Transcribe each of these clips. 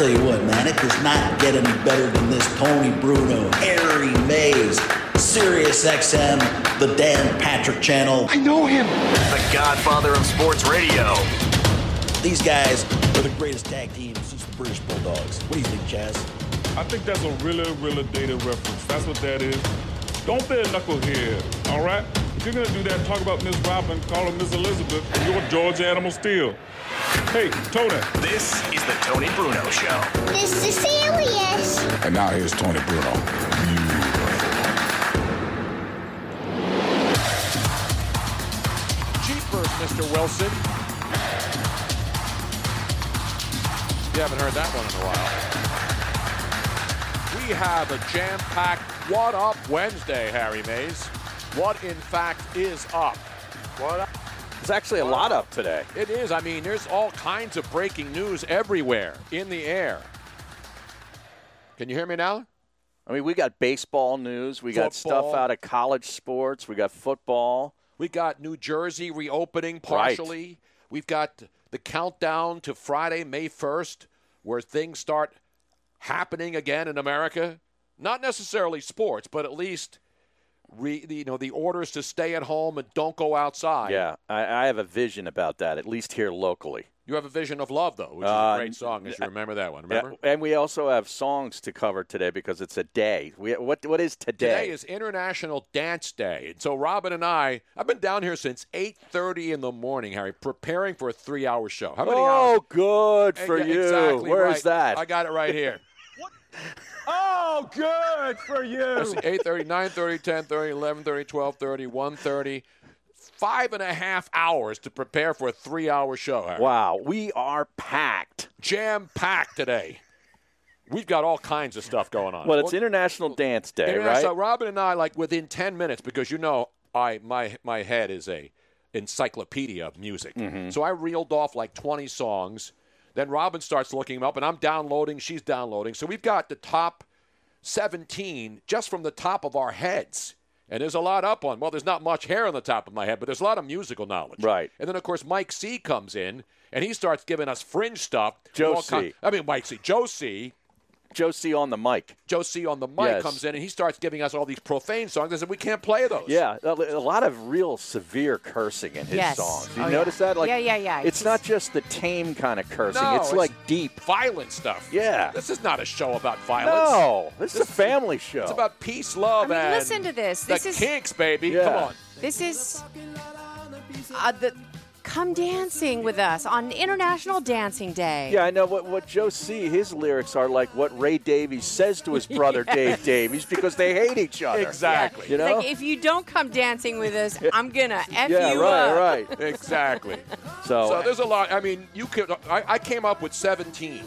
tell you what, man, it does not get any better than this Tony Bruno, Harry Mays, Sirius XM, the Dan Patrick Channel. I know him. The godfather of sports radio. These guys are the greatest tag team since the British Bulldogs. What do you think, Chaz? I think that's a really, really dated reference. That's what that is. Don't be a knucklehead, all right? If you're gonna do that, talk about Miss Robin, call her Miss Elizabeth, and you're George animal Steele. Hey, Tony. This is the Tony Bruno Show. This is serious. And now here's Tony Bruno. Jeepers, Mr. Wilson. You haven't heard that one in a while. We have a jam-packed What Up Wednesday, Harry Mays. What, in fact, is up? What up? There's actually a lot up today. It is. I mean, there's all kinds of breaking news everywhere in the air. Can you hear me now? I mean, we got baseball news. We got stuff out of college sports. We got football. We got New Jersey reopening partially. Right. We've got the countdown to Friday, May 1st, where things start happening again in America. Not necessarily sports, but at least re, you know the orders to stay at home and don't go outside. Yeah, I, I have a vision about that, at least here locally. You have a vision of love, though, which is Uh, a great song. As you remember that one, Yeah, remember? and we also have songs to cover today because it's a day. We, what what is today? Today is International Dance Day, and so Robin and I, I've been down here since 8:30 in the morning, Harry, preparing for a three-hour show. How many hours? oh, good for yeah, you. Exactly Where's right. that? I got it right here. Oh, good for you. Let's see, 8.30, 9.30, 10.30, 11.30, 12.30, 1.30. Five and a half hours to prepare for a three-hour show. Harry. wow, we are packed. Jam-packed today. We've got all kinds of stuff going on. Well, it's International Dance Day, Yeah, right? So Robin and I, like within ten minutes, because you know, I my my head is a encyclopedia of music. Mm-hmm. So I reeled off like twenty songs. Then Robin starts looking them up, and I'm downloading. She's downloading. So we've got the top seventeen just from the top of our heads. And there's a lot up on. Well, there's not much hair on the top of my head, but there's a lot of musical knowledge. Right. And then of course Mike C comes in, and he starts giving us fringe stuff. Joe C. I mean Mike C. Joe C. Joe C on the mic. Joe C on the mic Yes. comes in and he starts giving us all these profane songs. I said, we can't play those. Yeah, a a lot of real severe cursing in his Yes. songs. You Oh, yeah. notice that? Like, Yeah, yeah, yeah. It's not just the tame kind of cursing. No, it's, it's- like deep. Violent stuff. Yeah. This is not a show about violence. No, this is a family show. It's about peace, love, I mean, and listen to this. This the is- kinks, baby. Yeah. Come on. This is uh, the come dancing with us on International Dancing Day. Yeah, I know what what Joe C. His lyrics are like what Ray Davies says to his brother Dave Davies because they hate each other. Exactly. You know? like if you don't come dancing with us, I'm gonna f yeah, you right, up. right. Exactly. So, So there's a lot. I mean, you could. I, I came up with 17.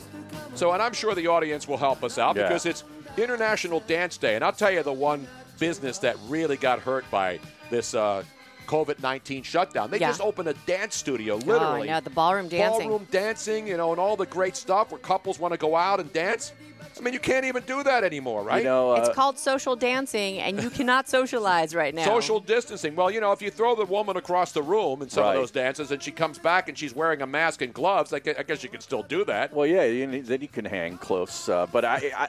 So, and I'm sure the audience will help us out Yeah. because it's International Dance Day, and I'll tell you the one business that really got hurt by this uh, COVID-19 shutdown. They Yeah. just opened a dance studio, Oh, I literally. know the ballroom dancing. Ballroom dancing, you know, and all the great stuff where couples want to go out and dance. I mean, you can't even do that anymore, right? you know, uh, It's called social dancing, and you cannot socialize right now. Social distancing. Well, you know, if you throw the woman across the room in some Right. of those dances and she comes back and she's wearing a mask and gloves, I gue- I guess you can still do that. well, yeah, you, then you can hang close. Uh, but I, I,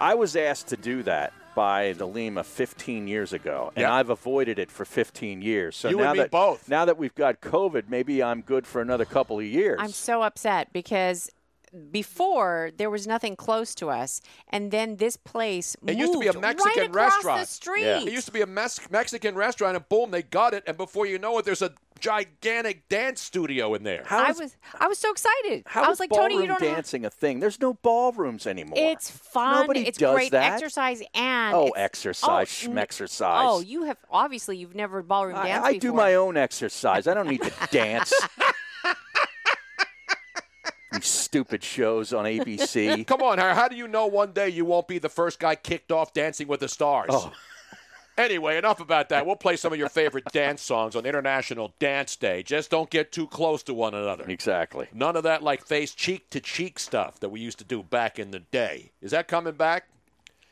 I was asked to do that by the Lima 15 years ago, and Yeah. I've avoided it for 15 years. So You and now me that both. now that we've got COVID, maybe I'm good for another couple of years. I'm so upset because before there was nothing close to us, and then this place It used to be a Mexican right across restaurant. the street. Yeah. It used to be a Mex- Mexican restaurant, and boom, they got it. And before you know it, there's a gigantic dance studio in there. How I is- was I was so excited. How I is was like, Tony, you ballroom don't have dancing a thing? There's no ballrooms anymore. It's fun. Nobody it's does great that. exercise and Oh, exercise, oh, n- schmexercise. Oh, you have obviously you've never ballroom I, danced I before. do my own exercise. I don't need to dance. These stupid shows on ABC. Come on, Harry. How do you know one day you won't be the first guy kicked off Dancing with the Stars? Oh. Anyway, enough about that. We'll play some of your favorite dance songs on International Dance Day. Just don't get too close to one another. Exactly. None of that like face cheek to cheek stuff that we used to do back in the day. Is that coming back?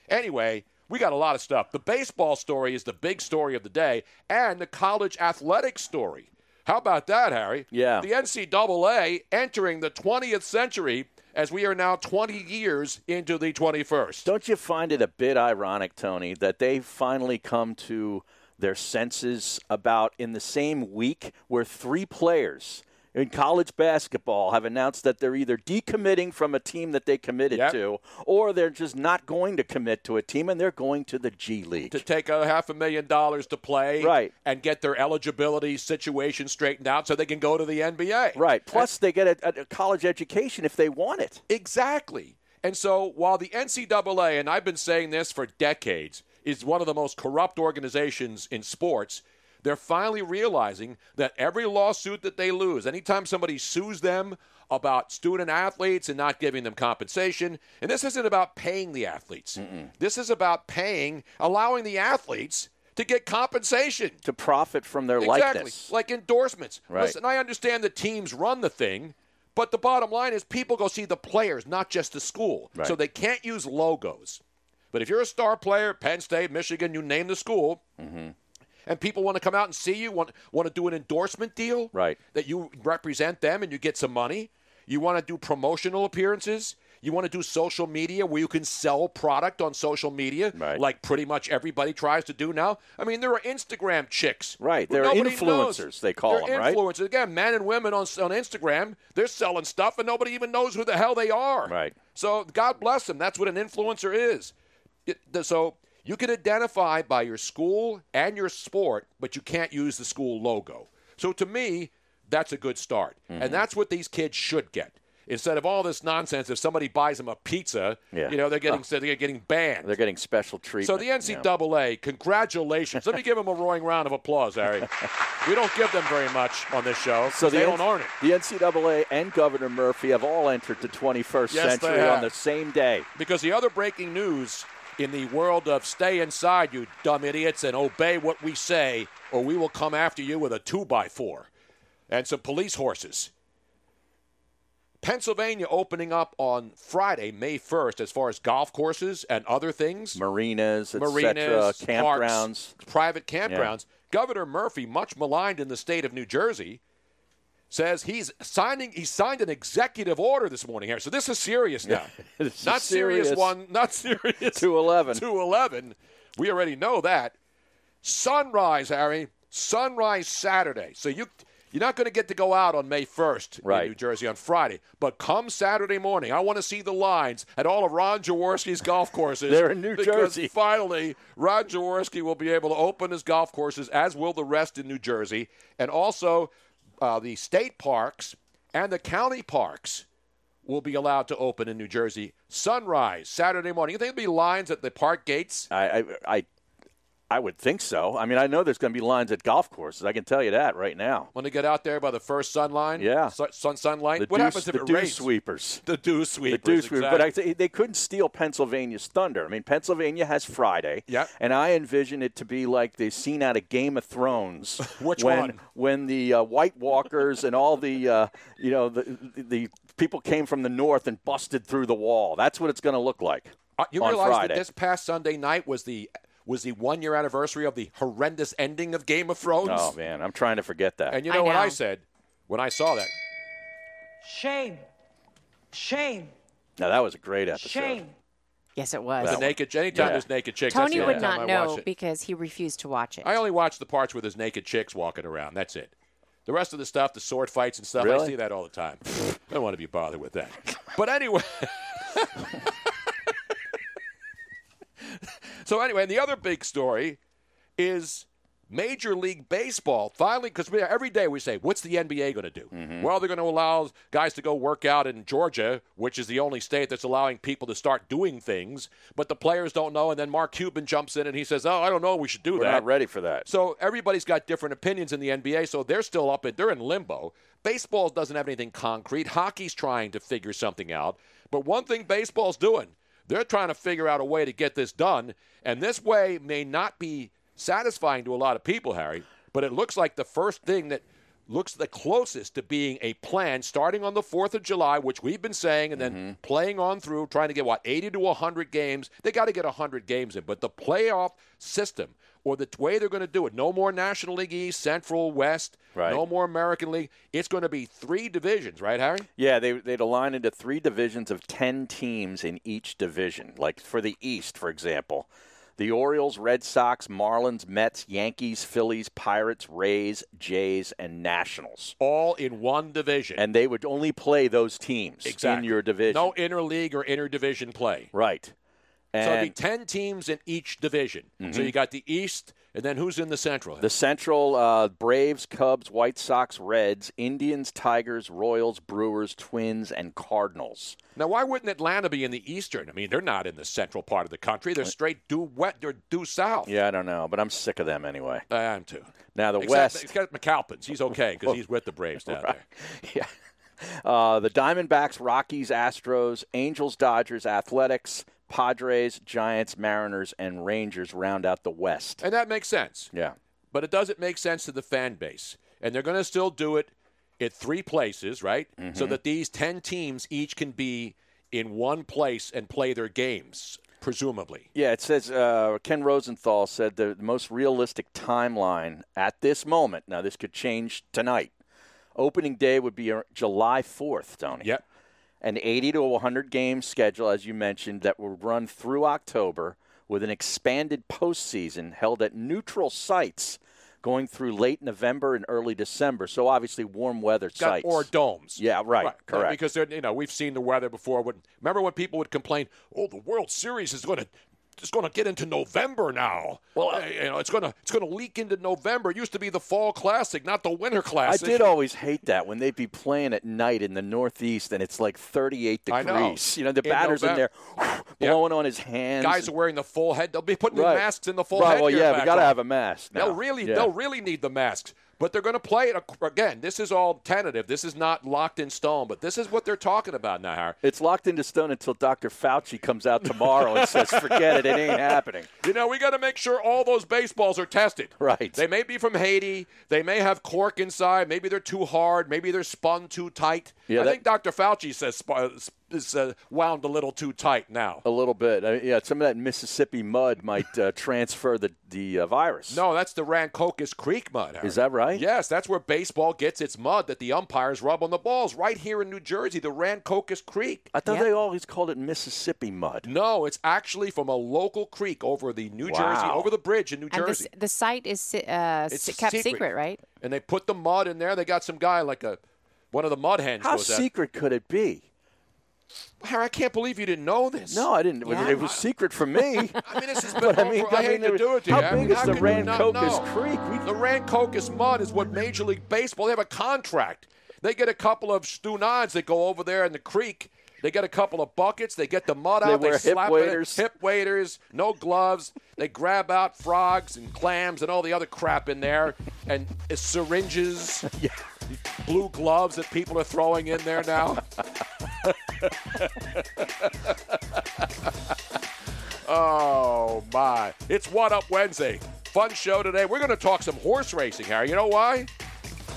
Anyway, we got a lot of stuff. The baseball story is the big story of the day, and the college athletics story. How about that, Harry? Yeah. The NCAA entering the 20th century as we are now 20 years into the 21st. Don't you find it a bit ironic, Tony, that they finally come to their senses about in the same week where three players in college basketball have announced that they're either decommitting from a team that they committed Yep. to or they're just not going to commit to a team and they're going to the G League. to take a half a million dollars to play Right. and get their eligibility situation straightened out so they can go to the NBA. right. Plus, they get a, a college education if they want it. Exactly. And so while the NCAA, and I've been saying this for decades, is one of the most corrupt organizations in sports, they're finally realizing that every lawsuit that they lose, anytime somebody sues them about student athletes and not giving them compensation, and this isn't about paying the athletes. This is about paying, allowing the athletes to get compensation. To profit from their Exactly. likeness. Like endorsements. Right. Listen, I understand the teams run the thing, but the bottom line is people go see the players, not just the school. Right. So they can't use logos. But if you're a star player, Penn State, Michigan, you name the school, Mm-hmm. And people want to come out and see you, want, want to do an endorsement deal, Right. that you represent them and you get some money. You want to do promotional appearances. You want to do social media where you can sell product on social media, Right. like pretty much everybody tries to do now. I mean, there are Instagram chicks. Right, who they're influencers, knows. they call They're them, right? Influencers. Again, men and women on, on Instagram, they're selling stuff and nobody even knows who the hell they are. Right. So God bless them. That's what an influencer is. It- so you can identify by your school and your sport, but you can't use the school logo. So to me, that's a good start. Mm-hmm. And that's what these kids should get. Instead of all this nonsense, if somebody buys them a pizza, Yeah. you know, they're getting they're getting banned. They're getting special treatment. So the NCAA, congratulations. Let me give them a roaring round of applause, Harry. we don't give them very much on this show, So they the don't earn it. The NCAA and Governor Murphy have all entered the 21st Yes, century on the same day. Because the other breaking news in the world of stay inside, you dumb idiots, and obey what we say, or we will come after you with a two by four and some police horses. Pennsylvania opening up on Friday, May 1st, as far as golf courses and other things. Marinas, etc., marinas, campgrounds. parks, private campgrounds. Governor Murphy, much maligned in the state of New Jersey, says he's signing. He signed an executive order this morning here. So this is serious now. Not serious, serious. one. Not serious. 211. Two eleven. We already know that. Sunrise, Harry. Sunrise Saturday. So you. You're not going to get to go out on May 1st Right. in New Jersey on Friday, but come Saturday morning, I want to see the lines at all of Ron Jaworski's golf courses. They're in New because Jersey. Finally, Ron Jaworski will be able to open his golf courses, as will the rest in New Jersey, and also uh, the state parks and the county parks will be allowed to open in New Jersey. Sunrise Saturday morning. You think there'll be lines at the park gates? I, I, I, I would think so. I mean, I know there's going to be lines at golf courses. I can tell you that right now. When they get out there by the first sun line? Yeah. Sun, sun sunlight? The what dew, happens if the it dew rains? sweepers. The dew sweepers. The dew sweepers. exactly. But I they couldn't steal Pennsylvania's thunder. I mean, Pennsylvania has Friday. Yep. And I envision it to be like the scene out of Game of Thrones. Which when, one? When the uh, White Walkers and all the, uh, you know, the, the people came from the north and busted through the wall. That's what it's going to look like. Uh, you realize Friday. that this past Sunday night was the was the one year anniversary of the horrendous ending of Game of Thrones? Oh man, I'm trying to forget that. And you I know, what I said when I saw that? Shame. Shame. now that was a great episode. Shame. Yes, it was. The naked anytime Yeah. there's naked chicks. that's Tony the would time not I know because he refused to watch it. I only watch the parts with his naked chicks walking around. That's it. The rest of the stuff, the sword fights and stuff, I see that all the time. I don't want to be bothered with that. But anyway. so anyway, and the other big story is Major League Baseball finally, because every day we say, what's the NBA going to do? Mm-hmm. Well, they're going to allow guys to go work out in Georgia, which is the only state that's allowing people to start doing things, but the players don't know. And then Mark Cuban jumps in and he says, oh, I don't know, we should do We're that. not ready for that. So everybody's got different opinions in the NBA, so they're still up they're in limbo. Baseball doesn't have anything concrete. Hockey's trying to figure something out. But one thing baseball's doing, they're trying to figure out a way to get this done, and this way may not be satisfying to a lot of people, Harry, but it looks like the first thing that looks the closest to being a plan starting on the 4th of July, which we've been saying, and then mm-hmm. playing on through, trying to get, what, 80 to 100 games. They got to get 100 games in, but the playoff system or the way they're going to do it. No more National League East, Central, West. Right. No more American League. It's going to be three divisions, right, Harry? Yeah, they, they'd align into three divisions of 10 teams in each division. Like for the East, for example, the Orioles, Red Sox, Marlins, Mets, Yankees, Phillies, Pirates, Rays, Jays, and Nationals. All in one division. And they would only play those teams exactly. in your division. No interleague or interdivision play. Right. And so it'd be 10 teams in each division. Mm-hmm. So you got the East, and then who's in the Central? The Central, uh, Braves, Cubs, White Sox, Reds, Indians, Tigers, Royals, Brewers, Twins, and Cardinals. Now, why wouldn't Atlanta be in the Eastern? I mean, they're not in the central part of the country. They're straight due wet. They're due south. Yeah, I don't know, but I'm sick of them anyway. I am too. Now the Except, West. It's got McAlpins. He's okay because he's with the Braves down right. there. Yeah. Uh, the Diamondbacks, Rockies, Astros, Angels, Dodgers, Athletics, Padres, Giants, Mariners, and Rangers round out the West. And that makes sense. Yeah. But it doesn't make sense to the fan base. And they're going to still do it at three places, right? Mm-hmm. So that these 10 teams each can be in one place and play their games, presumably. Yeah, it says uh, Ken Rosenthal said the most realistic timeline at this moment, now this could change tonight. Opening day would be uh, July 4th, Tony. Yep an 80 to 100 game schedule, as you mentioned, that will run through October with an expanded postseason held at neutral sites going through late November and early December. So obviously warm weather Got, sites or domes. Yeah, right, right. correct. Because you know we've seen the weather before. When, remember when people would complain, "Oh, the World Series is going to it's going to get into November now. Well, uh, you know, it's going to it's going to leak into November. It used to be the fall classic, not the winter classic. I did always hate that when they'd be playing at night in the Northeast and it's like 38 degrees. You know, the in batter's November. in there whew, blowing on his hands. Guys are wearing the full head. They'll be putting right. the masks in the full right. head. Well, yeah, we got to have a mask. Now. They'll really yeah. they'll really need the masks. But they're going to play it again. This is all tentative. This is not locked in stone. But this is what they're talking about now, Harry. It's locked into stone until Dr. Fauci comes out tomorrow and says, "Forget it. It ain't happening." You know, we got to make sure all those baseballs are tested. Right. They may be from Haiti. They may have cork inside. Maybe they're too hard. Maybe they're spun too tight. Yeah, I that- think Dr. Fauci says uh, is uh, wound a little too tight now. A little bit. Uh, yeah, some of that Mississippi mud might uh, transfer the the uh, virus. No, that's the Rancocas Creek mud. Harry. Is that right? Yes, that's where baseball gets its mud that the umpires rub on the balls. Right here in New Jersey, the Rancocas Creek. I thought Yep. they always called it Mississippi mud. No, it's actually from a local creek over the New Jersey, over the bridge in New And Jersey. the, the site is uh, It's kept secret. secret, right? and they put the mud in there. They got some guy like a one of the mud hens How goes out. secret could it be? Harry, I can't believe you didn't know this. No, I didn't. It was- Yeah. It was secret from me. I mean, this has been. But I mean, I, I hate mean, to do it to you. how I mean, big is how the you Rancocas? Creek? We- The Rancocas mud is what Major League Baseball. They have a contract. They get a couple of stunads that go over there in the creek. They get a couple of buckets. They get the mud They out. wear they hip slap waders. it. Hip waders. No gloves. They grab out frogs and clams and all the other crap in there, and syringes. Blue gloves that people are throwing in there now. oh my! It's What Up Wednesday. Fun show today. We're going to talk some horse racing, Harry. You know why?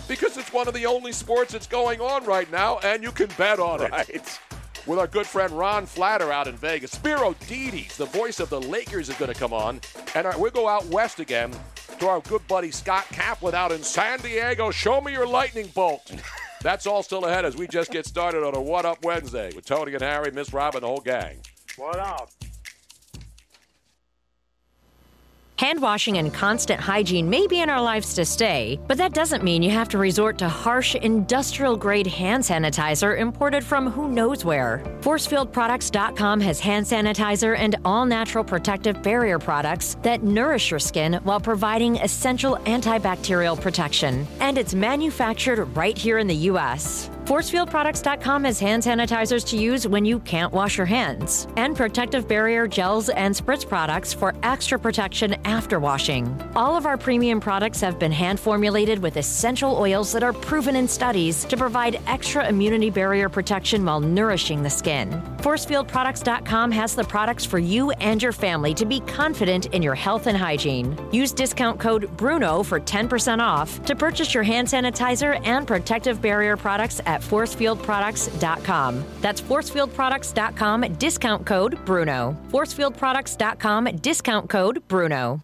Because it's one of the only sports that's going on right now, and you can bet on it. With our good friend Ron Flatter out in Vegas. Spero Dedes, the voice of the Lakers, is going to come on. And our, we'll go out west again to our good buddy Scott Kaplan out in San Diego. Show me your lightning bolt. That's all still ahead as we just get started on a What Up Wednesday with Tony and Harry, Miss Robin, the whole gang. What up? Hand washing and constant hygiene may be in our lives to stay, but that doesn't mean you have to resort to harsh, industrial grade hand sanitizer imported from who knows where. ForcefieldProducts.com has hand sanitizer and all natural protective barrier products that nourish your skin while providing essential antibacterial protection. And it's manufactured right here in the U.S. ForcefieldProducts.com has hand sanitizers to use when you can't wash your hands, and protective barrier gels and spritz products for extra protection after washing. All of our premium products have been hand formulated with essential oils that are proven in studies to provide extra immunity barrier protection while nourishing the skin. ForcefieldProducts.com has the products for you and your family to be confident in your health and hygiene. Use discount code BRUNO for 10% off to purchase your hand sanitizer and protective barrier products at ForcefieldProducts.com. That's ForcefieldProducts.com, discount code BRUNO. ForcefieldProducts.com, discount code BRUNO.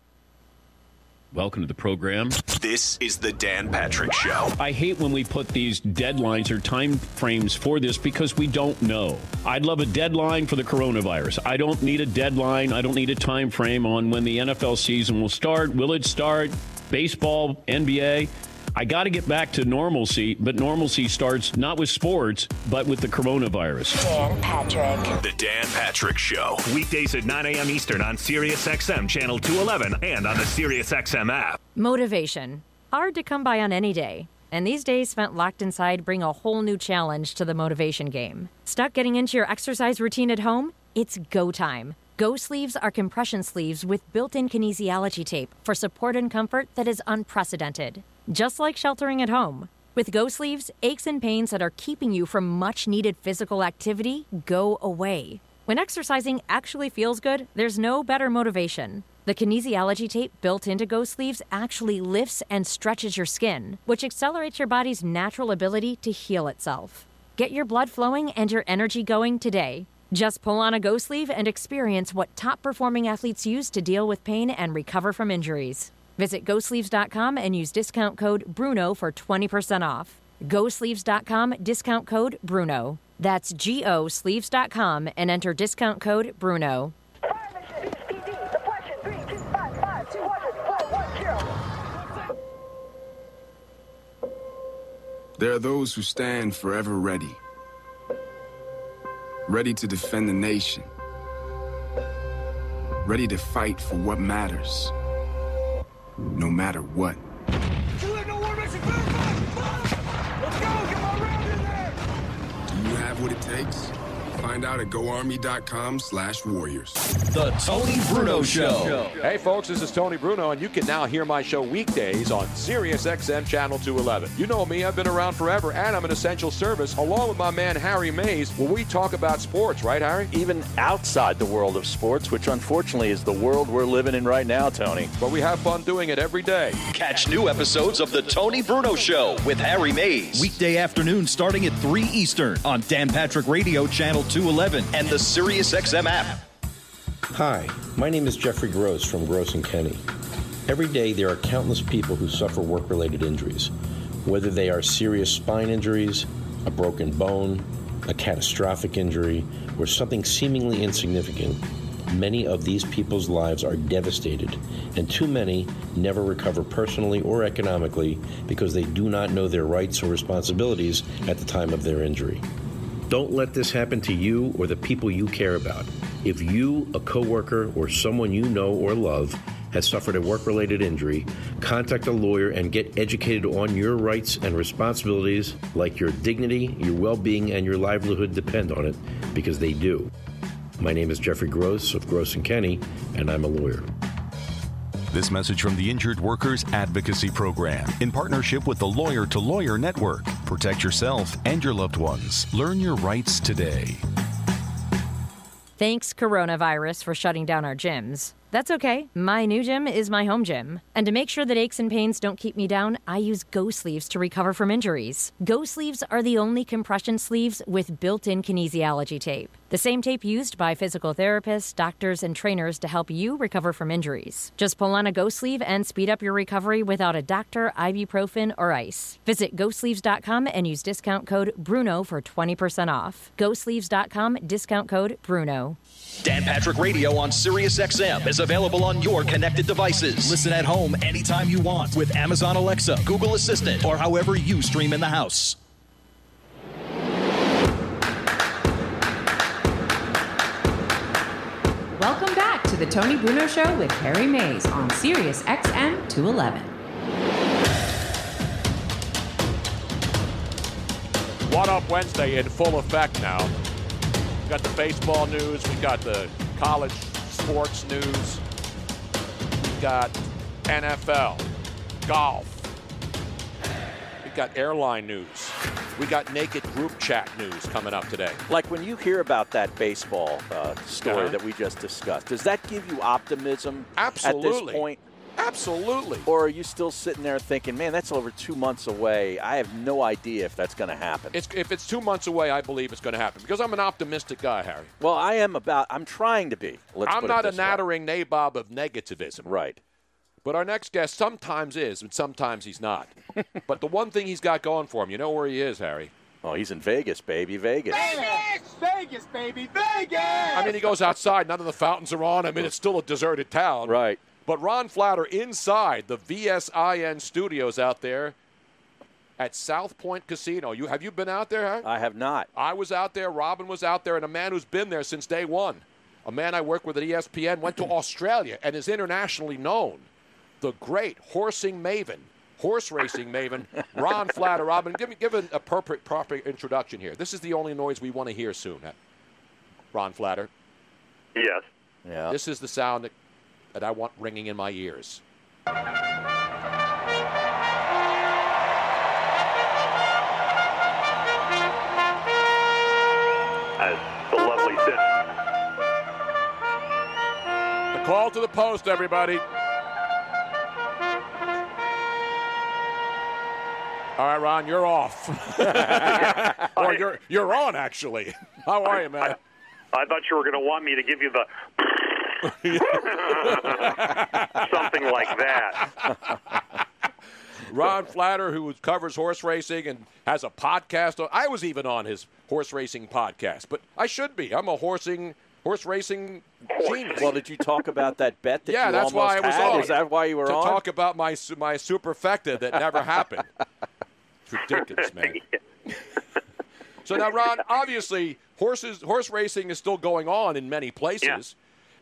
Welcome to the program. This is the Dan Patrick Show. I hate when we put these deadlines or time frames for this because we don't know. I'd love a deadline for the coronavirus. I don't need a deadline. I don't need a time frame on when the NFL season will start. Will it start? Baseball, NBA. I got to get back to normalcy, but normalcy starts not with sports, but with the coronavirus. Dan Patrick. The Dan Patrick Show. Weekdays at 9 a.m. Eastern on SiriusXM Channel 211 and on the SiriusXM app. Motivation. Hard to come by on any day. And these days spent locked inside bring a whole new challenge to the motivation game. Stuck getting into your exercise routine at home? It's go time. Go sleeves are compression sleeves with built in kinesiology tape for support and comfort that is unprecedented just like sheltering at home. With Go Sleeves, aches and pains that are keeping you from much needed physical activity go away. When exercising actually feels good, there's no better motivation. The kinesiology tape built into Go Sleeves actually lifts and stretches your skin, which accelerates your body's natural ability to heal itself. Get your blood flowing and your energy going today. Just pull on a Go Sleeve and experience what top performing athletes use to deal with pain and recover from injuries. Visit GoSleeves.com and use discount code BRUNO for 20% off. GoSleeves.com, discount code BRUNO. That's G O Sleeves.com and enter discount code BRUNO. There are those who stand forever ready, ready to defend the nation, ready to fight for what matters no matter what. Do you have what it takes? Find out at goarmy.com slash warriors. The Tony Bruno Show. Hey, folks, this is Tony Bruno, and you can now hear my show weekdays on SiriusXM Channel 211. You know me, I've been around forever, and I'm an essential service, along with my man Harry Mays, where we talk about sports, right, Harry? Even outside the world of sports, which unfortunately is the world we're living in right now, Tony. But we have fun doing it every day. Catch new episodes of The Tony Bruno Show with Harry Mays. Weekday afternoon starting at 3 Eastern on Dan Patrick Radio Channel 211 and the SiriusXM app. Hi, my name is Jeffrey Gross from Gross and Kenny. Every day there are countless people who suffer work related injuries, whether they are serious spine injuries, a broken bone, a catastrophic injury, or something seemingly insignificant. Many of these people's lives are devastated, and too many never recover personally or economically because they do not know their rights or responsibilities at the time of their injury. Don't let this happen to you or the people you care about. If you, a coworker, or someone you know or love has suffered a work related injury, contact a lawyer and get educated on your rights and responsibilities, like your dignity, your well being, and your livelihood depend on it, because they do. My name is Jeffrey Gross of Gross and Kenny, and I'm a lawyer. This message from the Injured Workers Advocacy Program in partnership with the Lawyer to Lawyer Network. Protect yourself and your loved ones. Learn your rights today. Thanks, coronavirus, for shutting down our gyms. That's okay. My new gym is my home gym. And to make sure that aches and pains don't keep me down, I use Go Sleeves to recover from injuries. Go Sleeves are the only compression sleeves with built in kinesiology tape. The same tape used by physical therapists, doctors, and trainers to help you recover from injuries. Just pull on a Go Sleeve and speed up your recovery without a doctor, ibuprofen, or ice. Visit GoSleeves.com and use discount code BRUNO for 20% off. GoSleeves.com, discount code BRUNO. Dan Patrick Radio on SiriusXM is available on your connected devices. Listen at home anytime you want with Amazon Alexa, Google Assistant, or however you stream in the house. Welcome back to the Tony Bruno Show with Harry Mays on Sirius XM 211. What Up Wednesday in full effect now. We've got the baseball news, we've got the college sports news, we've got NFL, golf, got airline news, we got naked group chat news coming up today. Like when you hear about that baseball uh, story Uh-huh. that we just discussed, does that give you optimism at this point? Absolutely. Or are you still sitting there thinking, man, that's over two months away. I have no idea if that's going to happen. It's, if it's two months away, I believe it's going to happen because I'm an optimistic guy, Harry. well, I am about, I'm trying to be. Let's I'm not a this way. nattering nabob of negativism. Right. But our next guest sometimes is, and sometimes he's not. but the one thing he's got going for him, you know where he is, Harry? Oh, he's in Vegas, baby, Vegas. Vegas, Vegas, baby, Vegas. I mean, he goes outside. None of the fountains are on. I mean, it's still a deserted town. Right. But Ron Flatter inside the VSIN studios out there at South Point Casino. You have you been out there? Huh? I have not. I was out there. Robin was out there, and a man who's been there since day one. A man I work with at ESPN went to Australia and is internationally known. The great horsing maven, horse racing maven, Ron Flatter. Robin, give me give an appropriate proper introduction here. This is the only noise we want to hear soon. huh? Ron Flatter. Yes. Yeah. This is the sound that, that I want ringing in my ears. That's the lovely sit. The call to the post, everybody. All right, Ron, you're off. or you're you're on actually. How are you, man? I thought you were going to want me to give you the something like that. Ron Flatter, who covers horse racing and has a podcast. I was even on his horse racing podcast, but I should be. I'm a horsing horse racing genius. Well, did you talk about that bet that yeah, you that's almost why I was had? on. Is that why you were to on? To talk about my my superfecta that never happened. Ridiculous, man. so now, Ron, obviously, horses horse racing is still going on in many places,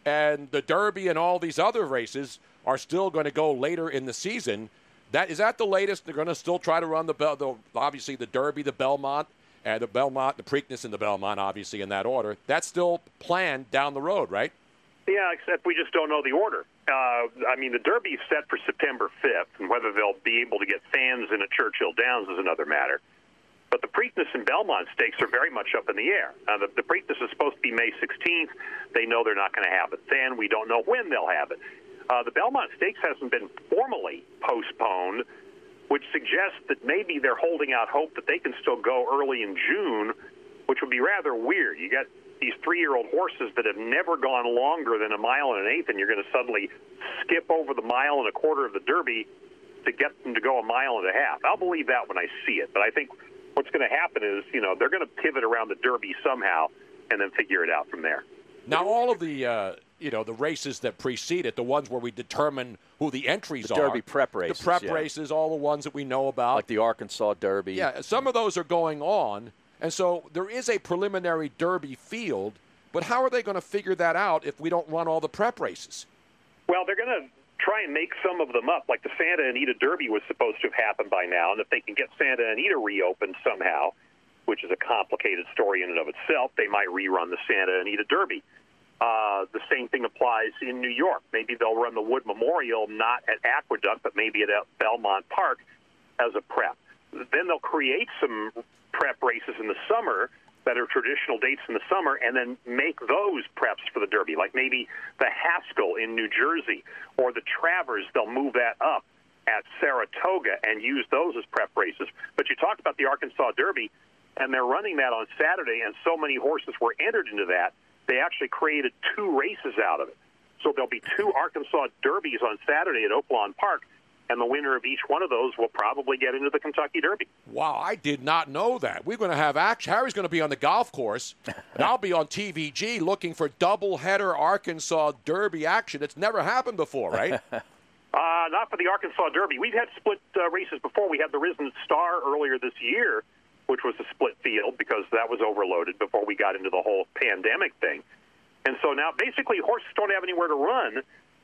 and the Derby and all these other races are still going to go later in the season. That is that the latest? They're going to still try to run the, Bel- the obviously the Derby, the Belmont, and the Belmont, the Preakness, and the Belmont, obviously in that order. That's still planned down the road, right? Yeah, except we just don't know the order. Uh, I mean, the Derby's set for September 5th, and whether they'll be able to get fans in at Churchill Downs is another matter. But the Preakness and Belmont stakes are very much up in the air. Uh, the, the Preakness is supposed to be May 16th. They know they're not going to have it then. We don't know when they'll have it. Uh, the Belmont Stakes hasn't been formally postponed, which suggests that maybe they're holding out hope that they can still go early in June, which would be rather weird. You got these three-year-old horses that have never gone longer than a mile and an eighth, and you're going to suddenly skip over the mile and a quarter of the Derby to get them to go a mile and a half. I'll believe that when I see it, but I think what's going to happen is, you know, they're going to pivot around the Derby somehow and then figure it out from there. Now, all of the uh, you know the races that precede it, the ones where we determine who the entries The are, Derby prep races, the prep yeah. races, all the ones that we know about, like the Arkansas Derby. Yeah, some of those are going on, and so there is a preliminary Derby field. But how are they going to figure that out if we don't run all the prep races? Well, they're going to try and make some of them up. Like the Santa Anita Derby was supposed to have happened by now, and if they can get Santa Anita reopened somehow, which is a complicated story in and of itself, they might rerun the Santa Anita Derby. Uh, the same thing applies in New York. Maybe they'll run the Wood Memorial not at Aqueduct, but maybe at Belmont Park as a prep. Then they'll create some prep races in the summer that are traditional dates in the summer, and then make those preps for the Derby. Like maybe the Haskell in New Jersey or the Travers, they'll move that up at Saratoga and use those as prep races. But you talked about the Arkansas Derby, and they're running that on Saturday, and so many horses were entered into that, they actually created two races out of it. So there'll be two Arkansas Derbies on Saturday at Oaklawn Park, and the winner of each one of those will probably get into the Kentucky Derby. Wow, I did not know that. We're going to have action. Harry's going to be on the golf course, and I'll be on TVG looking for double-header Arkansas Derby action. It's never happened before, right? Uh, not for the Arkansas Derby. We've had split uh, races before. We had the Risen Star earlier this year, which was a split field because that was overloaded before we got into the whole pandemic thing. And so now basically horses don't have anywhere to run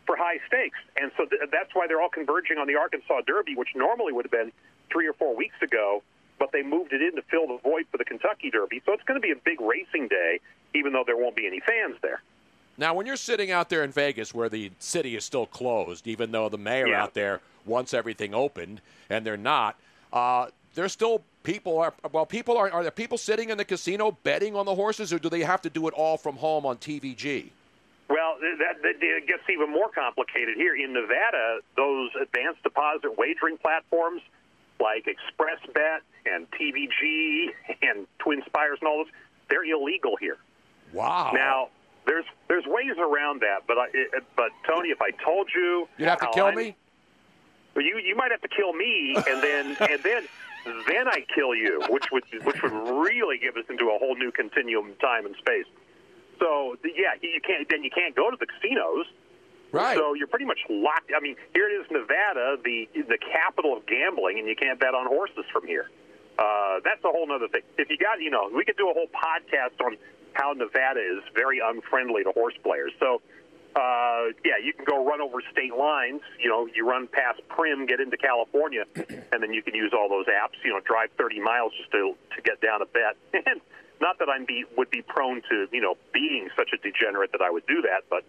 for high stakes. And so th- that's why they're all converging on the Arkansas Derby, which normally would have been three or four weeks ago, but they moved it in to fill the void for the Kentucky Derby. So it's going to be a big racing day, even though there won't be any fans there. Now, when you're sitting out there in Vegas where the city is still closed, even though the mayor Yeah. out there wants everything opened, and they're not, uh, there's still people. Are, well, people are. Are there people sitting in the casino betting on the horses, or do they have to do it all from home on TVG? Well, that, that it gets even more complicated here in Nevada. Those advanced deposit wagering platforms like ExpressBet and TVG and Twin Spires and all those, they're illegal here. Wow. Now, there's there's ways around that, but I, it, but Tony, if I told you, You'd have to kill I'm- me? You you might have to kill me, and then and then then I kill you, which would which would really give us into a whole new continuum of time and space. So yeah, you can't then you can't go to the casinos. Right. So you're pretty much locked. I mean, here it is, Nevada, the the capital of gambling, and you can't bet on horses from here. Uh, that's a whole other thing. If you got, you know, we could do a whole podcast on how Nevada is very unfriendly to horse players. So, uh, yeah, you can go run over state lines. You know, you run past Primm, get into California, and then you can use all those apps. You know, drive 30 miles just to to get down a bet. And not that I'm be would be prone to you know being such a degenerate that I would do that, but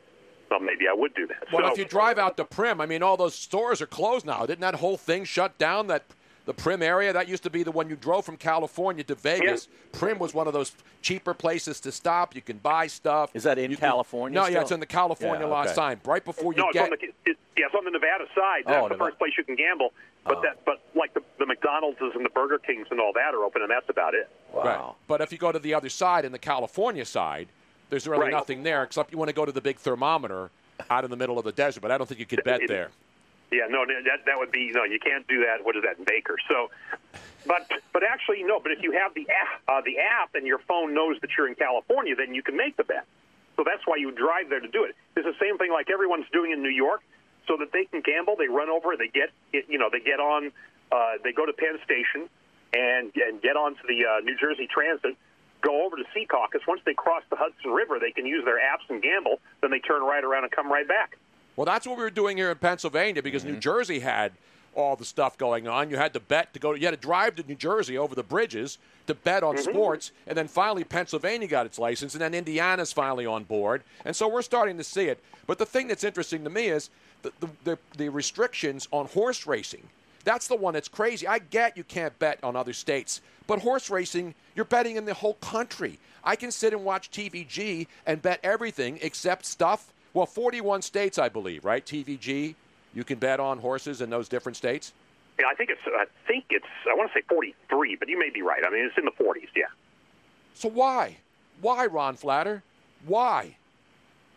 well, maybe I would do that. Well, so, if you drive out to Primm, I mean, all those stores are closed now. Didn't that whole thing shut down? That the Primm area that used to be the one you drove from California to Vegas. Primm was one of those cheaper places to stop. You can buy stuff. Is that in You can- California no, yeah, it's in the California Yeah, law okay. sign right before you no, get. it's on the it, yeah, it's on the Nevada side. Oh, that's Oh, the Nevada. first place you can gamble. But Oh. that, but like the, the McDonald's and the Burger Kings and all that are open, and that's about it. Right. But if you go to the other side, in the California side, there's really Right. nothing there except you want to go to the big thermometer out in the middle of the desert. But I don't think you could bet there. Yeah, no, that that would be no. You can't do that. What is that Baker? So, but but actually no. But if you have the app, uh, the app, and your phone knows that you're in California, then you can make the bet. So that's why you drive there to do it. It's the same thing like everyone's doing in New York, so that they can gamble. They run over. They get you know they get on. Uh, they go to Penn Station and and get onto the uh, New Jersey Transit. Go over to Secaucus. Once they cross the Hudson River, they can use their apps and gamble. Then they turn right around and come right back. Well, that's what we were doing here in Pennsylvania because New mm-hmm. Jersey had all the stuff going on. You had to bet to go. You had to drive to New Jersey over the bridges to bet on mm-hmm. sports, and then finally Pennsylvania got its license, and then Indiana's finally on board, and so we're starting to see it. But the thing that's interesting to me is the the, the, the restrictions on horse racing. That's the one that's crazy. I get you can't bet on other states, but horse racing, you're betting in the whole country. I can sit and watch TVG and bet everything except stuff. Well, 41 states, I believe, right? TVG, you can bet on horses in those different states. Yeah, I think it's. I think it's. I want to say 43, but you may be right. I mean, it's in the 40s. Yeah. So why? Why, Ron Flatter? Why?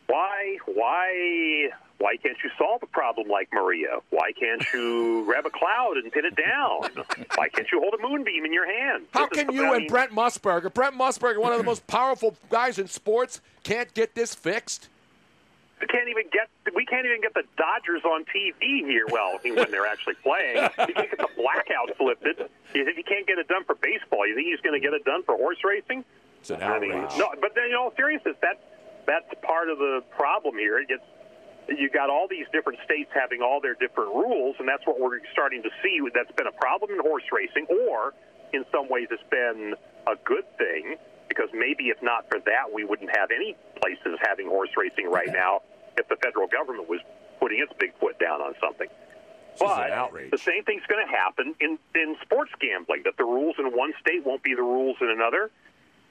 Why? Why? Why can't you solve a problem like Maria? Why can't you grab a cloud and pin it down? Why can't you hold a moonbeam in your hand? How This can you and mean, Brent Musburger, Brent Musburger, one of the most powerful guys in sports, can't get this fixed? We can't even get. We can't even get the Dodgers on TV here. Well, when they're actually playing, you can't get the blackouts lifted. You think you can't get it done for baseball? You think he's going to get it done for horse racing? It's an I mean, no, but then in all seriousness, that that's part of the problem here. It gets you got all these different states having all their different rules, and that's what we're starting to see. That's been a problem in horse racing, or in some ways, it's been a good thing because maybe if not for that, we wouldn't have any places having horse racing right now if the federal government was putting its big foot down on something. But the same thing's going to happen in, in sports gambling, that the rules in one state won't be the rules in another.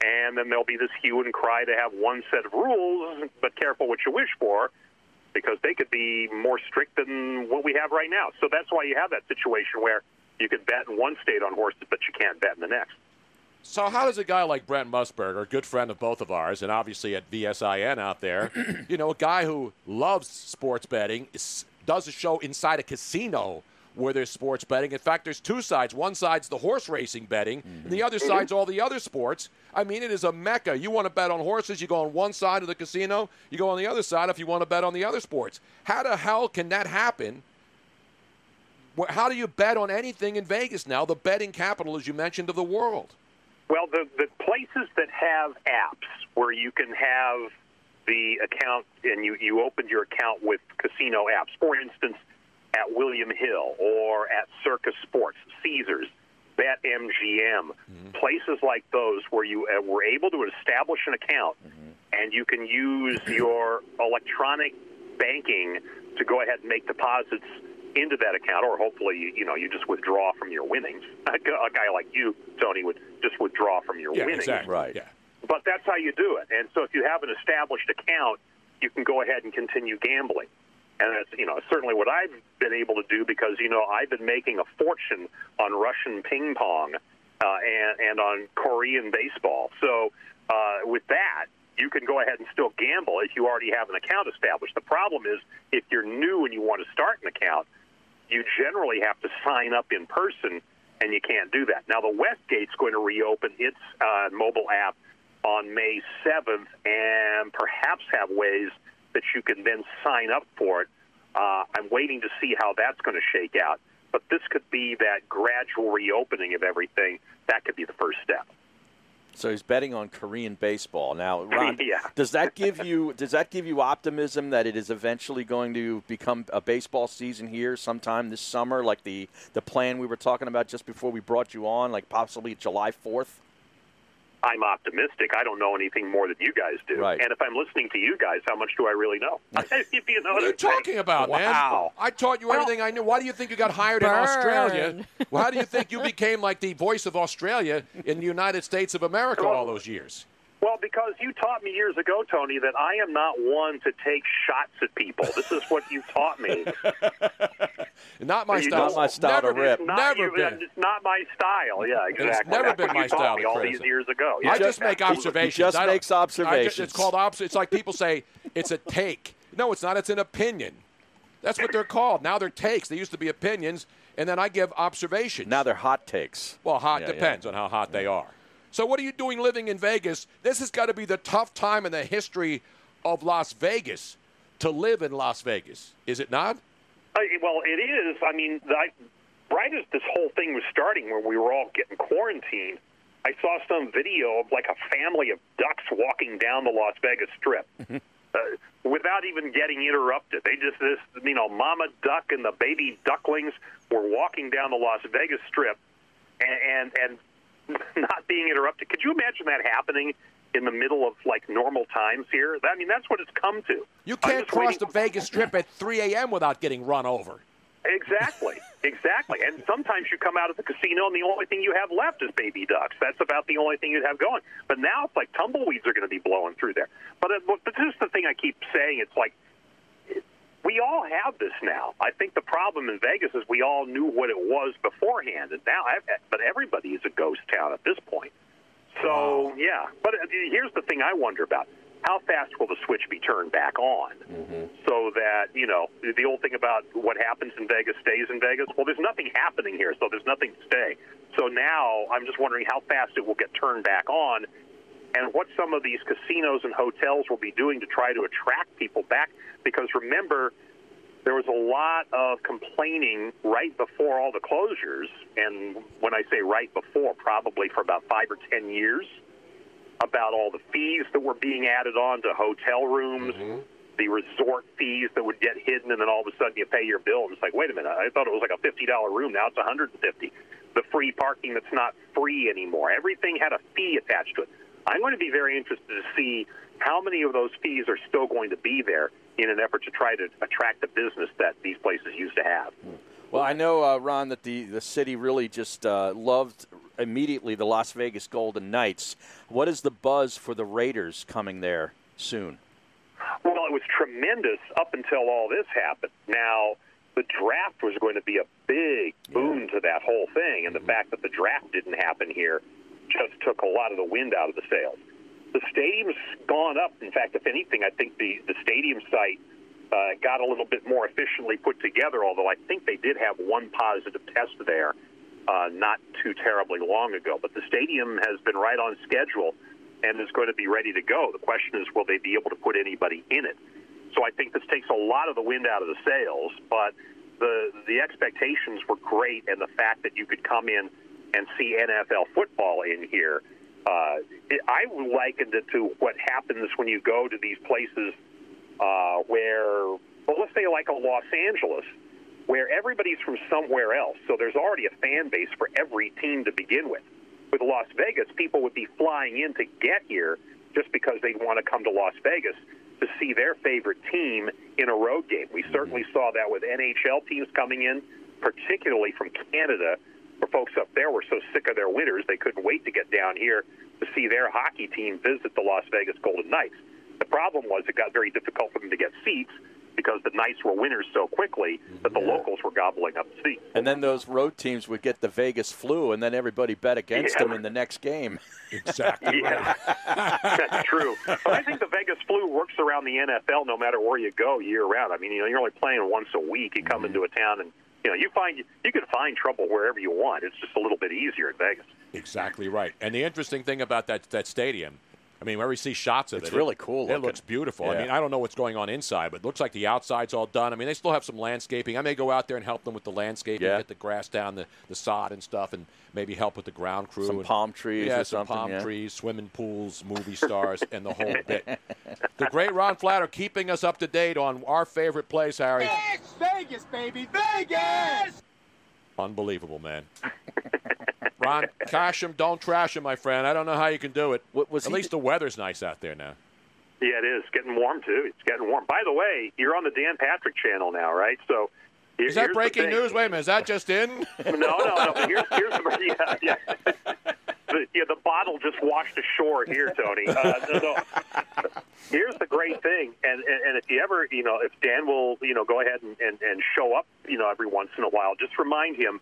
And then there'll be this hue and cry to have one set of rules, but careful what you wish for, because they could be more strict than what we have right now. So that's why you have that situation where you could bet in one state on horses, but you can't bet in the next. So how does a guy like Brent Musburger, a good friend of both of ours, and obviously at VSIN out there, you know, a guy who loves sports betting, is, does a show inside a casino where there's sports betting. In fact, there's two sides. One side's the horse racing betting, and the mm-hmm. other mm-hmm. side's all the other sports. I mean, it is a mecca. You want to bet on horses, you go on one side of the casino. You go on the other side if you want to bet on the other sports. How the hell can that happen? How do you bet on anything in Vegas now, the betting capital, as you mentioned, of the world? Well, the, the places that have apps where you can have the account and you, you opened your account with casino apps, for instance, at William Hill or at Circa Sports, Caesars, BetMGM, places like those where you uh, were able to establish an account and you can use your electronic banking to go ahead and make deposits into that account, or hopefully, you, you know, you just withdraw from your winnings. A, guy like you, Tony, would just withdraw from your Yeah, winnings. exactly. Right. Yeah. But that's how you do it. And so if you have an established account, you can go ahead and continue gambling. And that's, you know, certainly what I've been able to do because, you know, I've been making a fortune on Russian ping pong uh, and, and on Korean baseball. So uh, with that, you can go ahead and still gamble if you already have an account established. The problem is if you're new and you want to start an account, you generally have to sign up in person, and you can't do that. Now, the Westgate's going to reopen its uh, mobile app on May 7th and perhaps have ways that you can then sign up for it. Uh, I'm waiting to see how that's going to shake out. But this could be that gradual reopening of everything. That could be the first step. So he's betting on Korean baseball now. Ron, Yeah. does that give you does that give you optimism that it is eventually going to become a baseball season here sometime this summer, like the the plan we were talking about just before we brought you on, like possibly July fourth? I'm optimistic. I don't know anything more than you guys do. Right. And if I'm listening to you guys, how much do I really know? if you know What are you I'm saying. talking about, man? Wow. I taught you everything I knew. Why do you think you got hired in Australia? Well, how do you think you became like the voice of Australia in the United States of America all those years? Well, because you taught me years ago, Tony, that I am not one to take shots at people. This is what you taught me. Not my You style. don't- never, It's not, Never you- been. It's not my style. Yeah, It's exactly. never That's been what my you style me all these years ago. I just make absolutely. observations. just I don't- makes I just- observations. it's called obs. It's like people say it's a take. No, it's not. It's an opinion. That's what they're called. Now they're takes. They used to be opinions, and then I give observations. Now they're hot takes. Well, hot Yeah, depends on how hot they are. So, what are you doing living in Vegas? This has got to be the tough time in the history of Las Vegas to live in Las Vegas, is it not? Uh, well, it is. I mean, I, right as this whole thing was starting, where we were all getting quarantined, I saw some video of like a family of ducks walking down the Las Vegas Strip uh, without even getting interrupted. They just this, you know, Mama Duck and the baby ducklings were walking down the Las Vegas Strip, and and, and not being interrupted. Could you imagine that happening? In the middle of like normal times here, I mean that's what it's come to. You can't cross waiting- the Vegas Strip at 3 a.m. without getting run over. Exactly, exactly. And sometimes you come out of the casino and the only thing you have left is baby ducks. That's about the only thing you'd have going. But now it's like tumbleweeds are going to be blowing through there. But, uh, it, but this is the thing I keep saying. It's like we all have this now. I think the problem in Vegas is we all knew what it was beforehand, and now, but everybody is a ghost town at this point. So yeah, but uh, here's the thing I wonder about: how fast will the switch be turned back on, so that you know the old thing about what happens in Vegas stays in Vegas? Well, there's nothing happening here, so there's nothing to stay. So now I'm just wondering how fast it will get turned back on, and what some of these casinos and hotels will be doing to try to attract people back. Because remember, there was a lot of complaining right before all the closures, and when I say right before, probably for about five or ten years, about all the fees that were being added on to hotel rooms, mm-hmm. the resort fees that would get hidden, and then all of a sudden you pay your bill, and it's like, wait a minute, I thought it was like a fifty dollar room, now it's a hundred and fifty. The free parking that's not free anymore. Everything had a fee attached to it. I'm going to be very interested to see how many of those fees are still going to be there in an effort to try to attract the business that these places used to have. Well, I know, uh, Ron, that the, the city really just uh, loved immediately the Las Vegas Golden Knights. What is the buzz for the Raiders coming there soon? Well, it was tremendous up until all this happened. Now, the draft was going to be a big boon to that whole thing, and the fact that the draft didn't happen here just took a lot of the wind out of the sails. The stadium's gone up. In fact, if anything, I think the, the stadium site uh, got a little bit more efficiently put together, although I think they did have one positive test there uh, not too terribly long ago. But the stadium has been right on schedule and is going to be ready to go. The question is, will they be able to put anybody in it? So I think this takes a lot of the wind out of the sails, but the the expectations were great, and the fact that you could come in and see NFL football in here, uh, I likened it to what happens when you go to these places uh, where, well, let's say like a Los Angeles, where everybody's from somewhere else, so there's already a fan base for every team to begin with. With Las Vegas, people would be flying in to get here just because they'd want to come to Las Vegas to see their favorite team in a road game. We certainly saw that with NHL teams coming in, particularly from Canada, where folks up there were so sick of their winters they couldn't wait to get down here to see their hockey team visit the Las Vegas Golden Knights. The problem was it got very difficult for them to get seats because the Knights were winners so quickly that the locals were gobbling up seats. And then those road teams would get the Vegas flu, and then everybody bet against Yeah. them in the next game. Exactly. Yeah, that's true. But I think the Vegas flu works around the NFL no matter where you go year round. I mean, you know, you're only playing once a week. You come mm-hmm. into a town and you know, you find you can find trouble wherever you want. It's just a little bit easier in Vegas. Exactly right. And the interesting thing about that that stadium, I mean, where we see shots of It's it, it's really cool It looking. looks beautiful. I mean, I don't know what's going on inside, but it looks like the outside's all done. I mean, they still have some landscaping. I may go out there and help them with the landscaping, Yeah. get the grass down, the, the sod and stuff, and maybe help with the ground crew. Some and- palm trees yeah, or some something, palm yeah. trees, swimming pools, movie stars, and the whole bit. The great Ron Flatter keeping us up to date on our favorite place, Harry. It's Vegas, baby, Vegas! Unbelievable, man. Ron, cash him, don't trash him, my friend. I don't know how you can do it. was At he- least the weather's nice out there now. Yeah, it is getting warm too. It's getting warm. By the way, you're on the Dan Patrick channel now, right? So here- Is that breaking news? Wait a minute, is that just in? No, no, no. Here's, here's the, yeah, yeah. The, yeah, the bottle just washed ashore here, Tony. Uh, no, no. Here's the great thing, and, and and if you ever, you know, if Dan will, you know, go ahead and, and, and show up, you know, every once in a while, just remind him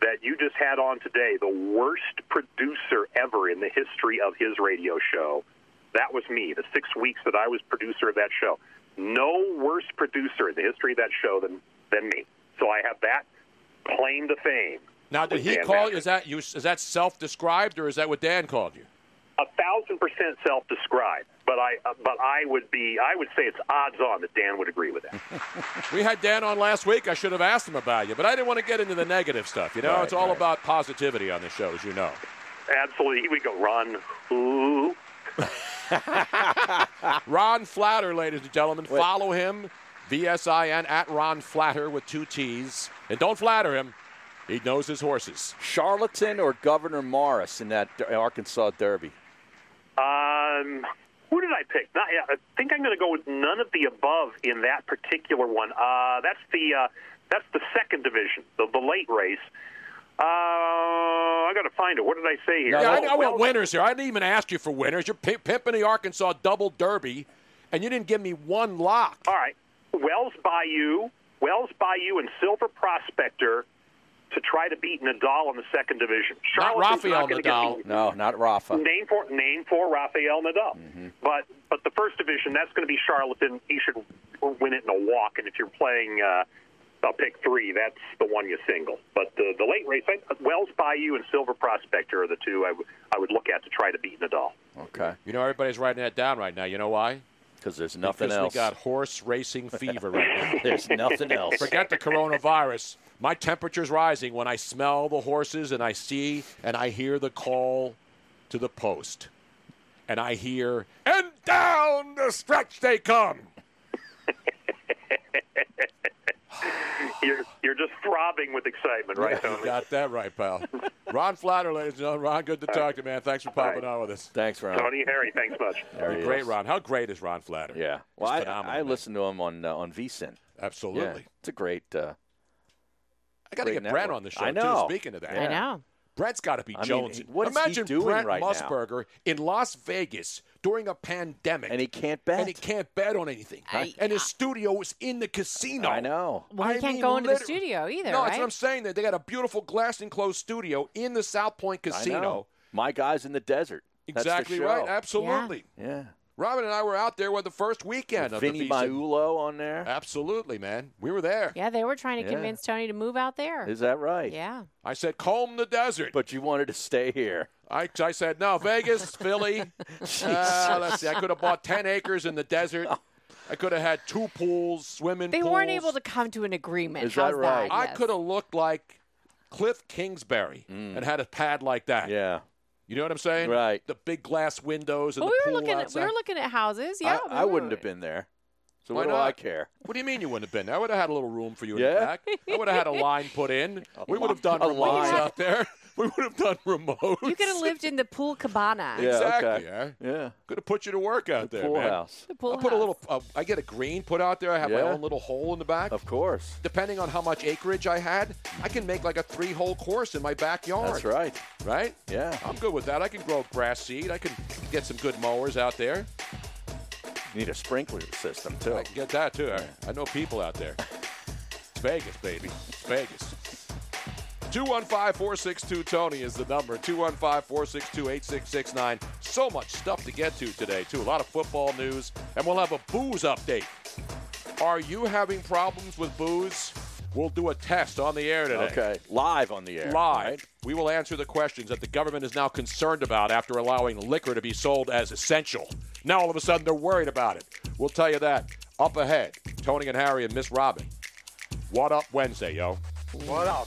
that you just had on today the worst producer ever in the history of his radio show. That was me. The six weeks that I was producer of that show. No worse producer in the history of that show than than me. So I have that claim to fame. Now, did he Dan call? Patrick. Is that you? Is that self-described, or is that what Dan called you? a thousand percent self-described, but I uh, but I would be I would say it's odds on that Dan would agree with that. We had Dan on last week. I should have asked him about you, but I didn't want to get into the negative stuff. You know, Right, it's all right. about positivity on the show, as you know. Absolutely, here we go. Run, ooh. Ron Flatter, ladies and gentlemen. Follow him, VSIN at Ron Flatter with two T's, and don't flatter him. He knows his horses. Charlatan or Gouverneur Morris in that Arkansas Derby? Um, who did I pick? Not, yeah, I think I'm going to go with none of the above in that particular one. Uh, that's the uh, that's the second division, the, the late race. Uh, I got to find it. What did I say here? Yeah, I, Oh, I want well, winners here. I didn't even ask you for winners. You're pi- pimping the Arkansas Double Derby, and you didn't give me one lock. All right. Wells Bayou, Wells Bayou, and Silver Prospector to try to beat Nadal in the second division. Not Rafael gonna Nadal. beat. No, not Rafa. Name for name for Rafael Nadal. Mm-hmm. But but the first division that's going to be Charlatan. He should win it in a walk. And if you're playing, uh, I'll pick three. That's the one you single. But the the late race, I, Wells Bayou and Silver Prospector are the two I I would look at to try to beat Nadal. Okay. You know, everybody's writing that down right now. You know why? Because there's nothing because else. we got horse racing fever right now. There's nothing else. Forget the coronavirus. My temperature's rising when I smell the horses and I see and I hear the call to the post. And I hear, and down the stretch they come. You're you're just throbbing with excitement, right, You Tony? got that right, pal. Ron Flatter, ladies and gentlemen. Ron, good to talk to you, man. Thanks for popping on with us. Thanks, Ron. Tony Harry, thanks much. There great, is. Ron. How great is Ron Flatter? Yeah. He's Well, I, phenomenal, I man. listened to him on uh, on VSIN. Absolutely. Yeah, it's a great. Uh, I got to get Brent network. on the show, I know. too, speaking of that. I know. Brett's got to be I mean, Jones. what is he Imagine doing Brent right now? Musburger in Las Vegas during a pandemic. and he can't bet. and he can't bet on anything. I- and his studio is in the casino. I know. Well, he I can't mean, go into the studio either, No, right? that's what I'm saying. There, they got a beautiful glass enclosed studio in the South Point I Casino. know. My guy's in the desert. That's the Exactly show. right. Absolutely. Yeah. Robin and I were out there with the first weekend of Vinny the VSiN. Magliulo on there. Absolutely, man. We were there. Yeah, they were trying to Yeah. convince Tony to move out there. Is that right? Yeah. I said, comb the desert. But you wanted to stay here. I, I said, no, Vegas, Philly. Uh, let's see. I could have bought 10 acres in the desert. I could have had two pools, swimming They pools. weren't able to come to an agreement. Is that How's right? I Yes. could have looked like Kliff Kingsbury and had a pad like that. Mm. Yeah. You know what I'm saying? Right. The big glass windows and Well, the we were pool looking at we were looking at houses. Yeah, I, I wouldn't have been there. So Why what do not? I care? What do you mean you wouldn't have been there? I would have had a little room for you in the back. I would have had a line put in. We would have done A remotes line. out there. We would have done remote. You could have lived in the pool cabana. Yeah, exactly. okay. Yeah. Yeah. Could have put you to work out there, Pool man. house. The pool I put a little. Uh, I get a green put out there. I have my own little hole in the back. Of course. Depending on how much acreage I had, I can make like a three-hole course in my backyard. That's right. Right? Yeah. I'm good with that. I can grow grass seed. I can get some good mowers out there. You need a sprinkler system too. I can get that too. I, I know people out there. It's Vegas, baby. It's Vegas. 215-462-TONY is the number. 215-462-8669. So much stuff to get to today, too. A lot of football news. And we'll have a booze update. Are you having problems with booze? We'll do a test on the air today. Okay, live on the air. Live. right? We will answer the questions that the government is now concerned about after allowing liquor to be sold as essential. Now all of a sudden they're worried about it. We'll tell you that. Up ahead, Tony and Harry and Miss Robin. What up Wednesday, yo? What up?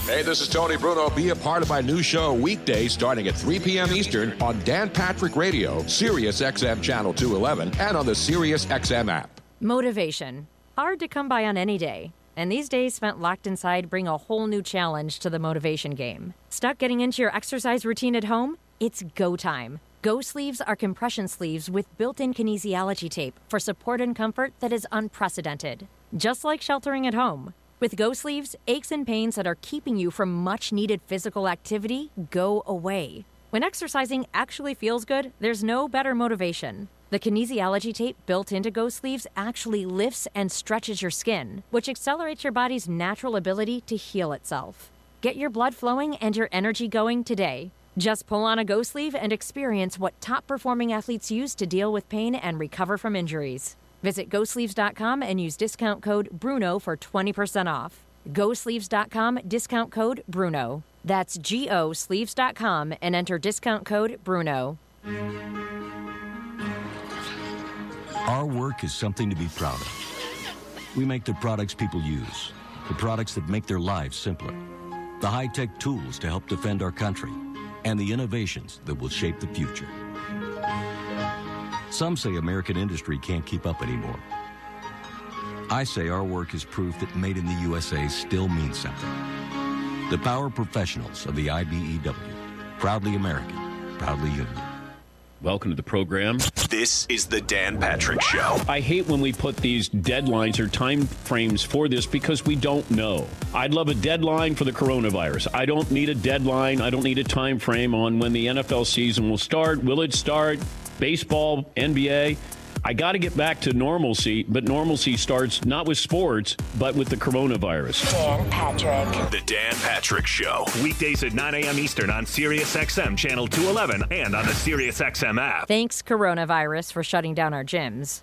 Hey, this is Tony Bruno. Be a part of my new show weekday starting at 3 p.m. Eastern on Dan Patrick Radio, Sirius XM Channel 211, and on the Sirius XM app. Motivation. Hard to come by on any day. And these days spent locked inside bring a whole new challenge to the motivation game. Stuck getting into your exercise routine at home? It's go time. Go sleeves are compression sleeves with built in kinesiology tape for support and comfort that is unprecedented. Just like sheltering at home. With Go Sleeves, aches and pains that are keeping you from much needed physical activity go away. When exercising actually feels good, there's no better motivation. The kinesiology tape built into Go Sleeves actually lifts and stretches your skin, which accelerates your body's natural ability to heal itself. Get your blood flowing and your energy going today. Just pull on a Go Sleeve and experience what top performing athletes use to deal with pain and recover from injuries. Visit GoSleeves.com and use discount code BRUNO for 20% off. GoSleeves.com, discount code BRUNO. That's G O Sleeves.com and enter discount code BRUNO. Our work is something to be proud of. We make the products people use, the products that make their lives simpler, the high tech tools to help defend our country, and the innovations that will shape the future. Some say American industry can't keep up anymore. I say our work is proof that made in the USA still means something. The power professionals of the IBEW. Proudly American, proudly union. Welcome to the program. This is the Dan Patrick Show. I hate when we put these deadlines or time frames for this because we don't know. I'd love a deadline for the coronavirus. I don't need a deadline. I don't need a time frame on when the NFL season will start. Will it start? Baseball, NBA. I got to get back to normalcy, but normalcy starts not with sports, but with the coronavirus. Dan Patrick. The Dan Patrick Show. Weekdays at 9 a.m. Eastern on SiriusXM Channel 211 and on the SiriusXM app. Thanks, coronavirus, for shutting down our gyms.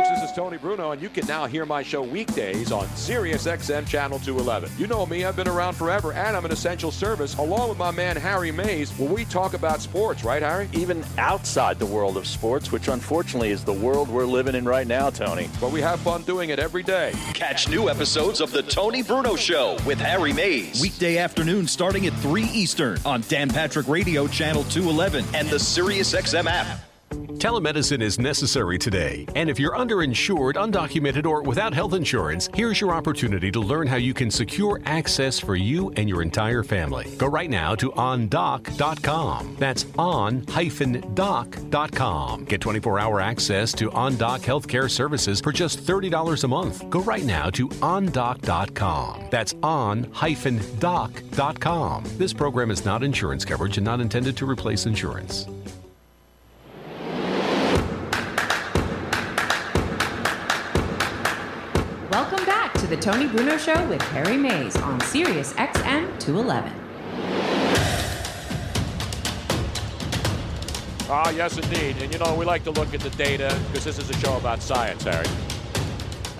this is Tony Bruno, and you can now hear my show weekdays on Sirius XM Channel 211. You know me, I've been around forever, and I'm an essential service, along with my man Harry Mays, where we talk about sports, right, Harry? Even outside the world of sports, which unfortunately is the world we're living in right now, Tony. But we have fun doing it every day. Catch new episodes of The Tony Bruno Show with Harry Mays. Weekday afternoon starting at 3 Eastern on Dan Patrick Radio Channel 211 and the SiriusXM app. Telemedicine is necessary today, and if you're underinsured, undocumented, or without health insurance, here's your opportunity to learn how you can secure access for you and your entire family. Go right now to ondoc.com. That's on-doc.com. Get 24-hour access to OnDoc healthcare services for just $30 a month. Go right now to ondoc.com. That's on-doc.com. This program is not insurance coverage and not intended to replace insurance. The Tony Bruno Show with Harry Mays on Sirius XM 211. Ah, yes, indeed. And you know, we like to look at the data because this is a show about science, Harry.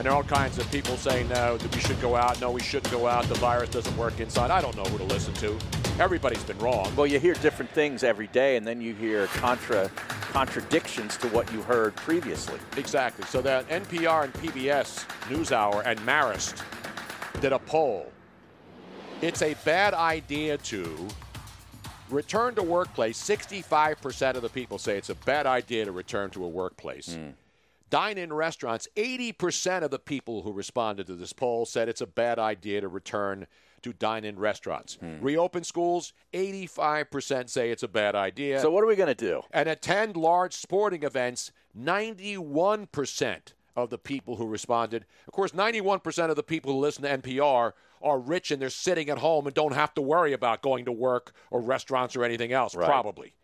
And there are all kinds of people saying no, that we should go out. No, we shouldn't go out. The virus doesn't work inside. I don't know who to listen to. Everybody's been wrong. Well, you hear different things every day, and then you hear contra contradictions to what you heard previously. Exactly. So that NPR and PBS NewsHour and Marist did a poll. It's a bad idea to return to workplace. 65% of the people say it's a bad idea to return to a workplace. Hmm. Dine in restaurants, 80% of the people who responded to this poll said it's a bad idea to return to dine in restaurants. Hmm. Reopen schools, 85% say it's a bad idea. So what are we going to do? And attend large sporting events, 91% of the people who responded. Of course, 91% of the people who listen to NPR are rich and they're sitting at home and don't have to worry about going to work or restaurants or anything else, Right. probably.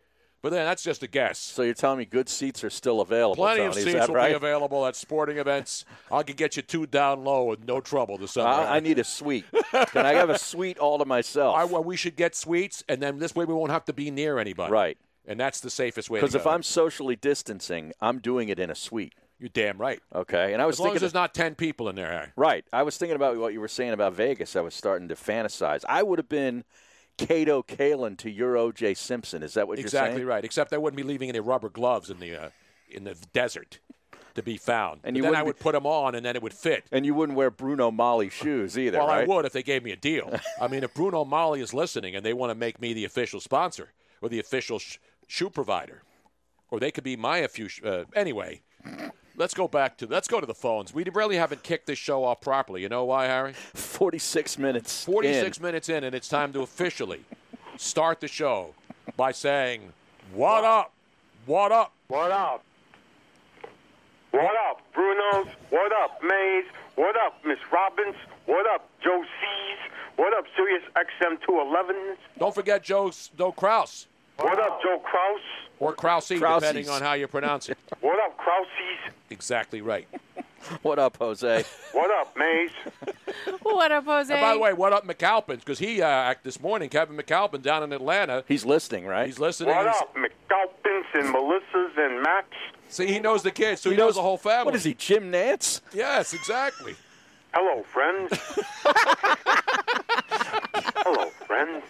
But then that's just a guess. So you're telling me good seats are still available? Plenty of Tony, is seats will right? be available at sporting events. I can get you two down low with no trouble this summer. I, I need a suite. Can I have a suite all to myself? I, well, we should get suites, and then this way we won't have to be near anybody. Right. And that's the safest way Because if. I'm socially distancing, I'm doing it in a suite. You're damn right. Okay, and I was as long thinking as there's not 10 people in there, Harry. Right. I was thinking about what you were saying about Vegas. I was starting to fantasize. I would have been Kato Kaelin to your O.J. Simpson. Is that what exactly you're saying? Exactly right. Except I wouldn't be leaving any rubber gloves in the uh, in the desert to be found. And you then I would put them on, and then it would fit. And you wouldn't wear Bruno Magli shoes either, well, right? I would if they gave me a deal. I mean, if Bruno Magli is listening and they want to make me the official sponsor or the official sh- shoe provider, or they could be my official. Uh, anyway, let's go back to let's go to the phones. We really haven't kicked this show off properly. You know why, Harry? Forty-six minutes. Forty-six minutes in, and it's time to officially start the show by saying, "What up? What up? What up? What up, Bruno's? What up, Mays? What up, Miss Robbins? What up, Joe C's? What up, Sirius XM 211? Don't forget Joe Joe Kraus What up, Joe Kraus? or Krause, Krauses. depending on how you pronounce it. What up, Krausies? exactly right. What up, Jose? What up, Mays? What up, Jose? And by the way, what up, McAlpin? Because he uh, act this morning, Kevin McAlpin down in Atlanta. He's listening, right? He's listening. What He's- up, McAlpins and Melissas and Max? See, he knows the kids, so he, knows, the whole family. What is he, Jim Nantz? Yes, exactly. Hello, friends. Hello, friends.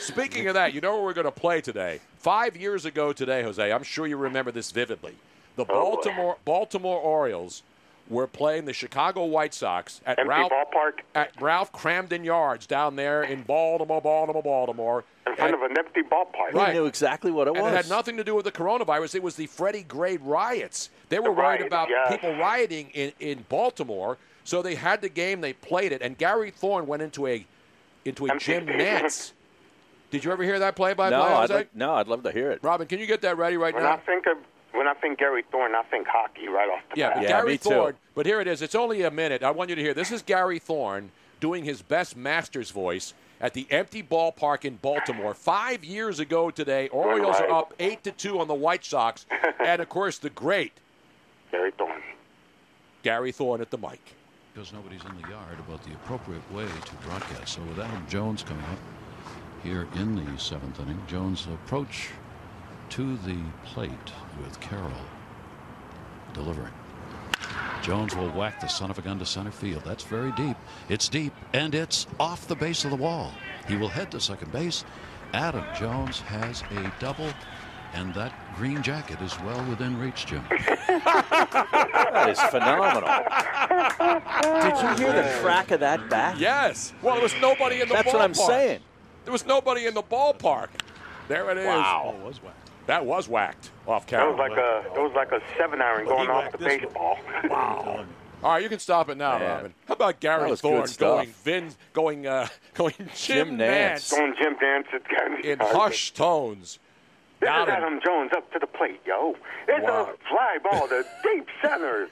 Speaking of that, you know what we're going to play today? Five years ago today, Jose, I'm sure you remember this vividly. The Oh, boy. Baltimore Baltimore Orioles were playing the Chicago White Sox at Empty Ralph ballpark at Ralph Kramden Yards down there in Baltimore, Baltimore, Baltimore. in front of an empty ballpark. Right. He knew exactly what it and was. it had nothing to do with the coronavirus. It was the Freddie Gray riots. They were The worried riots, about yes. people rioting in, in Baltimore, so they had the game. They played it, and Gary Thorne went into a into a Empty Jim stadium. Nantz. Did you ever hear that play by no, play? I'd like, no, I'd love to hear it. Robin, can you get that ready right When now? I think of when I think Gary Thorne, I think hockey right off the Yeah, bat. Yeah, Gary me too. But here it is. It's only a minute. I want you to hear. This is Gary Thorne doing his best Masters voice at the empty ballpark in Baltimore five years ago today. Orioles are up eight to two on the White Sox, and of course the great Gary Thorne. Gary Thorne at the mic. Because nobody's in the yard about the appropriate way to broadcast. So with Adam Jones coming up here in the seventh inning, Jones approach to the plate with Carroll delivering. Jones will whack the son of a gun to center field. That's very deep. It's deep and it's off the base of the wall. He will head to second base. Adam Jones has a double, and that green jacket is well within reach, Jim. That is phenomenal. Did you hear the crack of that bat? Yes. Well, there was nobody in the ballpark. That's ballpark. what I'm saying. There was nobody in the ballpark. There it is. Wow. Oh, it was whacked. That was whacked off That camera. was like a that was like a seven iron going off the baseball. Wow. All right, you can stop it now, Man. Robin. How about Gary That Thorne going Vin, going uh, going Jim, Jim Nantz, Nantz. Going Jim Dance at Gary. in hushed tones? This Down is in- Adam Jones up to the plate, yo. It's Wow. a fly ball to deep center.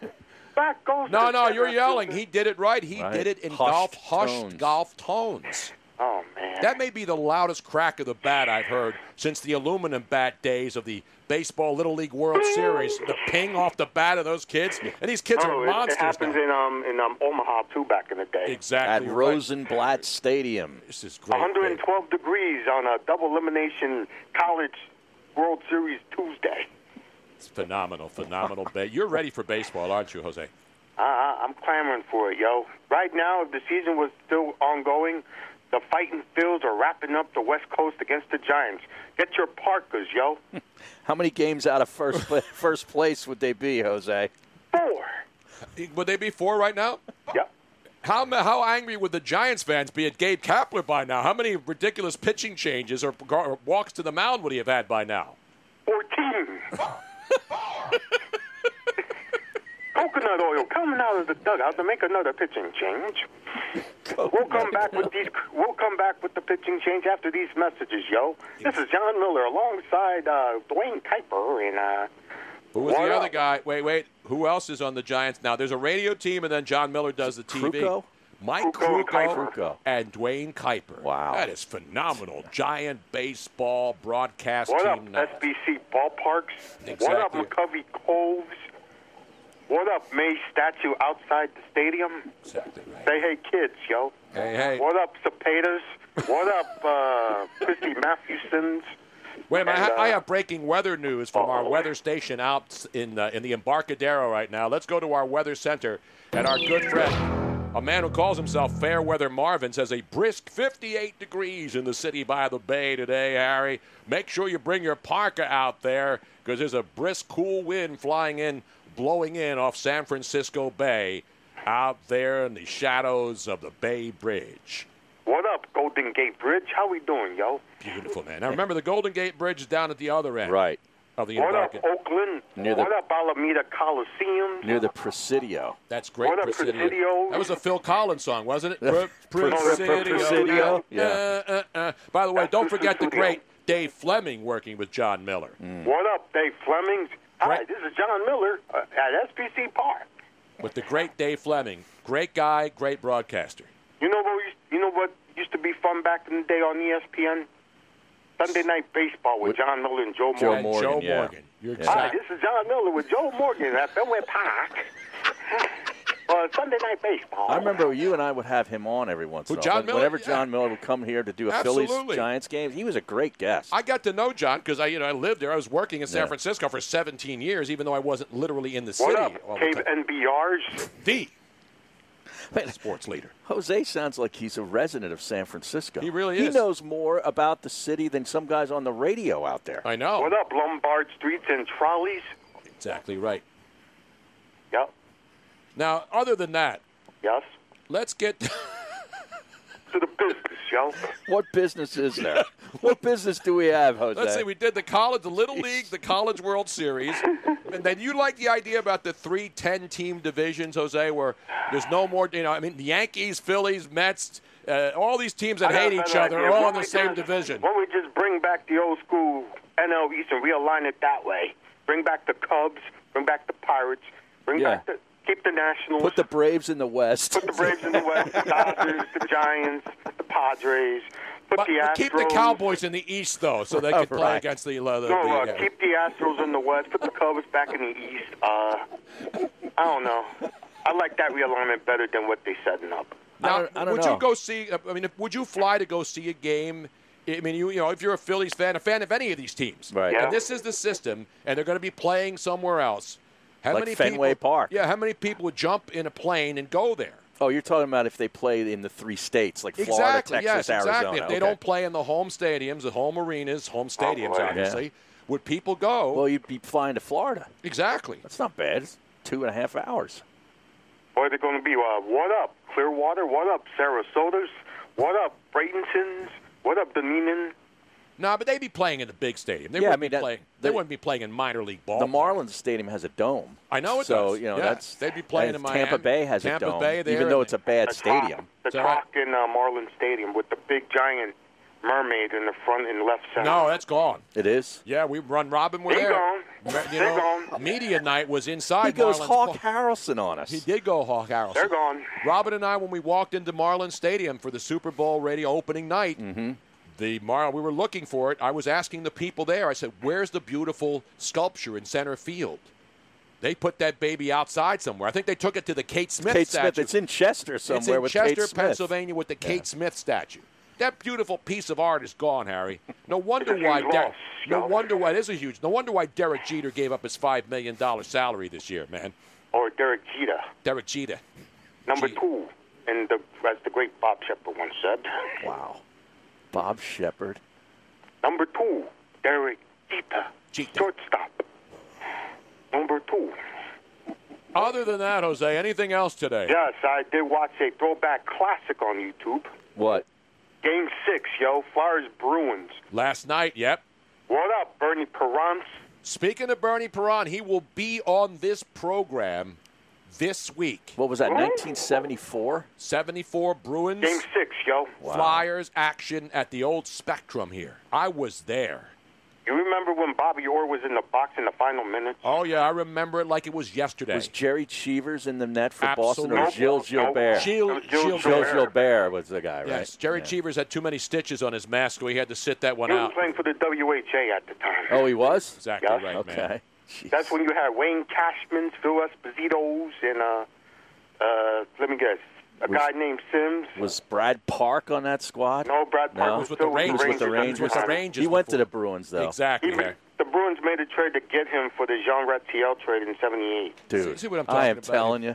Back goes. No, no, you're yelling. fielder. He did it right. He Right. did it in Hushed golf, hushed tones. golf tones. Oh man. That may be the loudest crack of the bat I've heard since the aluminum bat days of the baseball Little League World Series. The ping off the bat of those kids, and these kids oh, are it- monsters It happens now. in um in um Omaha too back in the day. At Exactly right. Rosenblatt Stadium. This is great. 112 degrees on a double elimination college World Series Tuesday. It's phenomenal, phenomenal. bet. You're ready for baseball, aren't you, Jose? Uh, I'm clamoring for it, yo. Right now, if the season was still ongoing, The Fighting Phils are wrapping up the West Coast against the Giants. Get your Parkers, yo. How many games out of first pla- first place would they be, Jose? Four. Would they be four right now? Yep. How how angry would the Giants fans be at Gabe Kapler by now? How many ridiculous pitching changes or, or walks to the mound would he have had by now? 14. Coconut oil coming out of the dugout to make another pitching change. We'll come back with these. We'll come back with the pitching change after these messages, yo. This is Jon Miller alongside uh, Duane Kuiper and uh, Who was What the other guy? Wait, wait. Who else is on the Giants now? There's a radio team, and then Jon Miller does the TV. Krukow? Mike Krukow, Krukow. and Duane Kuiper. Wow. that is phenomenal. Giant baseball broadcast what up, team. now. SBC Ballparks? What up, Exactly. McCovey Coves? What up, May statue outside the stadium? Exactly right. Say hey, kids, yo. Hey, hey. What up, Cepedas? What up, uh, Christy Mathewsons? Wait a minute. And, I- I uh, have breaking weather news from our Uh-oh. weather station out in uh, in the Embarcadero right now. Let's go to our weather center and our good friend, a man who calls himself Fairweather Marvin, says a brisk 58 degrees in the city by the bay today. Harry, make sure you bring your parka out there because there's a brisk, cool wind flying in, blowing in off San Francisco Bay, out there in the shadows of the Bay Bridge. What up, Golden Gate Bridge? How we doing, yo? Beautiful, man. Now remember, the Golden Gate Bridge is down at the other end Right. of the What up, Oakland? Near the- what up, Alameda Coliseum? Near the Presidio. That's great. What up, Presidio. Presidio? That was a Phil Collins song, wasn't it? Yeah. Pre- Pre- Presidio, yeah. Uh, uh, uh. By the way, don't forget the great Dave Fleming working with Jon Miller. What up, Dave Fleming? Hi, Right. this is Jon Miller uh, at SBC Park. With the great Dave Fleming. Great guy, great broadcaster. You know what? Used, you know what used to be fun back in the day on ESPN? Sunday Night Baseball with Jon Miller and Joe Joe Morgan. And Morgan, Joe yeah. Morgan. You're Yeah. Hi, this is Jon Miller with Joe Morgan at Fenway Park. uh, Sunday Night Baseball. I remember you and I would have him on every once in a while. Whenever Yeah. Jon Miller would come here to do a Absolutely. Phillies Giants game, he was a great guest. I got to know John because I, you know, I lived there. I was working in San Yeah. Francisco for 17 years, even though I wasn't literally in the What city up, all the time. NBRs? The Man, sports leader. Jose sounds like he's a resident of San Francisco. He really is. He knows more about the city than some guys on the radio out there. I know. What up, Lombard Streets and Trolleys? Exactly right. Yep. Now, other than that, Yes. let's get. To the business, yo. What business is there? what business do we have, Jose? Let's see. We did the college, the Little League, the College World Series, and then you like the idea about the three 10-team divisions, Jose, where there's no more. You know, I mean, the Yankees, Phillies, Mets, uh, all these teams that hate each other idea. are all Why in the same just- division. Why don't we just bring back the old school NL East and realign it that way? Bring back the Cubs, bring back the Pirates, bring Yeah. back the keep the Nationals, Put the Braves in the West. put the Braves in the West, the Dodgers, the Giants, the Padres, put But the Astros. keep the Cowboys in the East, though, so they can play Right. against the. Uh, the, No, the, uh, uh, keep the Astros in the West, put the Cubs back in the East. Uh, I don't know. I like that realignment better than what they setting up. Now, I don't- I don't would know. you go see? I mean, if, would you fly to go see a game? I mean, you you know, if you're a Phillies fan, a fan of any of these teams, Right. Yeah. and this is the system, and they're going to be playing somewhere else. How Like many Fenway people, Park. Yeah, how many people would jump in a plane and go there? Oh, you're talking about if they play in the three states, like Florida, exactly. Texas, yes, exactly. Arizona. If they okay. don't play in the home stadiums, the home arenas, home stadiums, boy. obviously, would people go? Well, you'd be flying to Florida. exactly. That's not bad. It's two and a half hours. Or are they're going to be, uh, what up, Clearwater? What up, Sarasotas? What up, Bradentons? What up, Dunedin? No, but they'd be playing in the big stadium. They Yeah, wouldn't mean, be that- playing. They, they- wouldn't be playing in minor league ball. The Marlins Stadium has a dome. I know it so, does. you know, Yeah. that's They'd be playing in Miami. Tampa Bay has Tampa a dome, Bay there even though it's a bad The stadium. Talk, the Is that right? talk in uh, Marlin Stadium with the big giant mermaid in the front and left center. No, that's gone. It is. Yeah, we run Robin. We're They there. gone. You They know, gone. media night was inside. He goes Marlins Hawk Park. Harrelson on us. He did go Hawk Harrelson. They're gone. Robin and I, when we walked into Marlin Stadium for the Super Bowl radio opening night, Mm-hmm. The Mar- we were looking for it. I was asking the people there. I said, "Where's the beautiful sculpture in center field?" They put that baby outside somewhere. I think they took it to the Kate Smith Kate statue. Smith. It's in Chester somewhere it's in with Chester, Kate Smith. Pennsylvania, with the Kate Smith statue. That beautiful piece of art is gone, Harry. No wonder why. huge Der- no wonder why. It is a huge. No wonder why Derek Jeter gave up his five million dollar salary this year, man. Or Derek Jeter, Derek Jeter. number Jeter. two. and the, as the great Bob Sheppard once said. Wow. Bob Sheppard. Number two, Derek Jeter, shortstop. Number two. Other than that, Jose, anything else today? Yes, I did watch a throwback classic on YouTube. What? Game six, yo, Flyers Bruins. Last night, yep. What up, Bernie Parents? Speaking of Bernie Parent, he will be on this program this week. What was that, 1974? 74 Bruins. Game six, yo. Flyers action at the old Spectrum here. I was there. You remember when Bobby Orr was in the box in the final minutes? Oh, yeah, I remember it like it was yesterday. Was Gerry Cheevers in the net for Boston or Absolutely. Gilles Nope. Gilbert? Gilles- Gilles Gilles Gilbert. Gilbert was the guy, right? Yes, Gerry Yeah. Cheevers had too many stitches on his mask, so he had to sit that one out. He was out. playing for the WHA at the time. Oh, he was? Exactly Yes. right, Okay. man. That's when you had Wayne Cashman, Phil Esposito's, and uh, uh, let me guess, a Was- guy named Sims. Was Brad Park on that squad? No, Brad Park No? was with the He was with the Rangers at the Rangers. He went to the Bruins, though. Exactly. He ma- the Bruins made a trade to get him for the Jean Ratelle trade in '78. Dude, See what I'm talking I am about telling you.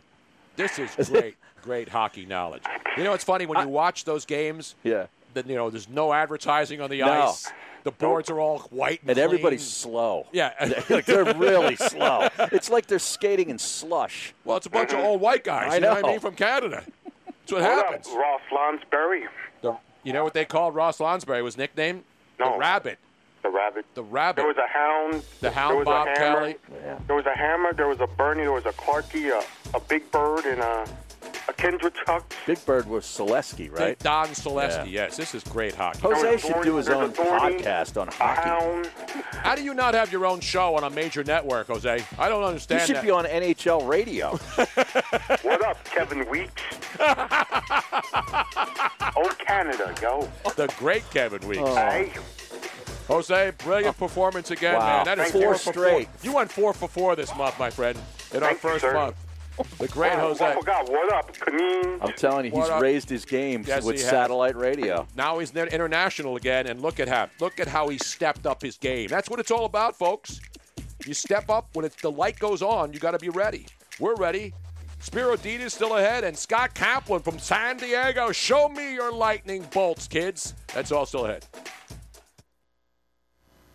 This is great, great hockey knowledge. You know, it's funny when you watch those games. Yeah. That you know, there's no advertising on the No. ice. The boards are all white and, And everybody's slow. Yeah, Like, they're really slow. It's like they're skating in slush. Well, it's a bunch of old white guys. I you know. what. I mean from Canada. That's what What up, happens. Ross Lonsberry? The, you know what they called Ross Lonsberry was nicknamed No. the Rabbit. The Rabbit. The Rabbit. There was a Hound. The Hound there was Bob a hammer, Kelly. There was a Hammer. There was a Bernie. There was a Clarky. A, a Big Bird and a, a Kendra Chuck. Big Bird was Saleski, right? Don Saleski. Yeah. Yes, this is great hockey. Jose should do his own podcast on hockey. Hound. How do you not have your own show on a major network, Jose? I don't understand You should that. be on NHL radio. What up, Kevin Weekes? oh, Canada, yo. the great Kevin Weekes. Oh. Hey. Jose, brilliant oh. performance again, Wow. man. That is Thank four straight. Four. You went four for four this month, my friend, in our Thank you, first sir. month. The great Oh, Jose. I forgot. What up, Kaneen? I'm telling you, he's up? raised his game Yes, with he has. satellite radio. Now he's international again, and look at how look at how he stepped up his game. That's what it's all about, folks. You step up when it's, the light goes on. You got to be ready. We're ready. Spero Dedes is still ahead, and Scott Kaplan from San Diego. Show me your lightning bolts, kids. That's all still ahead.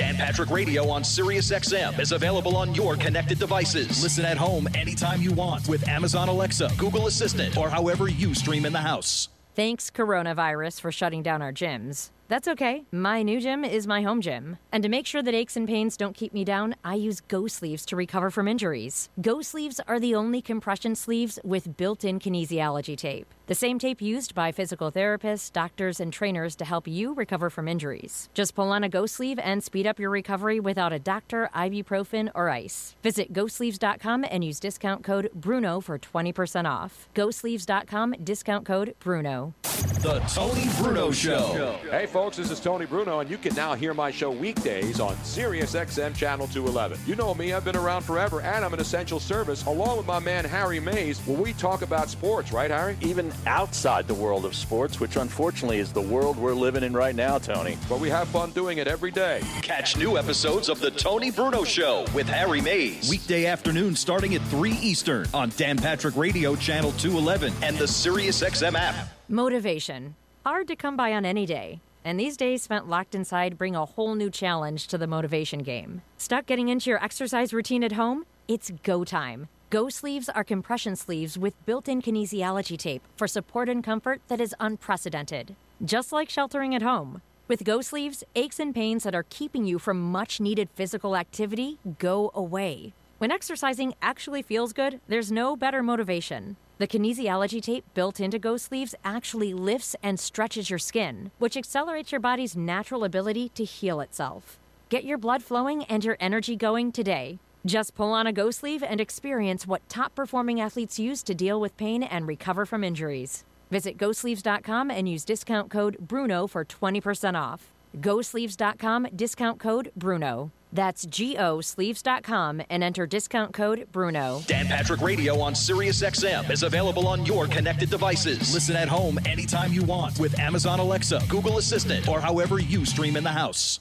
Dan Patrick Radio on Sirius XM is available on your connected devices. Listen at home anytime you want with Amazon Alexa, Google Assistant, or however you stream in the house. Thanks, coronavirus, for shutting down our gyms. That's okay. My new gym is my home gym. And to make sure that aches and pains don't keep me down, I use Go Sleeves to recover from injuries. Go Sleeves are the only compression sleeves with built in kinesiology tape. The same tape used by physical therapists, doctors, and trainers to help you recover from injuries. Just pull on a Go Sleeve and speed up your recovery without a doctor, ibuprofen, or ice. Visit GoSleeves.com and use discount code BRUNO for 20% off. GoSleeves.com, discount code BRUNO. The Tony Bruno Show. Hey, folks, this is Tony Bruno, and you can now hear my show weekdays on Sirius XM Channel 211. You know me, I've been around forever, and I'm an essential service, along with my man Harry Mays, where we talk about sports, right, Harry? Even outside the world of sports, which unfortunately is the world we're living in right now, Tony. But we have fun doing it every day. Catch new episodes of The Tony Bruno Show with Harry Mays. Weekday afternoon starting at 3 Eastern on Dan Patrick Radio Channel 211 and the SiriusXM app. Motivation. Hard to come by on any day. And these days spent locked inside bring a whole new challenge to the motivation game. Stuck getting into your exercise routine at home? It's go time. Go sleeves are compression sleeves with built in kinesiology tape for support and comfort that is unprecedented. Just like sheltering at home. With Go sleeves, aches and pains that are keeping you from much needed physical activity go away. When exercising actually feels good, there's no better motivation. The kinesiology tape built into Go Sleeves actually lifts and stretches your skin, which accelerates your body's natural ability to heal itself. Get your blood flowing and your energy going today. Just pull on a Go sleeve and experience what top performing athletes use to deal with pain and recover from injuries. Visit GoSleeves.com and use discount code BRUNO for 20% off. GoSleeves.com, discount code BRUNO. That's G O Sleeves.com and enter discount code BRUNO. Dan Patrick Radio on Sirius XM is available on your connected devices. Listen at home anytime you want with Amazon Alexa, Google Assistant, or however you stream in the house.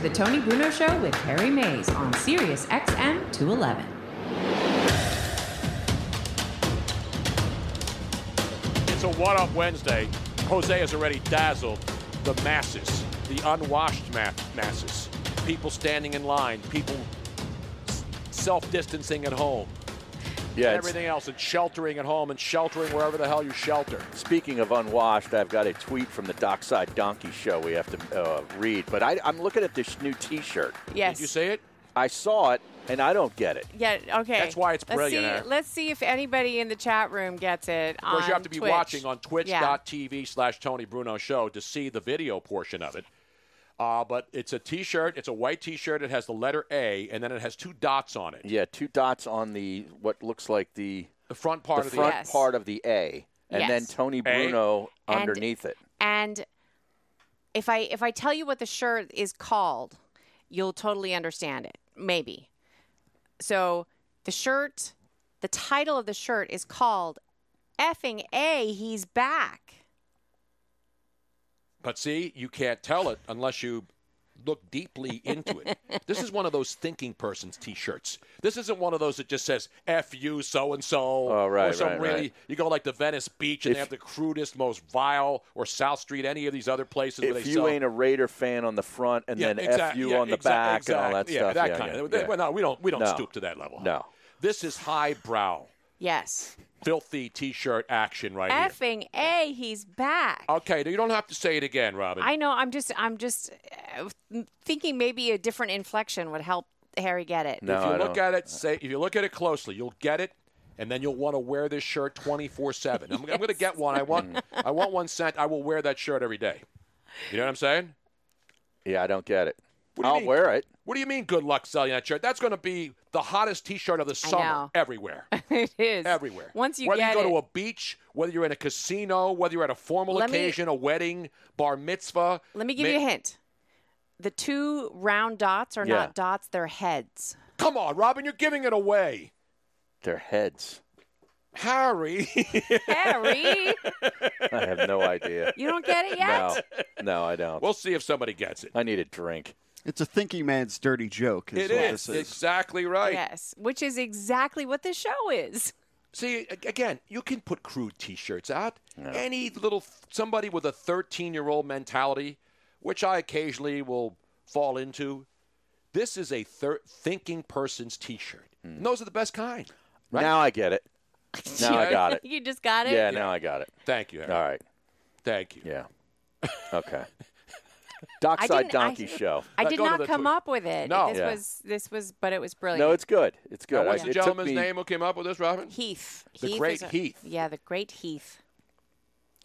To the Tony Bruno Show with Harry Mayes on Sirius XM 211. It's a What Up Wednesday. Jose has already dazzled the masses, the unwashed ma- masses, people standing in line, people self distancing at home. Yeah, and everything else, and sheltering at home and sheltering wherever the hell you shelter. Speaking of unwashed, I've got a tweet from the Dockside Donkey Show we have to uh, read. But I, I'm looking at this new T-shirt. Yes. Did you see it? I saw it, and I don't get it. Yeah. Okay. That's why it's let's brilliant, See, Aaron. let's see if anybody in the chat room gets it. Of course, you have to be Twitch. watching on Yeah. twitch.tv slash Tony Bruno Show to see the video portion of it. Uh, but it's a T-shirt. It's a white T-shirt. It has the letter A, and then it has two dots on it. Yeah, two dots on the what looks like the the front part the of the front Yes. part of the A, and then Yes. Tony A. Bruno And- underneath it. And if I if I tell you what the shirt is called, you'll totally understand it. Maybe. So the shirt, the title of the shirt is called "Effing A, He's Back." But see, you can't tell it unless you look deeply into it. this is one of those thinking person's T-shirts. This isn't one of those that just says "F you so and so." Oh, right, Or some right, really right. you go like the Venice Beach and If- they have the crudest, most vile, or South Street, any of these other places where If you sell. ain't a Raider fan on the front, and Yeah, then exact- F you yeah, on the exact- back, and all that yeah, stuff. that yeah, kind of. Well, no, we don't. We don't stoop to that level. No. This is highbrow, Yes. filthy T-shirt action right here. Effing A, he's back. Okay, you don't have to say it again, Robin. I know. I'm just. I'm just uh, thinking maybe a different inflection would help Harry get it. No, if you look at it, say if you look at it closely, you'll get it, and then you'll want to wear this shirt 24/7. I'm, I'm going to get one. I want I want one sent. I will wear that shirt every day. You know what I'm saying? Yeah, I don't get it. What do you I'll mean? wear it. What do you mean? Good luck selling that shirt. That's going to be the hottest T-shirt of the summer everywhere. it is Everywhere. Once you whether get you go it, to a beach, whether you're in a casino, whether you're at a formal Let me- occasion, a wedding, bar mitzvah. let me give ma- you a hint. The two round dots are Yeah. not dots; they're heads. Come on, Robin, you're giving it away. Their heads. Harry. Harry, I have no idea. you don't get it yet. No, no, I don't. we'll see if somebody gets it. I need a drink. It's a thinking man's dirty joke. Is It what is This is. exactly right. Yes, which is exactly what the show is. See, again, you can put crude T-shirts out. Any little somebody with a 13-year-old mentality, which I occasionally will fall into. This is a thir- thinking person's T-shirt. Hmm. And those are the best kind. Right? Now I get it. Now I got it. you just got it. Yeah, now I got it. Thank you. Harry. All right. Thank you. Yeah. Okay. I Dockside didn't- I- Donkey Show. I did not come tweet. up with it. No. This Yeah. was this was, but it was brilliant. No, it's good. It's good. Now, what's I- the gentleman's me- name who came up with this, Robin? Heath. The Heath great a- Heath. Yeah, the great Heath.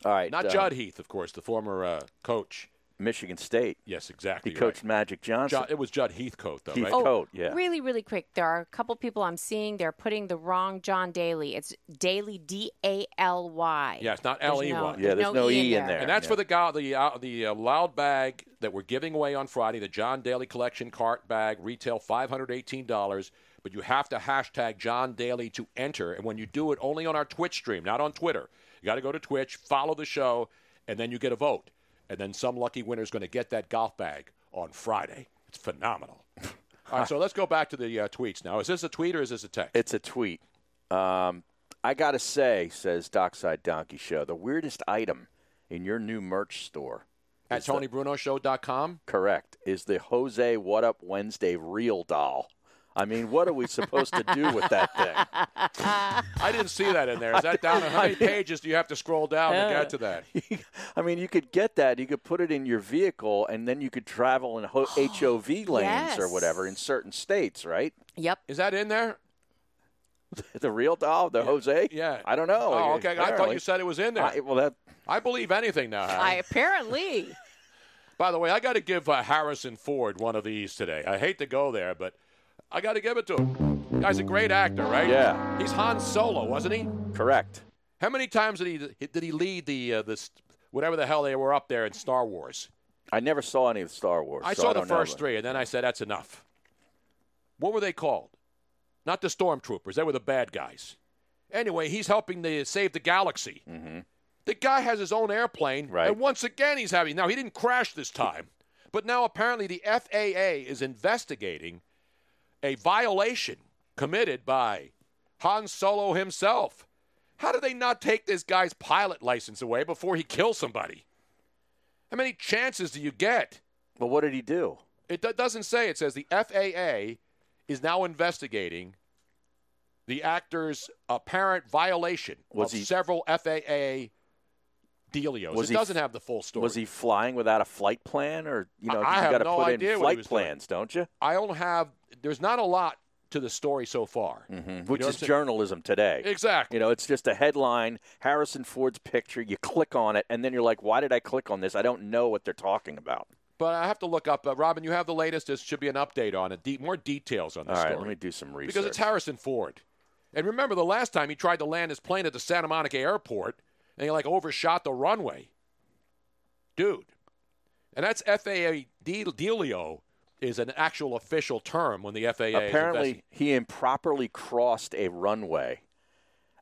All right. Not uh, Judd Heath, of course, the former uh, coach. Michigan State. Yes, exactly. He coached right. Magic Johnson. Judd, it was Jud Heathcote, though, Heath right? Oh, yeah. Really, really quick. There are a couple people I'm seeing. They're putting the wrong John Daly. It's Daly, D A L Y. Yeah, it's not There's L E no- Y. Yeah, there's no E in there. And that's Yeah. for the guy, the uh, the uh, loud bag that we're giving away on Friday, the John Daly Collection cart bag, retail five hundred eighteen dollars. But you have to hashtag John Daly to enter, and when you do it, only on our Twitch stream, not on Twitter. You got to go to Twitch, follow the show, and then you get a vote, and then some lucky winner is going to get that golf bag on Friday. It's phenomenal. All right, so let's go back to the uh, tweets now. Is this a tweet or is this a text? It's a tweet. Um, I got to say, says Dockside Donkey Show, the weirdest item in your new merch store. At TonyBrunoShow.com? Correct. Is the Jose What Up Wednesday real doll. I mean, what are we supposed to do with that thing? I didn't see that in there. Is that down? How many pages do you have to scroll down to get to that? I mean, you could get that. You could put it in your vehicle, and then you could travel in ho- HOV lanes or whatever in certain states, right? Yep. Is that in there? the real doll, the Jose. Yeah. I don't know. Oh, okay. I thought you said it was in there. I- well, that I believe anything now, Harry. I apparently. By the way, I got to give uh, Harrison Ford one of these today. I hate to go there, but I got to give it to him. Guy's a great actor, right? Yeah. He's Han Solo, wasn't he? correct. How many times did he did he lead the uh, this whatever the hell they were up there in Star Wars? I never saw any of Star Wars. I so saw I the don't know, first three, and then I said that's enough. What were they called? Not the stormtroopers. They were the bad guys. Anyway, he's helping to save the galaxy. Mm-hmm. The guy has his own airplane, Right. and once again he's having. Now he didn't crash this time, but now apparently the FAA is investigating a violation committed by Han Solo himself. How do they not take this guy's pilot license away before he kills somebody? How many chances do you get? Well, what did he do? It do- doesn't say. It says the FAA is now investigating the actor's apparent violation Was of he- several FAA dealios. Was it he- doesn't have the full story. Was he flying without a flight plan, or you know, I you got to no put in flight was doing. plans, don't you? I don't have. There's not a lot to the story so far. Mm-hmm. You Which know is what I'm saying? journalism today. Exactly. You know, it's just a headline, Harrison Ford's picture. You click on it, and then you're like, "Why did I click on this? I don't know what they're talking about." But I have to look up. Uh, Robin, you have the latest. There should be an update on it. De- more details on the All right, story. let me do some research. Because it's Harrison Ford. And remember the last time he tried to land his plane at the Santa Monica airport and he like overshot the runway. Dude. And that's FAA dealio is an actual official term when the FAA Apparently, he improperly crossed a runway,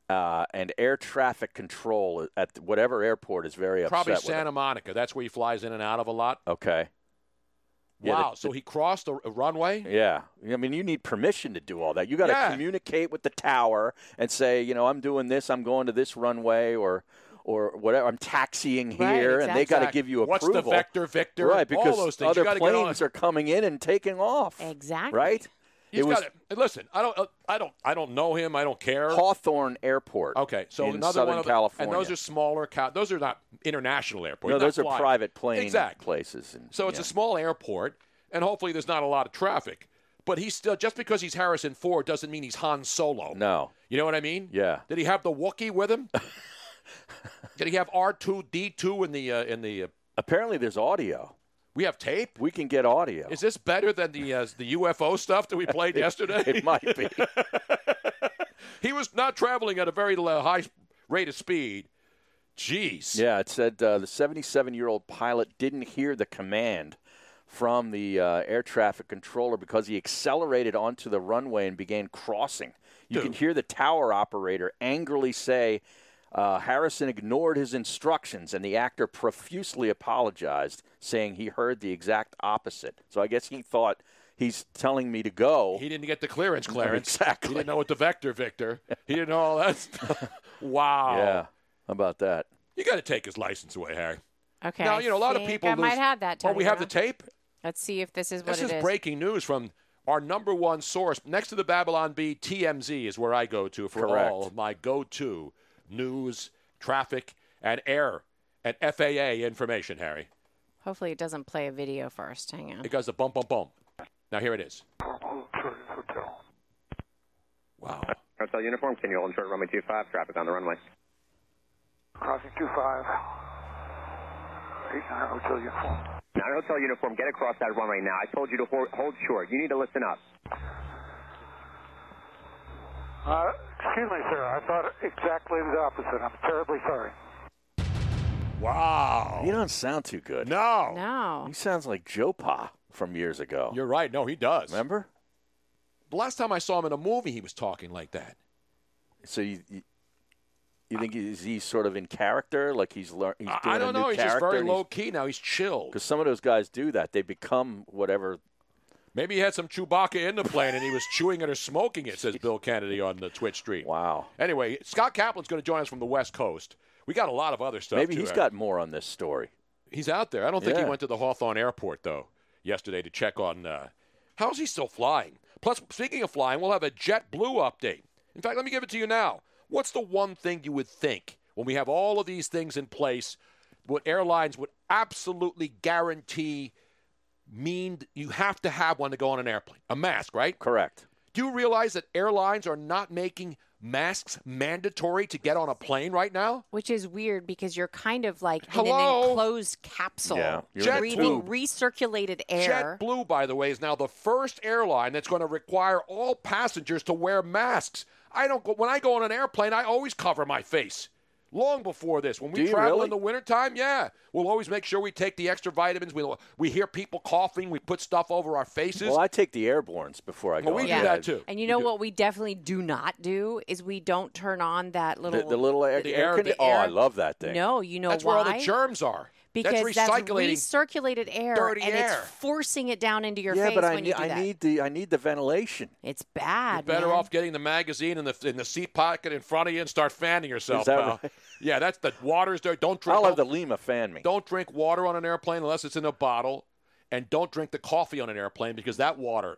uh, and air traffic control at whatever airport is very probably upset with Santa Monica. That's where he flies in and out of a lot. Okay. Yeah, wow. the- so he crossed a, a runway? Yeah, I mean, you need permission to do all that. You got to Yeah. communicate with the tower and say, you know, I'm doing this. I'm going to this runway, or or whatever. I'm taxiing Right, here, and they got to give you What's approval. What's the vector, Victor? Right, All because those things. Other gotta get on- planes are coming in and taking off. Exactly. Right. He's it was got it. Listen, I don't, uh, I don't, I don't know him. I don't care. Hawthorne Airport. Okay, so in another Southern one of the, California. and those are smaller. Those are not international airports. no, not those are fly- private plane Exactly. places. And, So it's yeah. a small airport, and hopefully there's not a lot of traffic. But he's still just because he's Harrison Ford doesn't mean he's Han Solo. No. You know what I mean? Yeah. Did he have the Wookiee with him? Did he have R two D two in the uh, in the? Uh, Apparently, there's audio. we have tape. We can get audio. Is this better than the uh, the UFO stuff that we played yesterday? it might be. he was not traveling at a very high rate of speed. Jeez. Yeah, it said uh, the 77 year old pilot didn't hear the command from the uh, air traffic controller because he accelerated onto the runway and began crossing. You can hear the tower operator angrily say, uh, Harrison ignored his instructions, and the actor profusely apologized, saying he heard the exact opposite. So I guess he thought he's telling me to go. He didn't get the clearance, Clarence. Exactly. He didn't know what the vector, Victor. He didn't know all that. stuff. wow. Yeah, how about that? You got to take his license away, Harry. Okay. Now you know a lot of people. I lose- might have that. Oh, we have the tape. Let's see if this is what it is. This it is is. breaking news from our number one source next to the Babylon Bee. TMZ is where I go to for Correct. all of my go-to news, traffic, and air and FAA information. Harry, Hopefully, it doesn't play a video first. Hang on. it goes a bump, bump, bump. Now here it is. Wow. Hotel uniform, can you hold short runway 25, traffic on the runway? Crossing 25. 89 hotel uniform. Now, hotel uniform, get across that runway now. I told you to hold, hold short. You need to listen up. Uh, excuse me, sir. I thought exactly the opposite. I'm terribly sorry. Wow. You don't sound too good. No. No. He sounds like Joe Pa from years ago. You're right. No, he does. Remember? The last time I saw him in a movie, he was talking like that. So you, you, you think he's, he's sort of in character, like he's learn, he's I- doing I don't a new know. He's just character very and he's- low key now. He's chilled. Because some of those guys do that. They become whatever. Maybe he had some Chewbacca in the plane and he was chewing it or smoking it, says Bill Kennedy on the Twitch stream. Wow. Anyway, Scott Kaplan's going to join us from the West Coast. We got a lot of other stuff. Maybe too, he's Eric. got more on this story. He's out there. I don't think he went to the Hawthorne Airport, though, yesterday to check on. Uh, how's he still flying? Plus, speaking of flying, we'll have a JetBlue update. In fact, let me give it to you now. What's the one thing you would think when we have all of these things in place, what airlines would absolutely guarantee mean you have to have one to go on an airplane? A mask, right? Correct. Do you realize that airlines are not making masks mandatory to get on a plane right now? Which is weird because you're kind of like in an enclosed capsule, Yeah, you're breathing tube. recirculated air. JetBlue, by the way, is now the first airline that's going to require all passengers to wear masks. I don't go when I go on an airplane. I always cover my face. Long before this, when we Do travel really? in the wintertime, yeah, we'll always make sure we take the extra vitamins. We we hear people coughing, we put stuff over our faces. Well, I take the airborns before I go. Well, we on do the- that too. And you know what we definitely do not do is we don't turn on that little The, the little air, The air air- condi- the Oh, I love that thing. No, you know that's why? where all the germs are. Because that's recycling. recirculated air, dirty and air. it's forcing it down into your yeah, face but I when need, you do I that. need the I need the ventilation. It's bad. You're better man. off getting the magazine in the in the seat pocket in front of you and start fanning yourself. Is that right? Yeah, that's the water's there. Don't drink. I'll have the Lima fan me. Don't drink water on an airplane unless it's in a bottle, and don't drink the coffee on an airplane because that water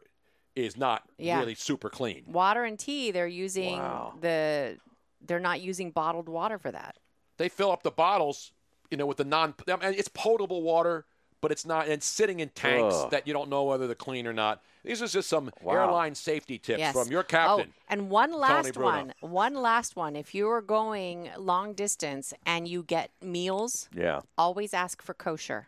is not Yeah. really super clean. water and tea. They're using Wow. the. They're not using bottled water for that. They fill up the bottles, you know, with the non. I mean, it's potable water, but it's not. And it's sitting in tanks Ugh. that you don't know whether they're clean or not. These are just some Wow. airline safety tips Yes. from your oh, captain. Oh, and one last Bruno. one. One last one. If you are going long distance and you get meals, Yeah. always ask for kosher.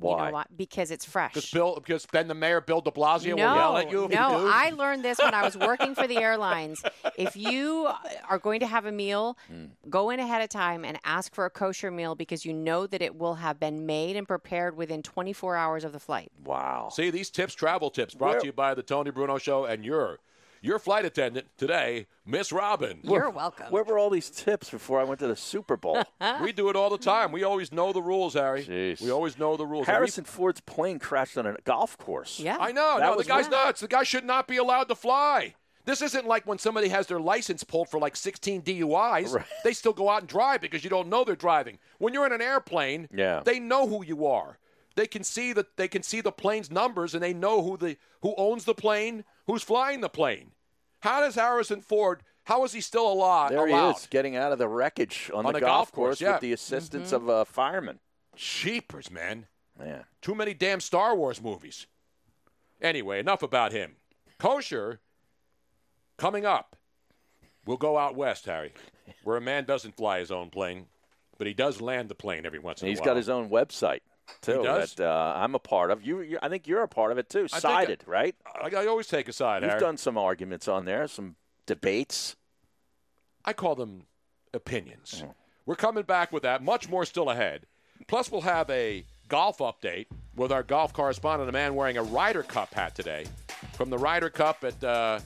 You Why? know why? Because it's fresh. Because Bill, because Ben the mayor, Bill De Blasio, no, will yell at you. if you no. I learned this when I was working for the airlines. If you are going to have a meal, Hmm. go in ahead of time and ask for a kosher meal because you know that it will have been made and prepared within 24 hours of the flight. Wow. See these tips, travel tips, brought Where- to you by the Tony Bruno Show and your your flight attendant today, Miss Robin. You're welcome. Where were all these tips before I went to the Super Bowl? we do it all the time. We always know the rules, Harry. Jeez. We always know the rules. And we- Harrison Ford's plane crashed on a golf course. Yeah. I know. That no, the guy's weird. nuts. The guy should not be allowed to fly. This isn't like when somebody has their license pulled for like 16 DUIs. Right. They still go out and drive because you don't know they're driving. When you're in an airplane, Yeah. they know who you are. They can see that they can see the plane's numbers and they know who the who owns the plane, who's flying the plane. How does Harrison Ford? How is he still alive? There allowed? he is, getting out of the wreckage on, On the, the golf course, yeah. with the assistance Mhm. of a fireman. Cheapers, man. Man. Too many damn Star Wars movies. Anyway, enough about him. Kosher, coming up. We'll go out west, Harry, where a man doesn't fly his own plane, but he does land the plane every once in He's a while. He's got his own website too that uh, I'm a part of. You, you, I think you're a part of it too. Sided, right? I, I always take a side, You've Harry. done some arguments on there, some debates. I call them opinions. We're coming back with that. Much more still ahead. Plus, we'll have a golf update with our golf correspondent, a man wearing a Ryder Cup hat today from the Ryder Cup at. Uh,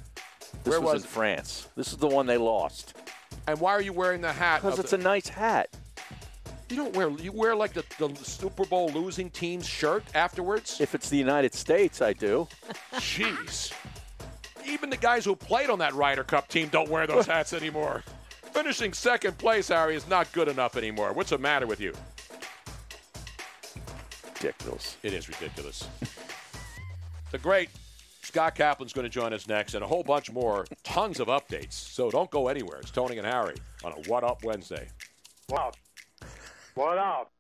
This where was, was in France. This is the one they lost. And why are you wearing the hat? Because it's the- a nice hat. You don't wear. You wear like the, the Super Bowl losing team's shirt afterwards. If it's the United States, I do. Jeez. Even the guys who played on that Ryder Cup team don't wear those hats anymore. Finishing second place, Harry, is not good enough anymore. What's the matter with you? Ridiculous. It is ridiculous. the great Scott Kaplan's going to join us next, and a whole bunch more, tons of updates. So don't go anywhere. It's Tony and Harry on a What Up Wednesday. What? What up?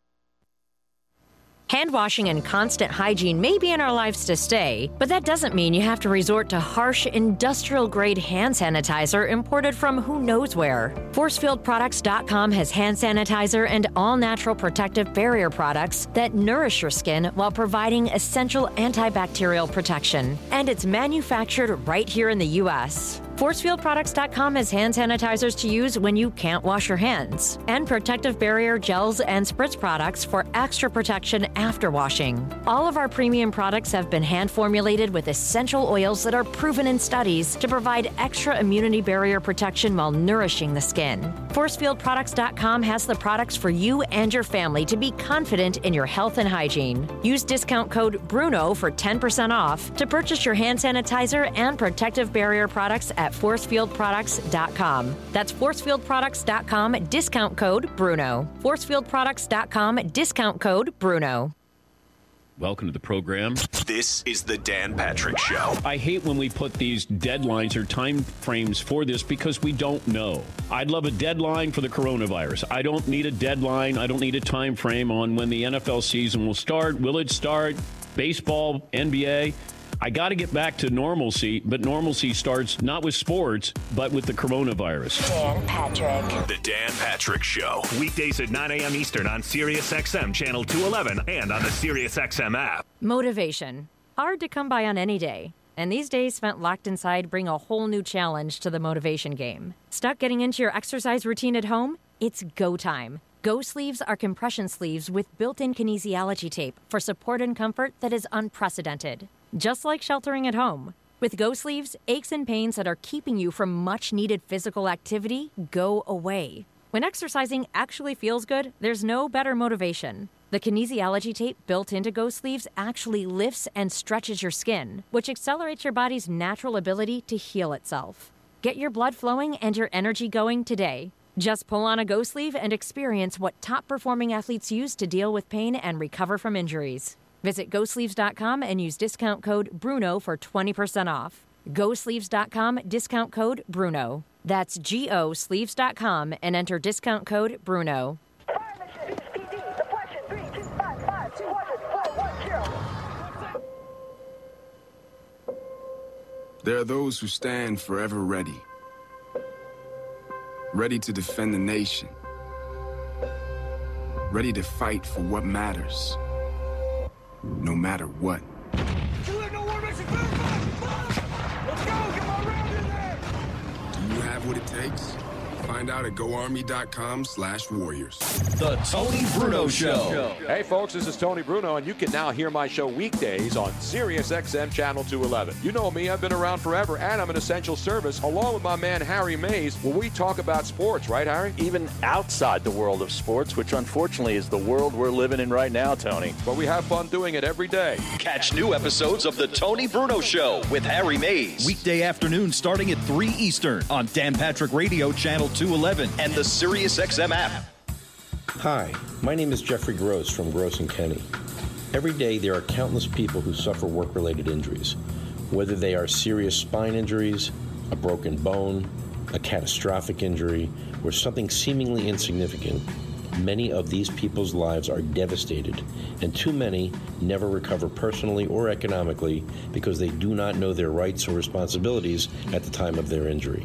Hand washing and constant hygiene may be in our lives to stay, but that doesn't mean you have to resort to harsh, industrial grade hand sanitizer imported from who knows where. ForcefieldProducts.com has hand sanitizer and all natural protective barrier products that nourish your skin while providing essential antibacterial protection. And it's manufactured right here in the U.S. ForcefieldProducts.com has hand sanitizers to use when you can't wash your hands, and protective barrier gels and spritz products for extra protection after washing. All of our premium products have been hand formulated with essential oils that are proven in studies to provide extra immunity barrier protection while nourishing the skin. ForcefieldProducts.com has the products for you and your family to be confident in your health and hygiene. Use discount code BRUNO for 10% off to purchase your hand sanitizer and protective barrier products at forcefieldproducts.com. That's forcefieldproducts.com, discount code BRUNO. Forcefieldproducts.com, discount code BRUNO. Welcome to the program. This is the Dan Patrick Show. I hate when we put these deadlines or time frames for this because we don't know. I'd love a deadline for the coronavirus. I don't need a deadline. I don't need a time frame on when the NFL season will start. Will it start? Baseball, NBA. I got to get back to normalcy, but normalcy starts not with sports, but with the coronavirus. Dan Patrick. The Dan Patrick Show. Weekdays at 9 a.m. Eastern on Sirius XM Channel 211 and on the Sirius XM app. Motivation. Hard to come by on any day. And these days spent locked inside bring a whole new challenge to the motivation game. Stuck getting into your exercise routine at home? It's go time. Go sleeves are compression sleeves with built in kinesiology tape for support and comfort that is unprecedented. Just like sheltering at home. With Go sleeves, aches and pains that are keeping you from much needed physical activity go away. When exercising actually feels good, there's no better motivation. The kinesiology tape built into Go Sleeves actually lifts and stretches your skin, which accelerates your body's natural ability to heal itself. Get your blood flowing and your energy going today. Just pull on a Go Sleeve and experience what top performing athletes use to deal with pain and recover from injuries. Visit GoSleeves.com and use discount code BRUNO for 20% off. GoSleeves.com, discount code BRUNO. That's G O Sleeves.com and enter discount code BRUNO. There are those who stand forever ready, ready to defend the nation, ready to fight for what matters, no matter what. Do you have what it takes? Find out at goarmy.com slash warriors. The Tony Bruno Show. Hey, folks, this is Tony Bruno, and you can now hear my show weekdays on Sirius XM Channel 211. You know me, I've been around forever, and I'm an essential service, along with my man Harry Mayes, where we talk about sports, right, Harry? Even outside the world of sports, which unfortunately is the world we're living in right now, Tony. But we have fun doing it every day. Catch new episodes of The Tony Bruno Show with Harry Mayes. Weekday afternoon starting at 3 Eastern on Dan Patrick Radio Channel 211 and the SiriusXM app. Hi, my name is Jeffrey Gross from Gross and Kenny. Every day there are countless people who suffer work related injuries, whether they are serious spine injuries, a broken bone, a catastrophic injury, or something seemingly insignificant. Many of these people's lives are devastated, and too many never recover personally or economically because they do not know their rights or responsibilities at the time of their injury.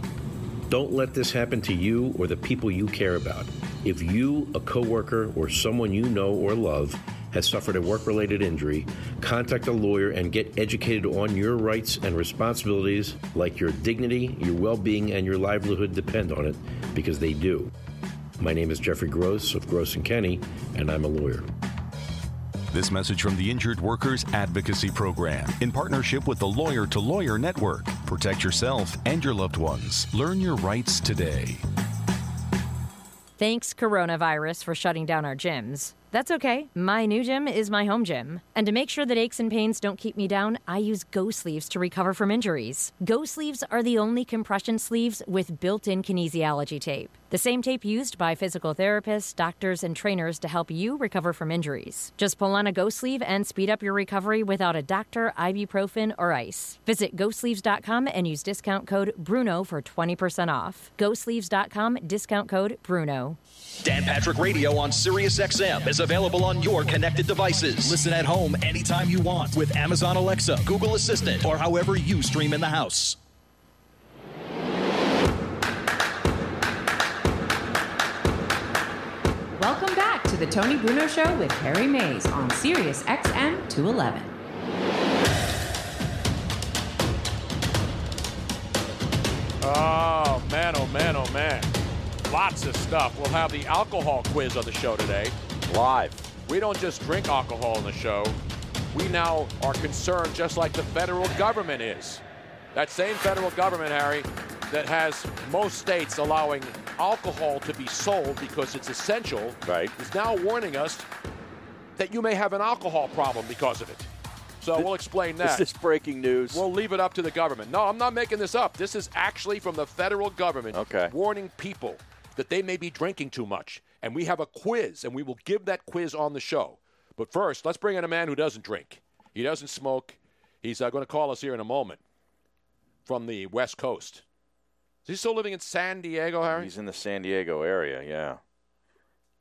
Don't let this happen to you or the people you care about. If you, a coworker, or someone you know or love has suffered a work-related injury, contact a lawyer and get educated on your rights and responsibilities like your dignity, your well-being, and your livelihood depend on it because they do. My name is Jeffrey Gross of Gross and Kenny, and I'm a lawyer. This message from the Injured Workers Advocacy Program in partnership with the Lawyer to Lawyer Network. Protect yourself and your loved ones. Learn your rights today. Thanks, coronavirus, for shutting down our gyms. That's okay. My new gym is my home gym. And to make sure that aches and pains don't keep me down, I use Go Sleeves to recover from injuries. Go Sleeves are the only compression sleeves with built in kinesiology tape. The same tape used by physical therapists, doctors, and trainers to help you recover from injuries. Just pull on a Go Sleeve and speed up your recovery without a doctor, ibuprofen, or ice. Visit GoSleeves.com and use discount code BRUNO for 20% off. GoSleeves.com, discount code BRUNO. Dan Patrick Radio on Sirius XM is available on your connected devices. Listen at home anytime you want with Amazon Alexa, Google Assistant, or however you stream in the house. Welcome back to the Tony Bruno Show with Harry Mayes on Sirius XM 211. Oh, man, oh, man, oh, man. Lots of stuff. We'll have the alcohol quiz on the show today. Live. We don't just drink alcohol on the show. We now are concerned just like the federal government is. That same federal government, Harry, that has most states allowing alcohol to be sold because it's essential, right. is now warning us that you may have an alcohol problem because of it. So we'll explain that. this is breaking news? We'll leave it up to the government. No, I'm not making this up. This is actually from the federal government okay. warning people that they may be drinking too much. And we have a quiz, and we will give that quiz on the show. But first, let's bring in a man who doesn't drink. He doesn't smoke. He's uh, going to call us here in a moment from the West Coast. Is he still living in San Diego, Harry? He's in the San Diego area, yeah.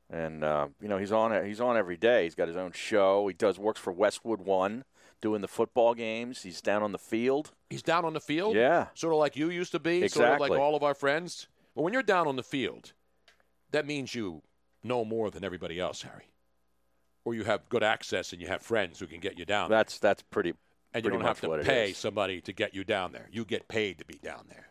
And uh, you know he's on he's on every day. He's got his own show. He does works for Westwood One, doing the football games. He's down on the field. He's down on the field? Yeah. Sort of like you used to be, sort of Exactly. like all of our friends. But when you're down on the field, that means you know more than everybody else, Harry. Or you have good access and you have friends who can get you down. That's that's pretty. And you don't have to pay somebody to get you down there. You get paid to be down there.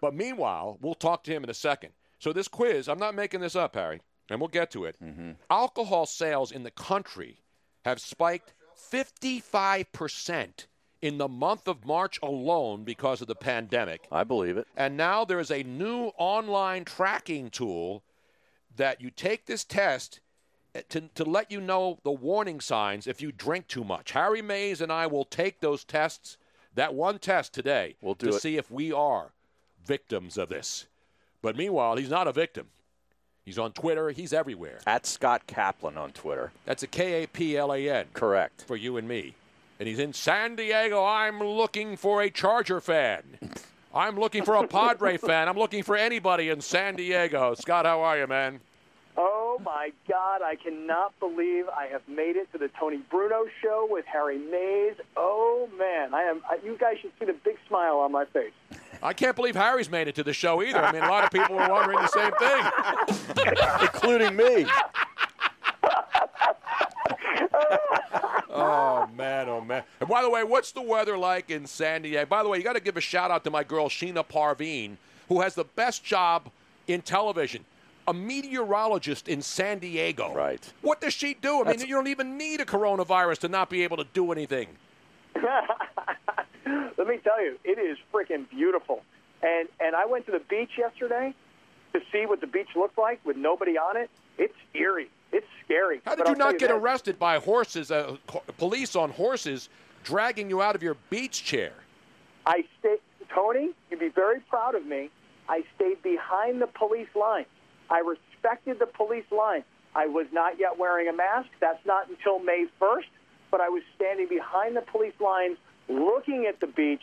But meanwhile, we'll talk to him in a second. So this quiz, I'm not making this up, Harry, and we'll get to it. Mm-hmm. Alcohol sales in the country have spiked 55% in the month of March alone because of the pandemic. I believe it. And now there is a new online tracking tool that you take this test to, to let you know the warning signs if you drink too much. Harry Mayes and I will take those tests, that one test today, We'll do to it. see if we are victims of this. But meanwhile, he's not a victim. He's on Twitter. He's everywhere. At Scott Kaplan on Twitter. That's a K A P L A N. Correct. For you and me. And he's in San Diego. I'm looking for a Charger fan. I'm looking for a Padre fan. I'm looking for anybody in San Diego. Scott, how are you, man? Oh my God! I cannot believe I have made it to the Tony Bruno show with Harry Mayes. Oh man, I am. I, you guys should see the big smile on my face. I can't believe Harry's made it to the show either. I mean, a lot of people were wondering the same thing, including me. oh man, oh man. And by the way, what's the weather like in San Diego? By the way, you got to give a shout out to my girl Sheena Parveen, who has the best job in television. A meteorologist in San Diego. Right. What does she do? I mean, you don't even need a coronavirus to not be able to do anything. Let me tell you, it is freaking beautiful. And and I went to the beach yesterday to see what the beach looked like with nobody on it. It's eerie. It's scary. How did But you I'll not get this. arrested by horses, uh, police on horses, dragging you out of your beach chair? I stayed, Tony, you'd be very proud of me. I stayed behind the police line. I respected the police line. I was not yet wearing a mask. That's not until May 1st, but I was standing behind the police lines, looking at the beach,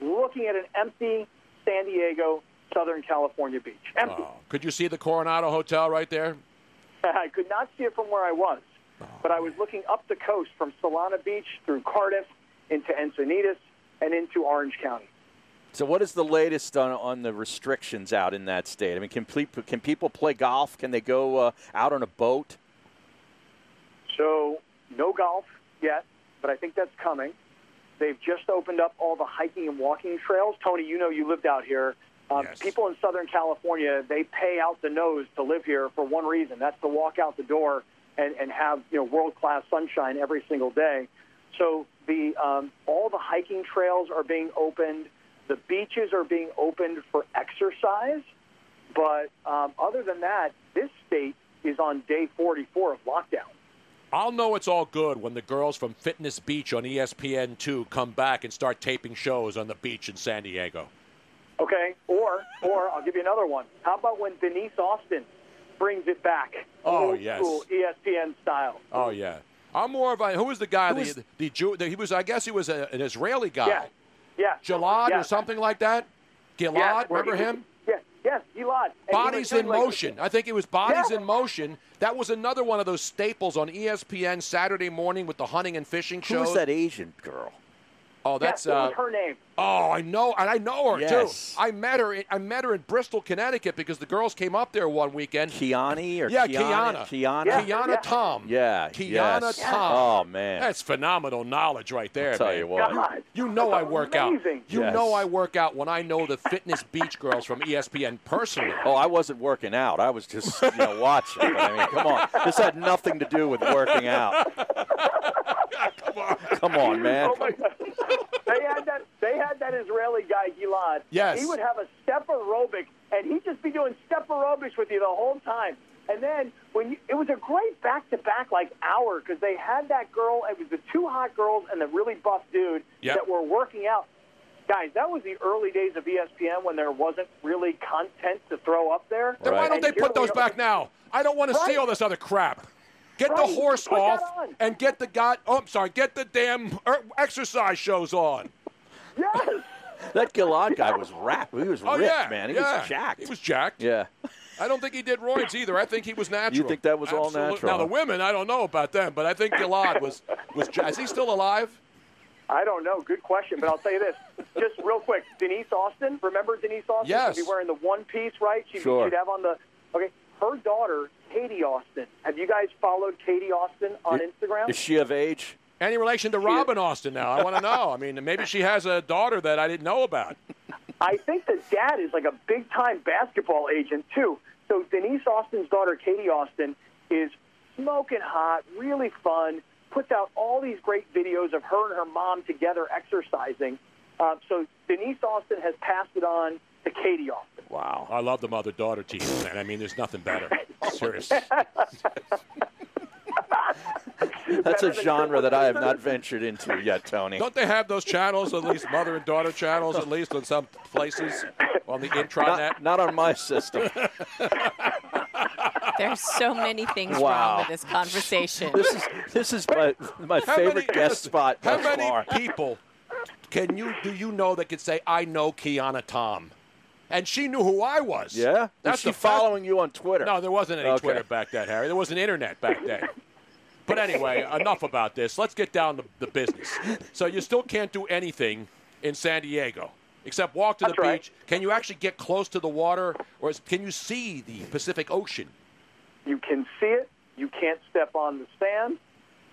looking at an empty San Diego, Southern California beach. Empty. Could you see the Coronado Hotel right there? I could not see it from where I was, oh, but I was looking up the coast from Solana Beach through Cardiff into Encinitas and into Orange County. So, what is the latest on, on the restrictions out in that state? I mean, can, can people play golf? Can they go uh, out on a boat? So, no golf yet, but I think that's coming. They've just opened up all the hiking and walking trails. Tony, you know you lived out here. Um, People in Southern California, they pay out the nose to live here for one reason. That's to walk out the door and, and have you know world class sunshine every single day. So the um, all the hiking trails are being opened. The beaches are being opened for exercise. But um, other than that, this state is on day 44 of lockdown. I'll know it's all good when the girls from Fitness Beach on E ESPN2 come back and start taping shows on the beach in San Diego. Okay, or or I'll give you another one. How about when Denise Austin brings it back? Oh, old yes. school ESPN style. Oh yeah, I'm more of a who was the guy? Who the, was- the Jew. The, he was. I guess he was a, an Israeli guy. Yeah, yeah. Jalad Yeah. or something like that. Gilad, Yeah, remember he- him? Yeah, yes, Gilad. And Bodies doing in like- Motion. I think it was Bodies Yeah. in Motion. That was another one of those staples on ESPN Saturday morning with the hunting and fishing Who shows. was that Asian girl? Oh, that's yes, uh, her name? Oh, I know, and I know her Yes. too. I met her. In, I met her in Bristol, Connecticut, because the girls came up there one weekend. Kiani or yeah, Kiana? Kiana, Kiana? Kiana Tom. Yeah. Kiana yes. Tom. Oh man. That's phenomenal knowledge right there. I'll tell man. you what. God, you know I work amazing. out. You Yes. know I work out when I know the fitness beach girls from ESPN personally. Oh, I wasn't working out. I was just, you know, watching. I mean, come on. This had nothing to do with working out. Come on, man. Oh my God. they had that. They had that Israeli guy Gilad. Yes. He would have a step aerobic, and he'd just be doing step aerobics with you the whole time. And then when you, it was a great back-to-back like hour because they had that girl. It was the two hot girls and the really buff dude Yep. that were working out. Guys, that was the early days of ESPN when there wasn't really content to throw up there. Then why don't And they put those back now? I don't want to see all this other crap. Get Right. the horse Put off and get the god. Oh, I'm sorry. Get the damn er, exercise shows on. Yes. That Gilad guy was rap. He was Oh ripped, yeah, man. He yeah. was jacked. He was jacked. Yeah. I don't think he did roids either. I think he was natural. You think that was all natural, Now the women, I don't know about them, but I think Gilad was was. ja- Is he still alive? I don't know. Good question, but I'll tell you this, just real quick. Denise Austin, remember Denise Austin? Yes. She'd be wearing the one piece, right? She'd, Sure. she'd have on the okay. Her daughter, Katie Austin. Have you guys followed Katie Austin on Instagram? Is she of age? Any relation to Robin Austin now? I want to know. I mean, maybe she has a daughter that I didn't know about. I think the dad is like a big time basketball agent too. So Denise Austin's daughter, Katie Austin, is smoking hot, really fun. Puts out all these great videos of her and her mom together exercising. Uh, so Denise Austin has passed it on to Katie Austin. Wow. I love the mother daughter team, man. I mean, there's nothing better. Serious. That's a genre that I have not ventured into yet, Tony. Don't they have those channels, at least mother and daughter channels, at least in some places on the intranet? Not, not on my system. There's so many things wrong with this conversation. This is this is my my How favorite many- guest listen, spot How thus many far. people can you do you know that could say I know Kiana Tom, and she knew who I was? Yeah, that's she the fact- following you on Twitter? No, there wasn't any Okay. Twitter back then, Harry. There wasn't internet back then. But anyway, enough about this. Let's get down to the business. So you still can't do anything in San Diego except walk to the right. beach. Can you actually get close to the water, or is, can you see the Pacific Ocean? You can see it. You can't step on the sand.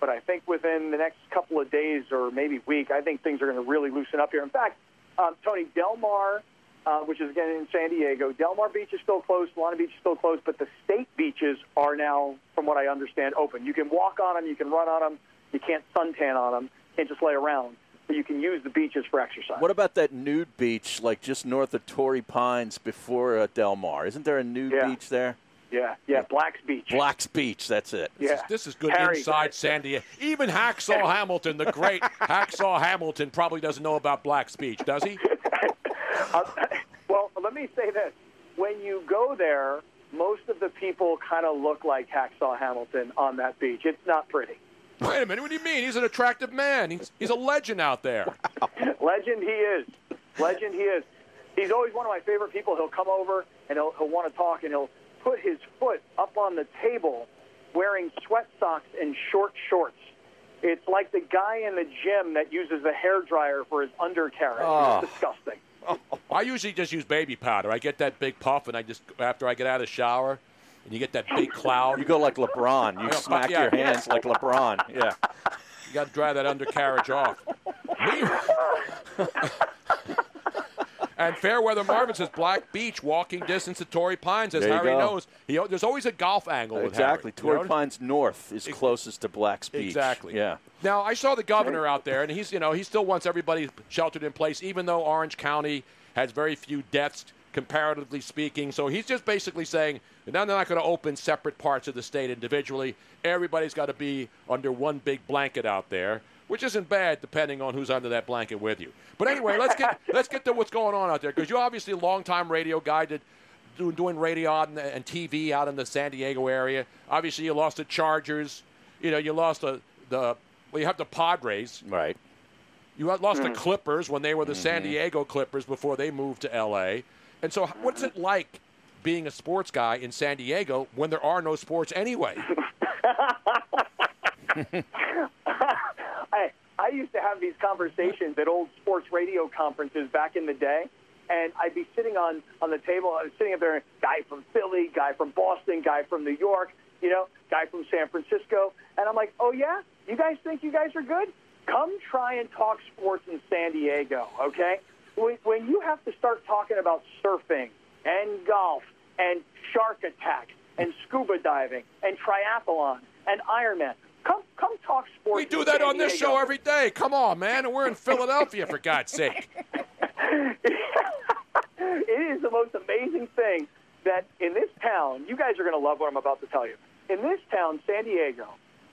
But I think within the next couple of days or maybe week, I think things are going to really loosen up here. In fact, um, Tony, Del Mar, uh, which is again in San Diego, Del Mar Beach is still closed, Solana Beach is still closed, but the state beaches are now, from what I understand, open. You can walk on them, you can run on them, you can't suntan on them, you can't just lay around, but you can use the beaches for exercise. What about that nude beach, like just north of Torrey Pines before uh, Del Mar? Isn't there a nude Yeah. beach there? Yeah, yeah, Black's Beach. Black's Beach, that's it. This is, this is good inside San Diego. Even Hacksaw Hamilton, the great Hacksaw Hamilton, probably doesn't know about Black's Beach, does he? Uh, well, let me say this. When you go there, most of the people kind of look like Hacksaw Hamilton on that beach. It's not pretty. Wait a minute. What do you mean? He's an attractive man. He's, he's a legend out there. Legend he is. Legend he is. He's always one of my favorite people. He'll come over and he'll, he'll want to talk and he'll put his foot up on the table wearing sweat socks and short shorts. It's like the guy in the gym that uses a hair dryer for his undercarriage. Oh. It's ah. disgusting. I usually just use baby powder. I get that big puff, and I just after I get out of the shower, and you get that big cloud. You go like LeBron. You Yeah, smack yeah. your hands like LeBron. Yeah. You got to dry that undercarriage off. and Fairweather Marvin says Black Beach, walking distance to Torrey Pines. As Harry go. knows, he, there's always a golf angle with Exactly. Harry. You Torrey know? Pines North is closest to Black's Beach. Exactly. Yeah. Now I saw the governor out there, and he's you know he still wants everybody sheltered in place, even though Orange County has very few deaths comparatively speaking. So he's just basically saying now they're not going to open separate parts of the state individually. Everybody's got to be under one big blanket out there, which isn't bad depending on who's under that blanket with you. But anyway, let's get let's get to what's going on out there because you're obviously a longtime radio guy that doing, doing radio out in the, and TV out in the San Diego area. Obviously, you lost the Chargers. You know, you lost the the well, you have the Padres. Right. You had lost the Mm. Clippers when they were the San Mhm. Diego Clippers before they moved to L.A. And so, what's it like being a sports guy in San Diego when there are no sports anyway? I used to have these conversations at old sports radio conferences back in the day, and I'd be sitting on on the table. I was sitting up there, guy from Philly, guy from Boston, guy from New York, you know, guy from San Francisco, and I'm like, oh yeah, you guys think you guys are good? Come try and talk sports in San Diego, okay? When, when you have to start talking about surfing and golf and shark attacks and scuba diving and triathlon and Ironman, come talk sports. We do that on this show every day. Come on, man. We're in Philadelphia, for God's sake. it is the most amazing thing that in this town, you guys are going to love what I'm about to tell you. In this town, San Diego,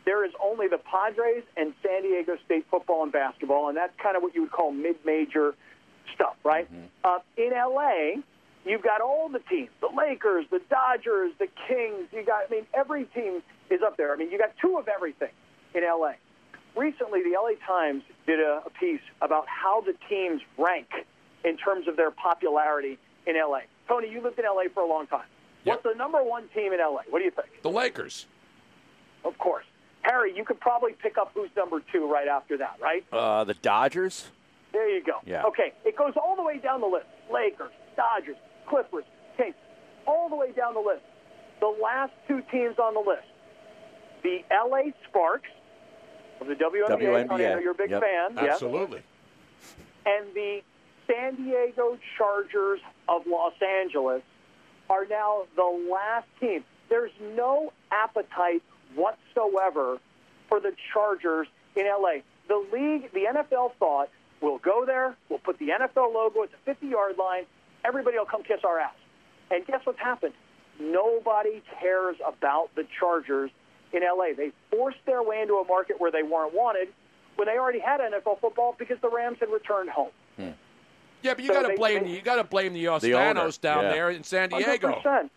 there is only the Padres and San Diego State football and basketball, and that's kind of what you would call mid-major stuff, right? Uh, in LA, you've got all the teams: the Lakers, the Dodgers, the Kings. You got, I mean, every team is up there. I mean, you got two of everything in LA. Recently, the LA Times did a, a piece about how the teams rank in terms of their popularity in LA. Tony, you lived in LA for a long time. What's the number one team in LA? What do you think? The Lakers. Of course. Harry, you could probably pick up who's number two right after that, right? Uh, the Dodgers. There you go. Yeah. Okay, it goes all the way down the list. Lakers, Dodgers, Clippers, Kings, all the way down the list. The last two teams on the list, the LA Sparks of the WNBA. Tony, I know you're a big Yep. fan. yes. Absolutely. And the San Diego Chargers of Los Angeles are now the last team. There's no appetite whatsoever for the Chargers in LA. The league, the NFL thought, we'll go there, we'll put the NFL logo at the 50 yard line, everybody will come kiss our ass. And guess what's happened? Nobody cares about the Chargers in LA. They forced their way into a market where they weren't wanted when they already had NFL football because the Rams had returned home. Yeah, but you So got to blame they- you got to blame the The owner, Spanos down yeah. there in San Diego. 100%.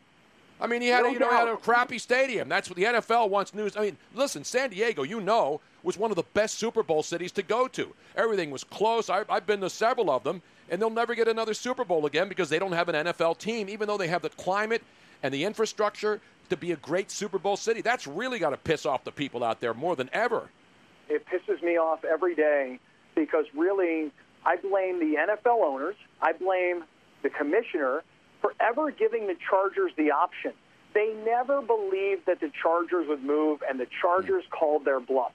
I mean, he had No a, you know doubt. had a crappy stadium. That's what the NFL wants news. I mean, listen, San Diego, you know, was one of the best Super Bowl cities to go to. Everything was close. I, I've been to several of them, and they'll never get another Super Bowl again because they don't have an NFL team, even though they have the climate and the infrastructure to be a great Super Bowl city. That's really got to piss off the people out there more than ever. it pisses me off every day because really I blame the NFL owners, I blame the commissioner for ever giving the Chargers the option. They never believed that the Chargers would move, and the Chargers called their bluff.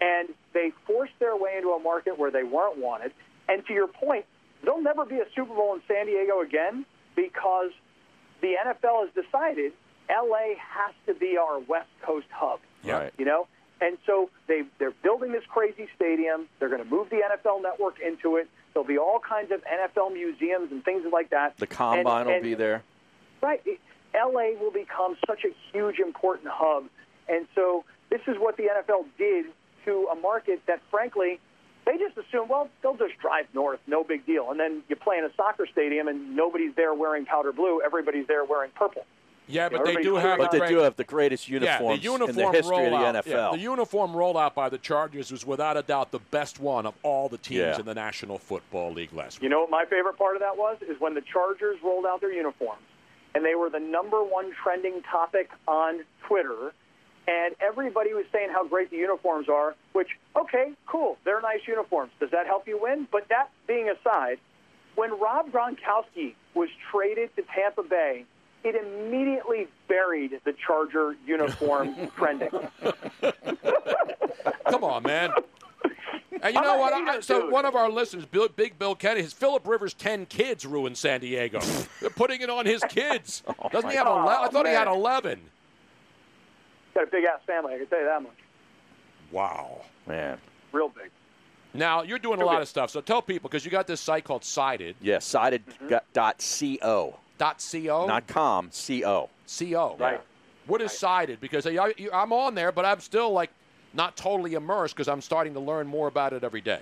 And they forced their way into a market where they weren't wanted. And to your point, there'll never be a Super Bowl in San Diego again because the NFL has decided LA has to be our West Coast hub. Right. You know? And so they they're building this crazy stadium. They're going to move the NFL network into it. There'll be all kinds of NFL museums and things like that. The combine And- will and- be there. Right. LA will become such a huge, important hub. And so this is what the NFL did to a market that, frankly, they just assume, well, they'll just drive north, no big deal. And then you play in a soccer stadium and nobody's there wearing powder blue, everybody's there wearing purple. Yeah, but they do have. But the they great- do have the greatest Yeah, the uniform in the history rollout, of the yeah, NFL. the uniform rollout by the Chargers was without a doubt the best one of all the teams Yeah. in the National Football League last week. You know what my favorite part of that was? Is when the Chargers rolled out their uniforms, and they were the number one trending topic on Twitter, and everybody was saying how great the uniforms are. Which, okay, cool, they're nice uniforms. Does that help you win? But that being aside, when Rob Gronkowski was traded to Tampa Bay, it immediately buried the Charger uniform trending. Come on, man. And you I'm know what? I, so dude. one of our listeners, Bill, Big Bill Kenny, his Philip Rivers' ten kids ruined San Diego. They're putting it on his kids. Oh Doesn't he have Oh, eleven? I thought he had eleven. Got a big ass family, I can tell you that much. Wow. Man. Real big. Now you're doing a lot of stuff. So tell people because you got this site called Sided. Yeah, sided mm-hmm. dot co. Dot co. Not com, co. Co. Right. What is Sided? Because I, I- I'm on there, but I'm still like not totally immersed because I'm starting to learn more about it every day.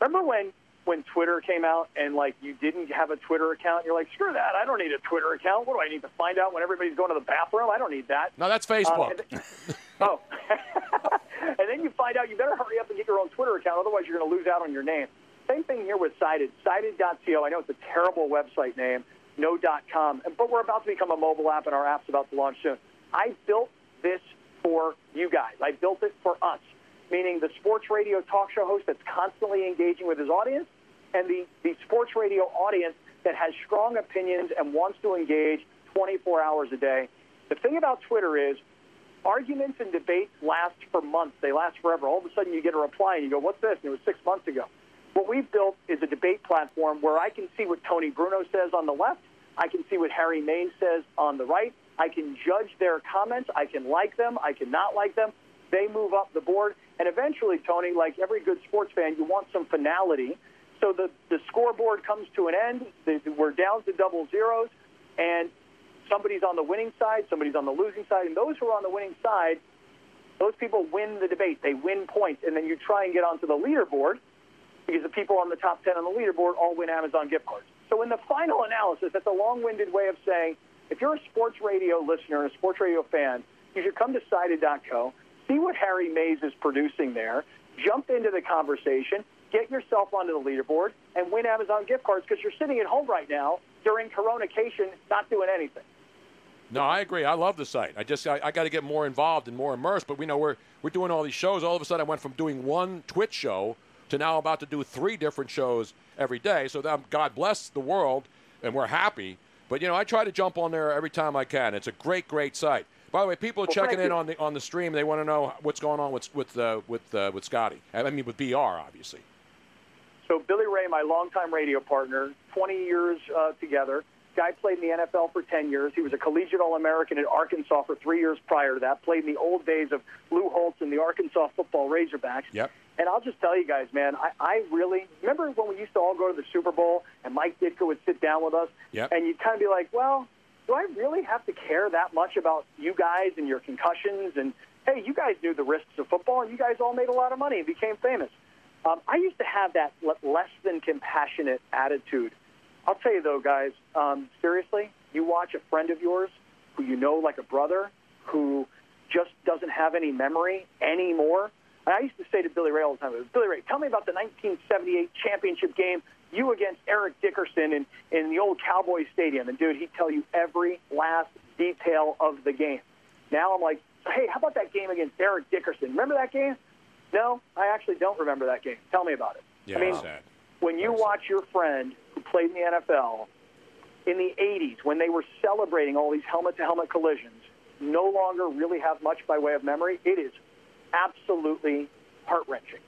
Remember when when Twitter came out and like you didn't have a Twitter account? You're like, screw that. I don't need a Twitter account. What do I need to find out when everybody's going to the bathroom? I don't need that. No, that's Facebook. Uh, and th- oh, and then you find out you better hurry up and get your own Twitter account, otherwise you're going to lose out on your name. Same thing here with Sided. Sided.co. I know it's a terrible website name. No .com. But we're about to become a mobile app, and our app's about to launch soon. I built this for you guys. I built it for us, meaning the sports radio talk show host that's constantly engaging with his audience, and the, the sports radio audience that has strong opinions and wants to engage 24 hours a day. The thing about Twitter is arguments and debates last for months. They last forever. All of a sudden, you get a reply and you go, "What's this?" And it was six months ago. What we've built is a debate platform where I can see what Tony Bruno says on the left. I can see what Harry Mayes says on the right. I can judge their comments. I can like them. I can not like them. They move up the board. And eventually, Tony, like every good sports fan, you want some finality. So the, the scoreboard comes to an end. The, we're down to double zeros. And somebody's on the winning side, somebody's on the losing side. And those who are on the winning side, those people win the debate. They win points. And then you try and get onto the leaderboard because the people on the top 10 on the leaderboard all win Amazon gift cards. So in the final analysis, that's a long-winded way of saying if you're a sports radio listener and a sports radio fan, you should come to Sided.co, see what Harry Mayes is producing there, jump into the conversation, get yourself onto the leaderboard, and win Amazon gift cards because you're sitting at home right now during Coronacation not doing anything. No, I agree. I love the site. I just I, I got to get more involved and more immersed. But we know we're we're doing all these shows. All of a sudden, I went from doing one Twitch show to now about to do three different shows every day. So that, God bless the world, and we're happy. But you know, I try to jump on there every time I can. It's a great, great site. By the way, people are Well, checking in you. on the on the stream. They want to know what's going on with with uh, with uh, with Scotty. I mean, with BR, obviously. So Billy Ray, my longtime radio partner, 20 years uh, together. Guy played in the NFL for 10 years. He was a collegiate All-American at Arkansas for three years prior to that. Played in the old days of Lou Holtz and the Arkansas football Razorbacks. Yep. And I'll just tell you guys, man, I, I really remember when we used to all go to the Super Bowl and Mike Ditka would sit down with us, Yep. and you'd kind of be like, well, do I really have to care that much about you guys and your concussions? And hey, you guys knew the risks of football, and you guys all made a lot of money and became famous. Um, I used to have that less than compassionate attitude. I'll tell you though, guys, um, seriously, you watch a friend of yours who you know like a brother who just doesn't have any memory anymore. And I used to say to Billy Ray all the time, Billy Ray, tell me about the 1978 championship game, you against Eric Dickerson in, in the old Cowboys Stadium. And dude, he'd tell you every last detail of the game. Now I'm like, hey, how about that game against Eric Dickerson? Remember that game? No, I actually don't remember that game. Tell me about it. Yeah, I mean, sad. when you watch your friend who played in the NFL in the 80s, when they were celebrating all these helmet to helmet collisions, no longer really have much by way of memory, it is absolutely heart wrenching.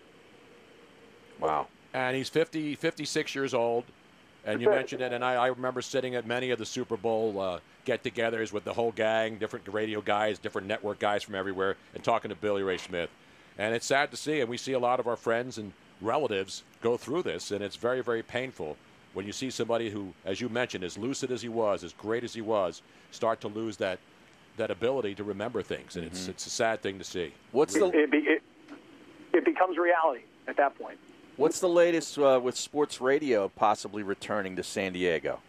Wow. And he's 50, 56 years old. And you mentioned it, and I, I remember sitting at many of the Super Bowl uh, get-togethers with the whole gang, different radio guys, different network guys from everywhere, and talking to Billy Ray Smith. And it's sad to see, and we see a lot of our friends and relatives go through this, and it's very, very painful when you see somebody who, as you mentioned, as lucid as he was, as great as he was, start to lose that that ability to remember things, and it's it's a sad thing to see. What's it, it, it, it becomes reality at that point. What's the latest uh, with sports radio possibly returning to San Diego?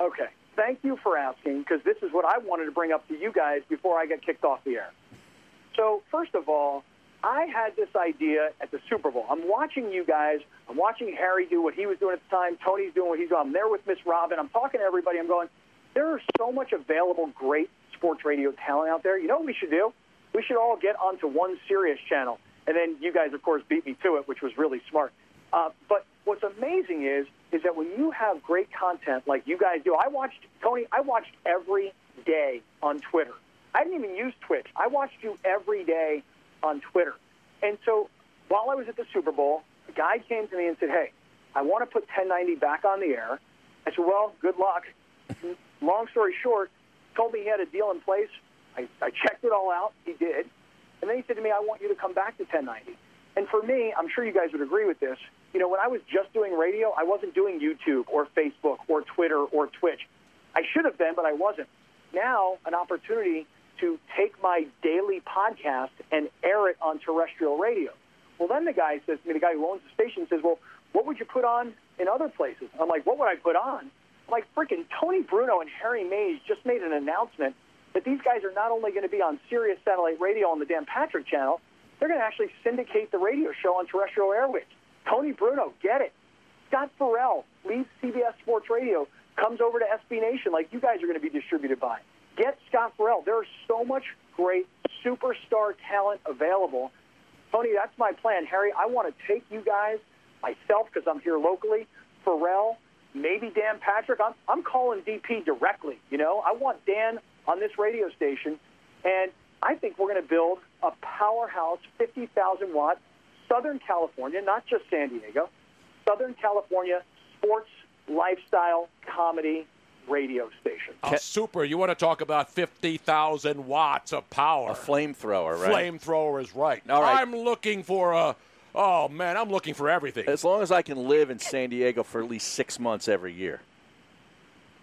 Okay. Thank you for asking because this is what I wanted to bring up to you guys before I get kicked off the air. So, first of all, I had this idea at the Super Bowl. I'm watching you guys. I'm watching Harry do what he was doing at the time. Tony's doing what he's doing. I'm there with Miss Robin. I'm talking to everybody. I'm going, there is so much available great sports radio talent out there. You know what we should do? We should all get onto one serious channel. And then you guys, of course, beat me to it, which was really smart. Uh, but what's amazing is is that when you have great content like you guys do, I watched Tony. I watched every day on Twitter. I didn't even use Twitch. I watched you every day on Twitter. And so while I was at the Super Bowl, a guy came to me and said, "Hey, I want to put 1090 back on the air." I said, "Well, good luck." Long story short, told me he had a deal in place. I, I checked it all out. He did. And then he said to me, I want you to come back to 1090. And for me, I'm sure you guys would agree with this. You know, when I was just doing radio, I wasn't doing YouTube or Facebook or Twitter or Twitch. I should have been, but I wasn't. Now, an opportunity to take my daily podcast and air it on terrestrial radio. Well, then the guy says to me, the guy who owns the station says, Well, what would you put on in other places? I'm like, What would I put on? Like, freaking Tony Bruno and Harry Mayes just made an announcement that these guys are not only going to be on Sirius Satellite Radio on the Dan Patrick channel, they're going to actually syndicate the radio show on terrestrial airwaves. Tony Bruno, get it. Scott Ferrall leaves CBS Sports Radio, comes over to SB Nation like you guys are going to be distributed by. Get Scott Ferrall. There is so much great superstar talent available. Tony, that's my plan. Harry, I want to take you guys, myself, because I'm here locally, Ferrall, maybe Dan Patrick. I'm, I'm calling DP directly. You know, I want Dan on this radio station, and I think we're going to build a powerhouse 50,000 watt Southern California, not just San Diego, Southern California sports lifestyle comedy radio station. Oh, super. You want to talk about 50,000 watts of power. A flamethrower, right? Flamethrower is right. All right. I'm looking for a. Oh, man, I'm looking for everything. As long as I can live in San Diego for at least six months every year.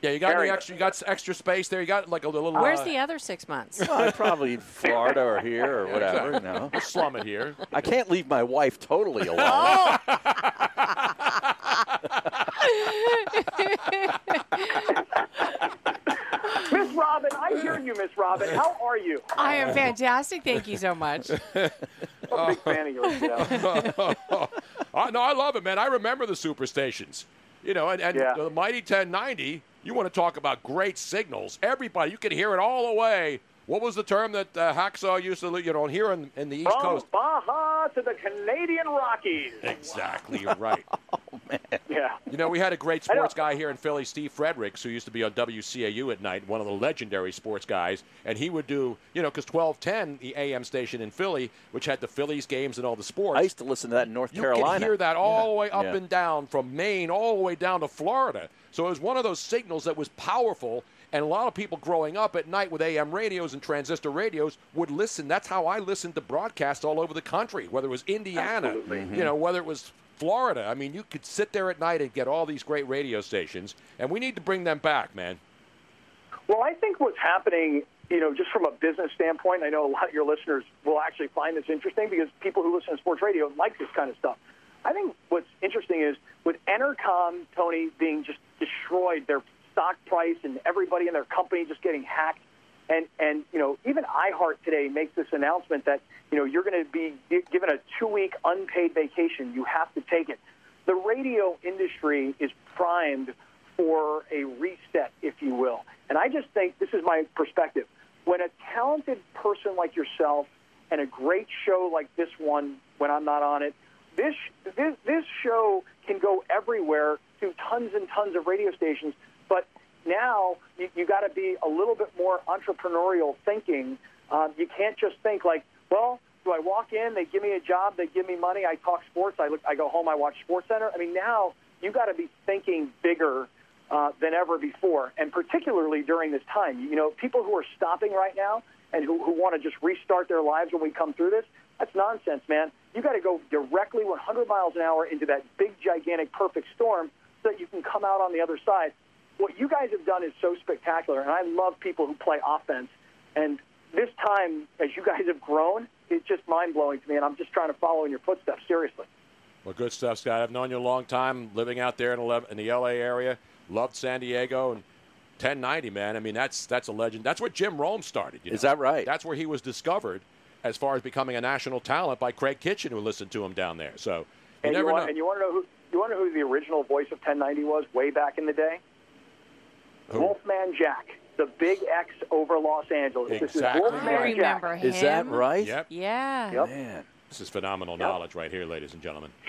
Yeah, you got any extra? You got extra space there. You got like a little. Where's uh, the other six months? Well, probably Florida or here or Yeah, whatever. exactly. No, We'll slum it here. I can't leave my wife totally alone. Miss Robin, I hear you, Miss Robin. How are you? I am fantastic. Thank you so much. I'm a big fan of yours. You know. I, no, I love it, man. I remember the super stations. You know, and, and Yeah. the mighty 1090 You want to talk about great signals? Everybody, you can hear it all the way. What was the term that uh, Hacksaw used to, you know, here in, in the East From Coast? Baja to the Canadian Rockies. Exactly, you're right. Oh man. Yeah. You know, we had a great sports guy here in Philly, Steve Fredericks, who used to be on WCAU at night, one of the legendary sports guys. And he would do, you know, because 1210, the AM station in Philly, which had the Phillies games and all the sports. I used to listen to that in North Carolina. you Carolina. could hear that all the way up Yeah. and down from Maine all the way down to Florida. So it was one of those signals that was powerful. And a lot of people growing up at night with AM radios and transistor radios would listen. That's how I listened to broadcasts all over the country, whether it was Indiana, you mm-hmm. know, whether it was Florida. I mean, you could sit there at night and get all these great radio stations, and we need to bring them back, man. Well, I think what's happening, you know, just from a business standpoint, I know a lot of your listeners will actually find this interesting because people who listen to sports radio like this kind of stuff. I think what's interesting is with Entercom, Tony, being just destroyed, their stock price and everybody in their company just getting hacked. And, and you know, even iHeart today makes this announcement that, you know, you're going to be given a two-week unpaid vacation. You have to take it. The radio industry is primed for a reset, if you will. And I just think this is my perspective. When a talented person like yourself and a great show like this one, when I'm not on it, this this, this show can go everywhere to tons and tons of radio stations. But now you, you got to be a little bit more entrepreneurial thinking. Um, you can't just think like, well, do I walk in? They give me a job. They give me money. I talk sports. I look. I go home. I watch Sports Center. I mean, now you got to be thinking bigger uh, than ever before, and particularly during this time. You know, people who are stopping right now and who, who want to just restart their lives when we come through this. That's nonsense, man. You got to go directly 100 miles an hour into that big, gigantic, perfect storm so that you can come out on the other side. What you guys have done is so spectacular, and I love people who play offense. And this time, as you guys have grown, it's just mind blowing to me, and I'm just trying to follow in your footsteps. Seriously. Well, good stuff, Scott. I've known you a long time, living out there in, 11, in the LA area. Loved San Diego and 1090, man. I mean, that's that's a legend. That's where Jim Rome started. You Is that right? That's where he was discovered, as far as becoming a national talent by Craig Kitchen, who listened to him down there. So you And never you want, know. and you want to know who you want to know who the original voice of 1090 was way back in the day? Wolfman Jack, the Big X over Los Angeles. This is Exactly Wolfman right. I remember Jack. him. Is that right? Yep. Yeah. Yep. Man. This is phenomenal knowledge right here, ladies and gentlemen.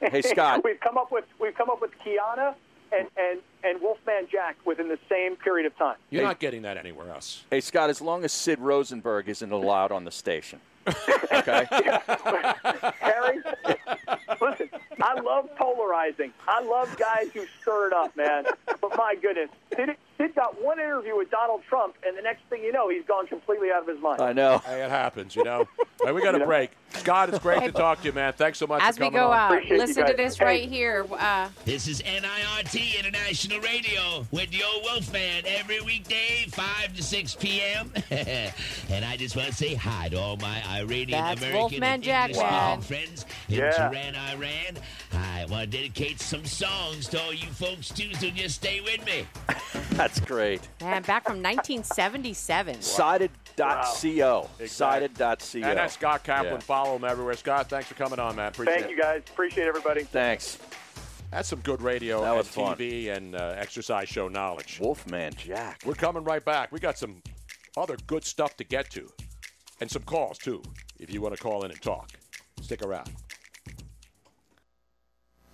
Hey, Scott. we've come up with we've come up with Kiana and, and, and Wolfman Jack within the same period of time. You're not getting that anywhere else. Hey, Scott, as long as Sid Rosenberg isn't allowed on the station. Okay? Harry, listen, I love polarizing. I love guys who stir it up, man. But my goodness, Sid, Sid got one interview with Donald Trump, and the next thing you know, he's gone completely out of his mind. I know. Hey, it happens, you know. Hey, we got a break. Scott, it's great to talk to you, man. Thanks so much As for we go out, Appreciate listen to guys. this Hey. right here. Uh, This is NIRT International Radio with your Wolfman every weekday, 5 to 6 p.m. and I just want to say hi to all my Iranian That's American Wolfman and Jack, English man. friends in Yeah. Tehran, Iran. I want to dedicate some songs to all you folks too, so just stay with me. That's great. man, back from 1977. Sided.co. Exactly. Sided.co. And that's Scott Kaplan. Yeah. Follow him everywhere. Scott, thanks for coming on, man. Appreciate Thank it. you guys. Appreciate everybody. Thanks. That's some good radio That and was fun. TV and uh, exercise show knowledge. Wolfman Jack. We're coming right back. We got some other good stuff to get to, and some calls too. If you want to call in and talk, stick around.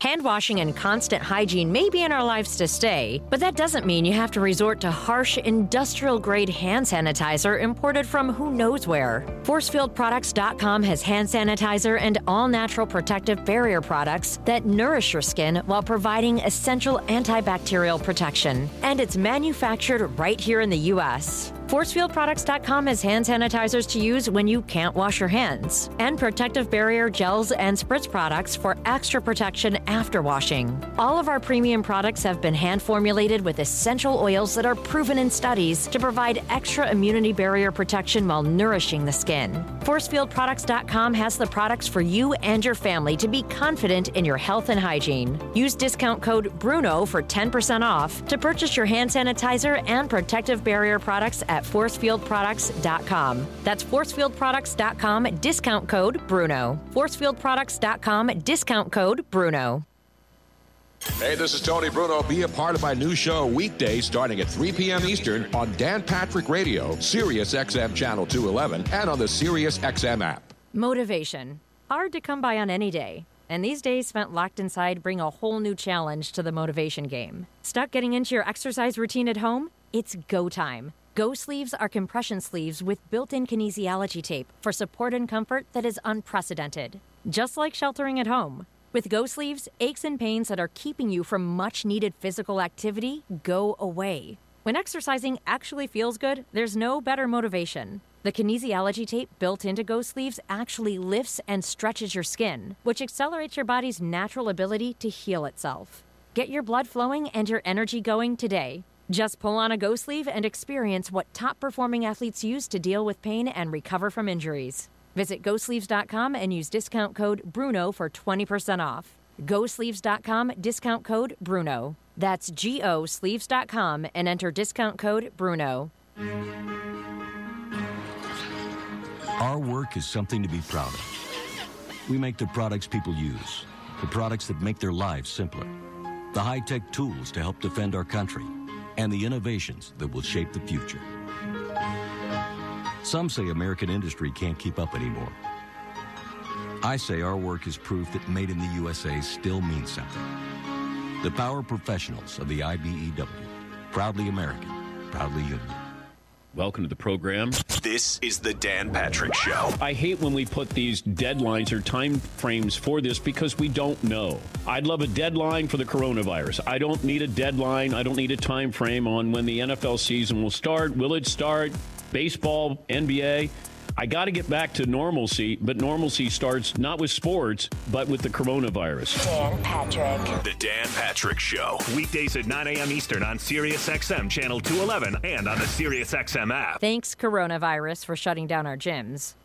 Hand washing and constant hygiene may be in our lives to stay, but that doesn't mean you have to resort to harsh industrial grade hand sanitizer imported from who knows where. ForcefieldProducts.com has hand sanitizer and all natural protective barrier products that nourish your skin while providing essential antibacterial protection. And it's manufactured right here in the U.S. ForcefieldProducts.com has hand sanitizers to use when you can't wash your hands, and protective barrier gels and spritz products for extra protection after washing. All of our premium products have been hand formulated with essential oils that are proven in studies to provide extra immunity barrier protection while nourishing the skin. ForcefieldProducts.com has the products for you and your family to be confident in your health and hygiene. Use discount code BRUNO for 10% off to purchase your hand sanitizer and protective barrier products at At forcefieldproducts.com. That's ForcefieldProducts.com, discount code BRUNO. ForcefieldProducts.com, discount code BRUNO. Hey, this is Tony Bruno. Be a part of my new show weekday starting at 3 p.m. Eastern on Dan Patrick Radio, Sirius XM Channel 211, and on the Sirius XM app. Motivation. Hard to come by on any day. And these days spent locked inside bring a whole new challenge to the motivation game. Stuck getting into your exercise routine at home? It's go time. Go sleeves are compression sleeves with built in kinesiology tape for support and comfort that is unprecedented. Just like sheltering at home. With Go Sleeves, aches and pains that are keeping you from much needed physical activity go away. When exercising actually feels good, there's no better motivation. The kinesiology tape built into Go Sleeves actually lifts and stretches your skin, which accelerates your body's natural ability to heal itself. Get your blood flowing and your energy going today. Just pull on a Go Sleeve and experience what top performing athletes use to deal with pain and recover from injuries. Visit GoSleeves.com and use discount code BRUNO for 20% off. GoSleeves.com, discount code BRUNO. That's G O Sleeves.com and enter discount code BRUNO. Our work is something to be proud of. We make the products people use, the products that make their lives simpler, the high tech tools to help defend our country, and the innovations that will shape the future. Some say American industry can't keep up anymore. I say our work is proof that made in the USA still means something. The power professionals of the IBEW. Proudly American, proudly union. Welcome to the program. This is the Dan Patrick Show. I hate when we put these deadlines or time frames for this because we don't know. I'd love a deadline for the coronavirus. I don't need a deadline. I don't need a time frame on when the NFL season will start. Will it start? Baseball, NBA. I got to get back to normalcy, but normalcy starts not with sports, but with the coronavirus. Dan Patrick. The Dan Patrick Show. Weekdays at 9 a.m. Eastern on SiriusXM Channel 211 and on the SiriusXM app. Thanks, coronavirus, for shutting down our gyms.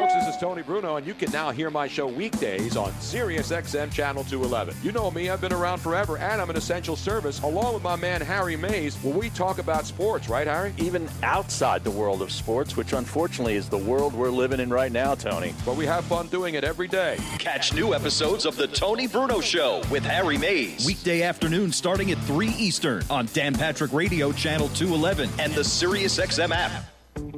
this is Tony Bruno, and you can now hear my show weekdays on Sirius XM Channel 211. You know me, I've been around forever, and I'm an essential service, along with my man Harry Mayes, where we talk about sports, right, Harry? Even outside the world of sports, which unfortunately is the world we're living in right now, Tony. But we have fun doing it every day. Catch new episodes of The Tony Bruno Show with Harry Mayes. Weekday afternoon starting at 3 Eastern on Dan Patrick Radio Channel 211 and the SiriusXM app.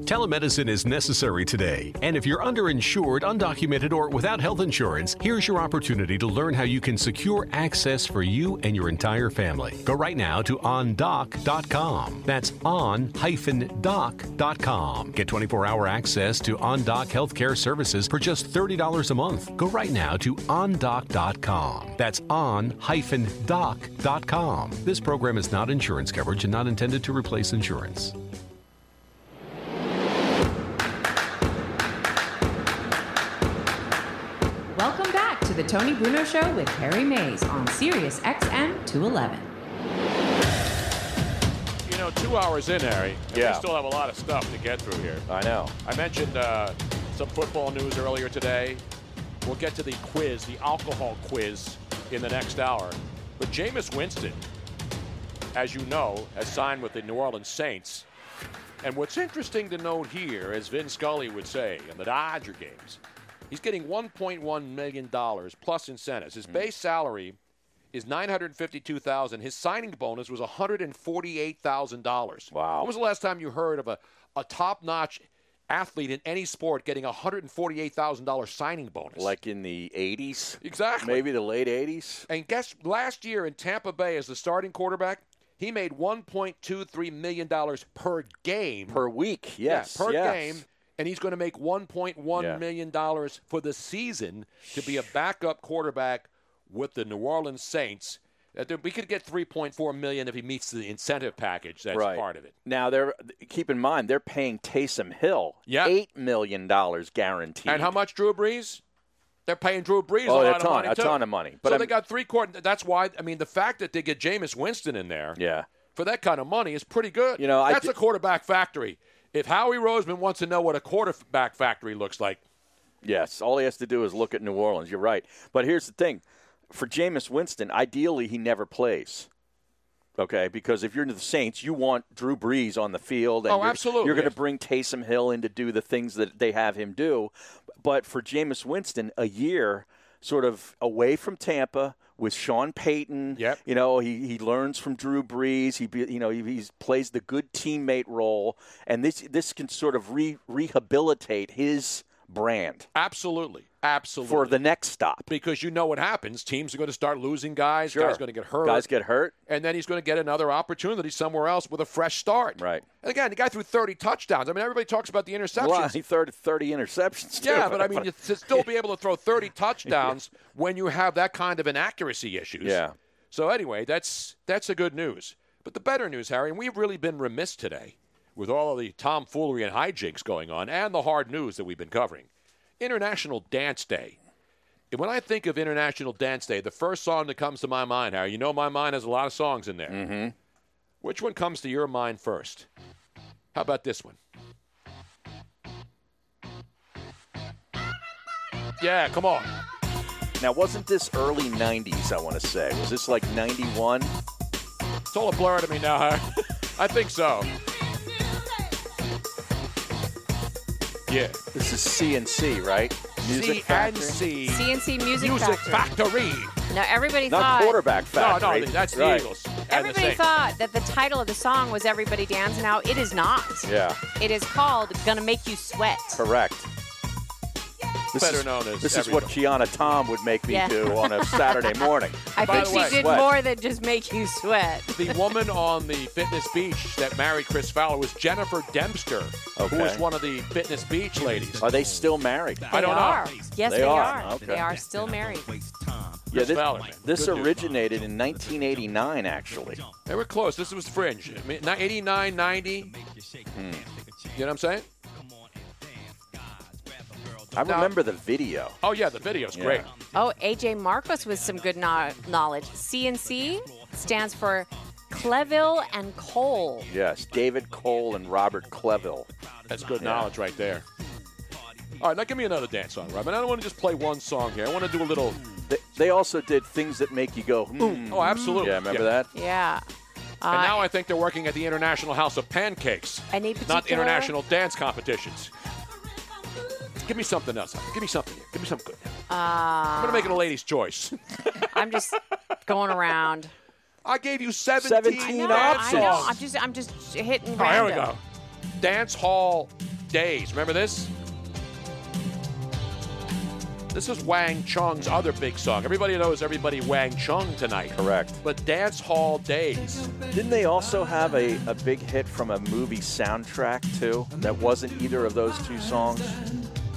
Telemedicine is necessary today, and if you're underinsured, undocumented, or without health insurance, here's your opportunity to learn how you can secure access for you and your entire family. Go right now to ondoc.com. That's on-doc.com. Get 24-hour access to OnDoc healthcare services for just $30 a month. Go right now to ondoc.com. That's on-doc.com. This program is not insurance coverage and not intended to replace insurance. The Tony Bruno Show with Harry Mayes on Sirius XM 211. You know, two hours in, Harry, and Yeah. we still have a lot of stuff to get through here. I know. I mentioned uh, some football news earlier today. We'll get to the quiz, the alcohol quiz, in the next hour. But Jameis Winston, as you know, has signed with the New Orleans Saints. And what's interesting to note here, as Vin Scully would say in the Dodger games, he's getting $1.1 million plus incentives. His hmm. base salary is 952,000. His signing bonus was $148,000. Wow. When was the last time you heard of a, a top-notch athlete in any sport getting a $148,000 signing bonus? Like in the 80s? Exactly. Maybe the late 80s? And guess last year in Tampa Bay as the starting quarterback, he made $1.23 million per game. Per week, Yeah, yes. per yes. game. And he's going to make $1.1 Yeah. million dollars for the season to be a backup quarterback with the New Orleans Saints. Uh, We could get 3.4 million if he meets the incentive package. That's right. part of it. Now they're keep in mind they're paying Taysom Hill Yeah. eight million dollars guaranteed. And how much, Drew Brees? They're paying Drew Brees Oh, a a ton- of money a too. ton of money. But so I'm- they got three quarter. That's why. I mean, the fact that they get Jameis Winston in there, Yeah. for that kind of money is pretty good. You know, that's a quarterback factory. If Howie Roseman wants to know what a quarterback factory looks like, Yes, all he has to do is look at New Orleans. You're right. But here's the thing for Jameis Winston, ideally, he never plays. Okay, because if you're the Saints, you want Drew Brees on the field, and Oh, you're, absolutely, you're going to bring Taysom Hill in to do the things that they have him do. But for Jameis Winston, a year sort of away from Tampa with Sean Payton, Yep. you know, he, he learns from Drew Brees. He be, you know he he's plays the good teammate role, and this this can sort of re, rehabilitate his brand absolutely, absolutely. for the next stop. because you know what happens. Teams are going to start losing guys. Sure. Guys going to get hurt. Guys get hurt. and then he's going to get another opportunity somewhere else with a fresh start. Right. And again, the guy threw 30 touchdowns. I mean, everybody talks about the interceptions. Well, he third 30 interceptions. Too. Yeah, but I mean, to still be able to throw 30 touchdowns when you have that kind of inaccuracy issues. Yeah. So anyway, that's that's the good news. But the better news, Harry, and we've really been remiss today with all of the tomfoolery and hijinks going on, and the hard news that we've been covering. International Dance Day. And when I think of International Dance Day, the first song that comes to my mind, Harry, you know my mind has a lot of songs in there. Mm-hmm. Which one comes to your mind first? How about this one? Yeah, come on. Now, wasn't this early 90s, I want to say? Was this like 91? It's all a blur to me now, Harry. I think so. Yeah. This is CNC, right? Music Factory? CNC. CNC Music, Music Factory. Factory. Now everybody Not thought quarterback No, factory. no, that's the Right. Eagles. and the everybody Saints. thought that the title of the song was "Everybody Dance." Now it is not. Yeah, It is called "Gonna Make You Sweat." correct. This Better is, known as This is what Kiana Tom would make me Yeah. do on a Saturday morning. I By think she way- did Sweat. more than just make you sweat. The woman on the fitness beach that married Chris Fowler was Jennifer Dempster, who was one of the fitness beach ladies. Are they still married? I don't are. know. Yes, They they, are. are. Okay. They are still married. Yeah, this, Fowler, this originated in 1989, actually. They were close. This was fringe. I mean, 89, 90. Hmm. You know what I'm saying? I Now- remember the video. Oh, yeah, the video's Yeah. great. Oh, AJ Marcos with some good no- knowledge. CNC stands for Clivillés and Cole. Yes, David Cole and Robert Clivillés. That's good Yeah. knowledge right there. All right, now give me another dance song, Robin. I don't want to just play one song here. I want to do a little. They, they also did things that make you go, hmm. Oh, absolutely. Yeah, remember Yeah. that? Yeah. and Uh, now I think they're working at the International House of Pancakes, Any not international dance competitions. Give me something else. Give me something. here. Give me something good. I'm Uh, going to make it a lady's choice. I'm just going around. I gave you 17, 17 I know, dance I know. songs. I'm just, I'm just hitting Oh, here we go. Dance Hall Days. Remember this? This is Wang Chung's other big song. Everybody knows everybody Wang Chung tonight. Correct. But Dance Hall Days. Didn't they also have a, a big hit from a movie soundtrack, too? That wasn't either of those two songs?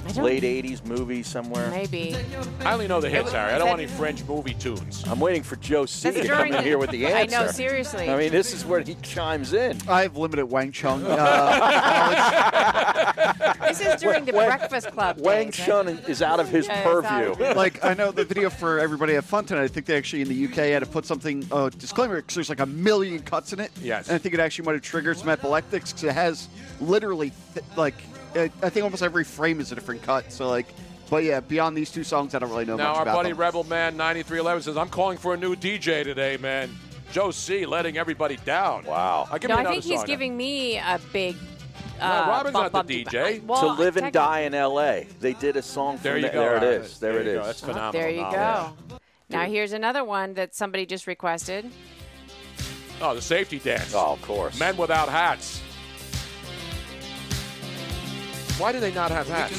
I don't- Late 80s movie somewhere? Maybe. I only know the hits, was- Harry. I don't want any French movie tunes. I'm waiting for Joe C That's to come during in the- here with the I answer. know, seriously. I mean, this is where he chimes in. I have limited Wang Chung. Uh, This is during the Wang- Breakfast Club. Wang days, right? Chun is out of his Yeah, it's out purview. of- like I know the video for Everybody Have Fun tonight. I think they actually in the UK had to put something uh, disclaimer because there's like a million cuts in it. Yes. and I think it actually might have triggered some epileptics because it has literally th- like I think almost every frame is a different cut. So like, but yeah, beyond these two songs, I don't really know Now, much our about buddy them. Rebel Man 9311 says, I'm calling for a new DJ today, man. Joe C. letting everybody down. Wow. I'll give No, me I another think he's song now. giving me a big. No, Uh, Robin's bump, not the bump. DJ. Well, to live and die in L.A. They did a song from There you the- go. There it All is. There, it is. you is. go. That's phenomenal. There you knowledge. go. Now here's another one that somebody just requested. Oh, the safety dance. Oh, of course. Men without hats. Why do they not have hats?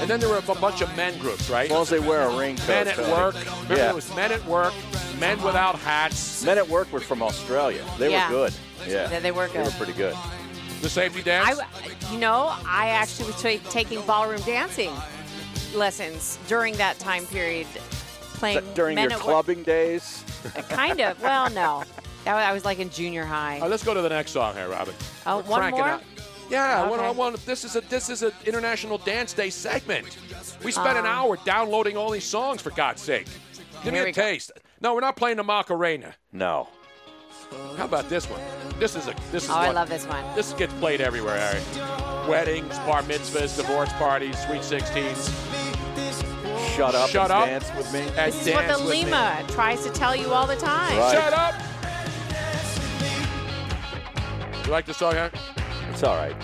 And then there were a bunch of men groups, right? As long as they wear a raincoat. Men at Tony. work. Remember, Yeah. there was men at work, men without hats. Men at work were from Australia. They Yeah. were good. Yeah. They- they were They were pretty good. The safety dance? I, dance. you know, I actually was ta- taking ballroom dancing lessons during that time period, playing during men your at clubbing days? Uh, kind of. Well, no, that was, I was like in junior high. All right, let's go to the next song here, Robin. Oh, We're one cranking more? out- Yeah, I want, I want. This is a this is an International Dance Day segment. We spent an ah. hour downloading all these songs for God's sake. Give me we a go. taste. No, we're not playing the Macarena. No. How about this one? This is a this is Oh, I love this one. This gets played everywhere, Harry. Weddings, bar mitzvahs, divorce parties, sweet sixteens. Shut up Shut and up. dance with me. And This is what the dance with me. Lima tries to tell you all the time. Right. Shut up. You like the song, Harry? It's all right.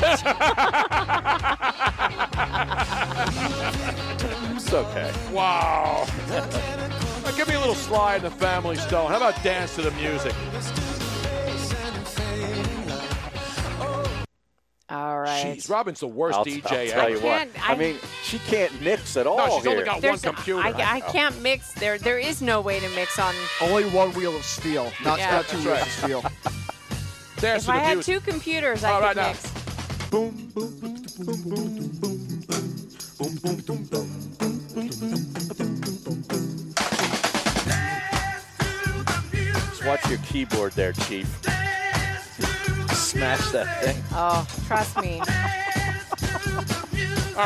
It's okay. Wow. Now give me a little Sly and the Family Stone. How about dance to the music? All right. Jeez, Robin's the worst I'll, DJ I'll tell ever. you what. I, I- mean, she can't mix at all No, she's here. only got one There's- computer. I, I can't mix. There, there is no way to mix on. Only one wheel of steel, not, Yeah. not two wheels right. of steel. Dance If I had music. two computers, I All could right, now. mix. Just watch your keyboard there, Chief. Smash that thing. Oh, trust me. All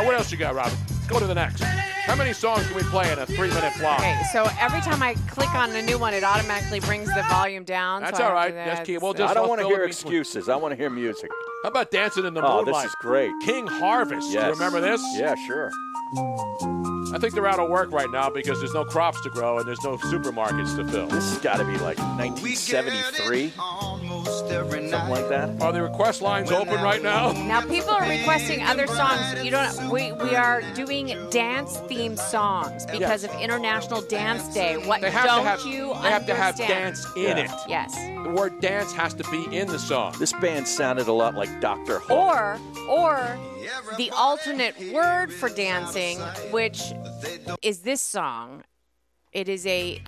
right, what else you got, Robin? Go to the next. How many songs can we play in a three-minute block? Okay, so every time I click on a new one, it automatically brings the volume down. That's so I all have right. to- Just keep. that's- We'll just. I don't want to fill hear excuses. I want to hear music. How about dancing in the Oh, moonlight? this is great. King Harvest. Yes. You remember this? Yeah, sure. I think they're out of work right now because there's no crops to grow and there's no supermarkets to fill. This has got to be like 1973, something like that. Are the request lines open right now? Now people are requesting other songs. You don't. We we are doing dance themed songs because of International Dance Day. What They have don't to have. you they have to have dance in Yeah. it. Yes. The word dance has to be in the song. This band sounded a lot like Dr. Hook. Or or the alternate word for dancing, which is this song. It is a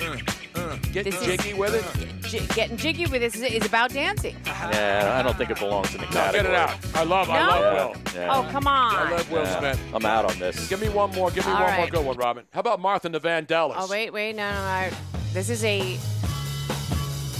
uh, uh, Getting This is- jiggy with it. J- getting jiggy with this is, is about dancing. Yeah, I don't think it belongs in the No, category. get it out. I love. I No? love Will. Yeah. Oh come on. I love Will Yeah, Smith. I'm out on this. Give me one more. Give me All one more right. good one, Robin. How about Martha and the Vandellas? Oh wait, wait, no, no, no. This is a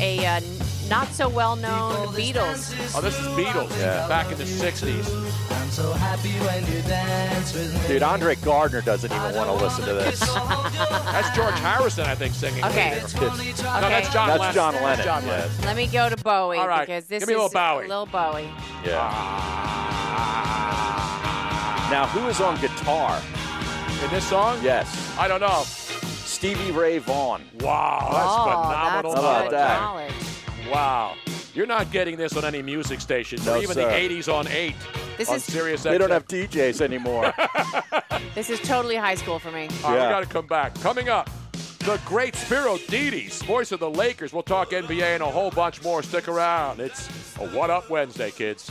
a uh, not so well known Beatles. Oh, this is Beatles. Yeah. Back in the '60s. I'm so happy when you dance with me. Dude, Andre Gardner doesn't even want to listen to this. That's George Harrison, I think, singing. Okay. later. It's- No, that's John That's Lennon. John Lennon. John yeah. Lennon. Let me go to Bowie All right. because this Give me a is little Bowie. little Bowie. Yeah. Ah. Now, who is on guitar? In this song? Yes. I don't know. Stevie Ray Vaughan. Wow, that's oh, phenomenal that's How about good knowledge. that? knowledge. Wow. You're not getting this on any music station, No, or even sir. the 80s on 8 This on is Sirius They don't have DJs anymore. this is totally high school for me. All right, Yeah. we got to come back. Coming up, the great Spero Dedes, voice of the Lakers. We'll talk NBA and a whole bunch more. Stick around. It's a What Up Wednesday, kids.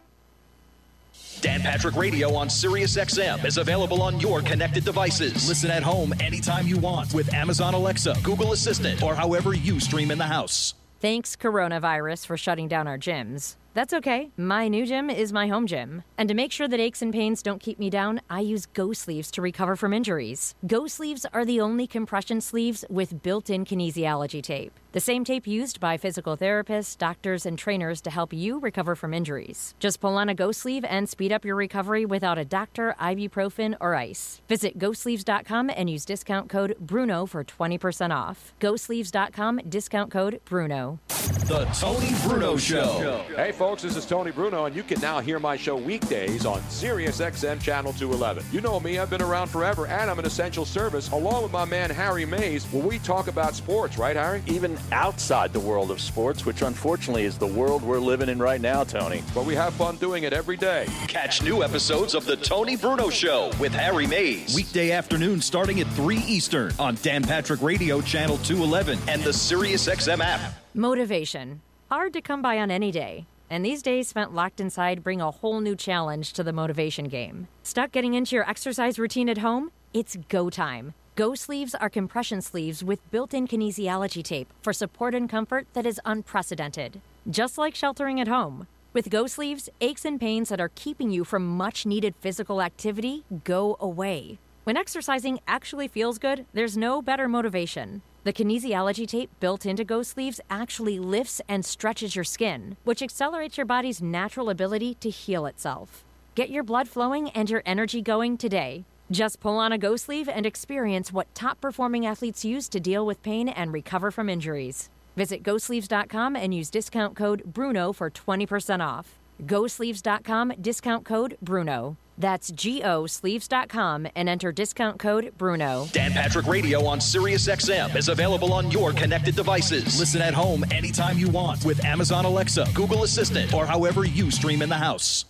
Dan Patrick Radio on Sirius XM is available on your connected devices. Listen at home anytime you want with Amazon Alexa, Google Assistant, or however you stream in the house. Thanks, coronavirus, for shutting down our gyms. That's okay. My new gym is my home gym. And to make sure that aches and pains don't keep me down, I use Go Sleeves to recover from injuries. Go Sleeves are the only compression sleeves with built in kinesiology tape. The same tape used by physical therapists, doctors, and trainers to help you recover from injuries. Just pull on a Go Sleeve and speed up your recovery without a doctor, ibuprofen, or ice. Visit GoSleeves.com and use discount code BRUNO for 20% off. GoSleeves.com, discount code BRUNO. The Tony Bruno Show. Hey, folks. This is Tony Bruno, and you can now hear my show weekdays on Sirius XM Channel 211. You know me, I've been around forever, and I'm an essential service, along with my man Harry Mayes, where we talk about sports, right, Harry? Even outside the world of sports, which unfortunately is the world we're living in right now, Tony. But we have fun doing it every day. Catch new episodes of The Tony Bruno Show with Harry Mayes. Weekday afternoon starting at 3 Eastern on Dan Patrick Radio Channel 211 and the SiriusXM app. Motivation. Hard to come by on any day. And these days spent locked inside bring a whole new challenge to the motivation game. Stuck getting into your exercise routine at home? It's go time. Go sleeves are compression sleeves with built in kinesiology tape for support and comfort that is unprecedented. Just like sheltering at home. With Go Sleeves, aches and pains that are keeping you from much needed physical activity go away. When exercising actually feels good, there's no better motivation. The kinesiology tape built into Go Sleeves actually lifts and stretches your skin, which accelerates your body's natural ability to heal itself. Get your blood flowing and your energy going today. Just pull on a Go Sleeve and experience what top performing athletes use to deal with pain and recover from injuries. Visit GoSleeves.com and use discount code BRUNO for 20% off. GoSleeves.com, discount code BRUNO. That's GOSleeves.com and enter discount code BRUNO. Dan Patrick Radio on SiriusXM is available on your connected devices. Listen at home anytime you want with Amazon Alexa, Google Assistant, or however you stream in the house.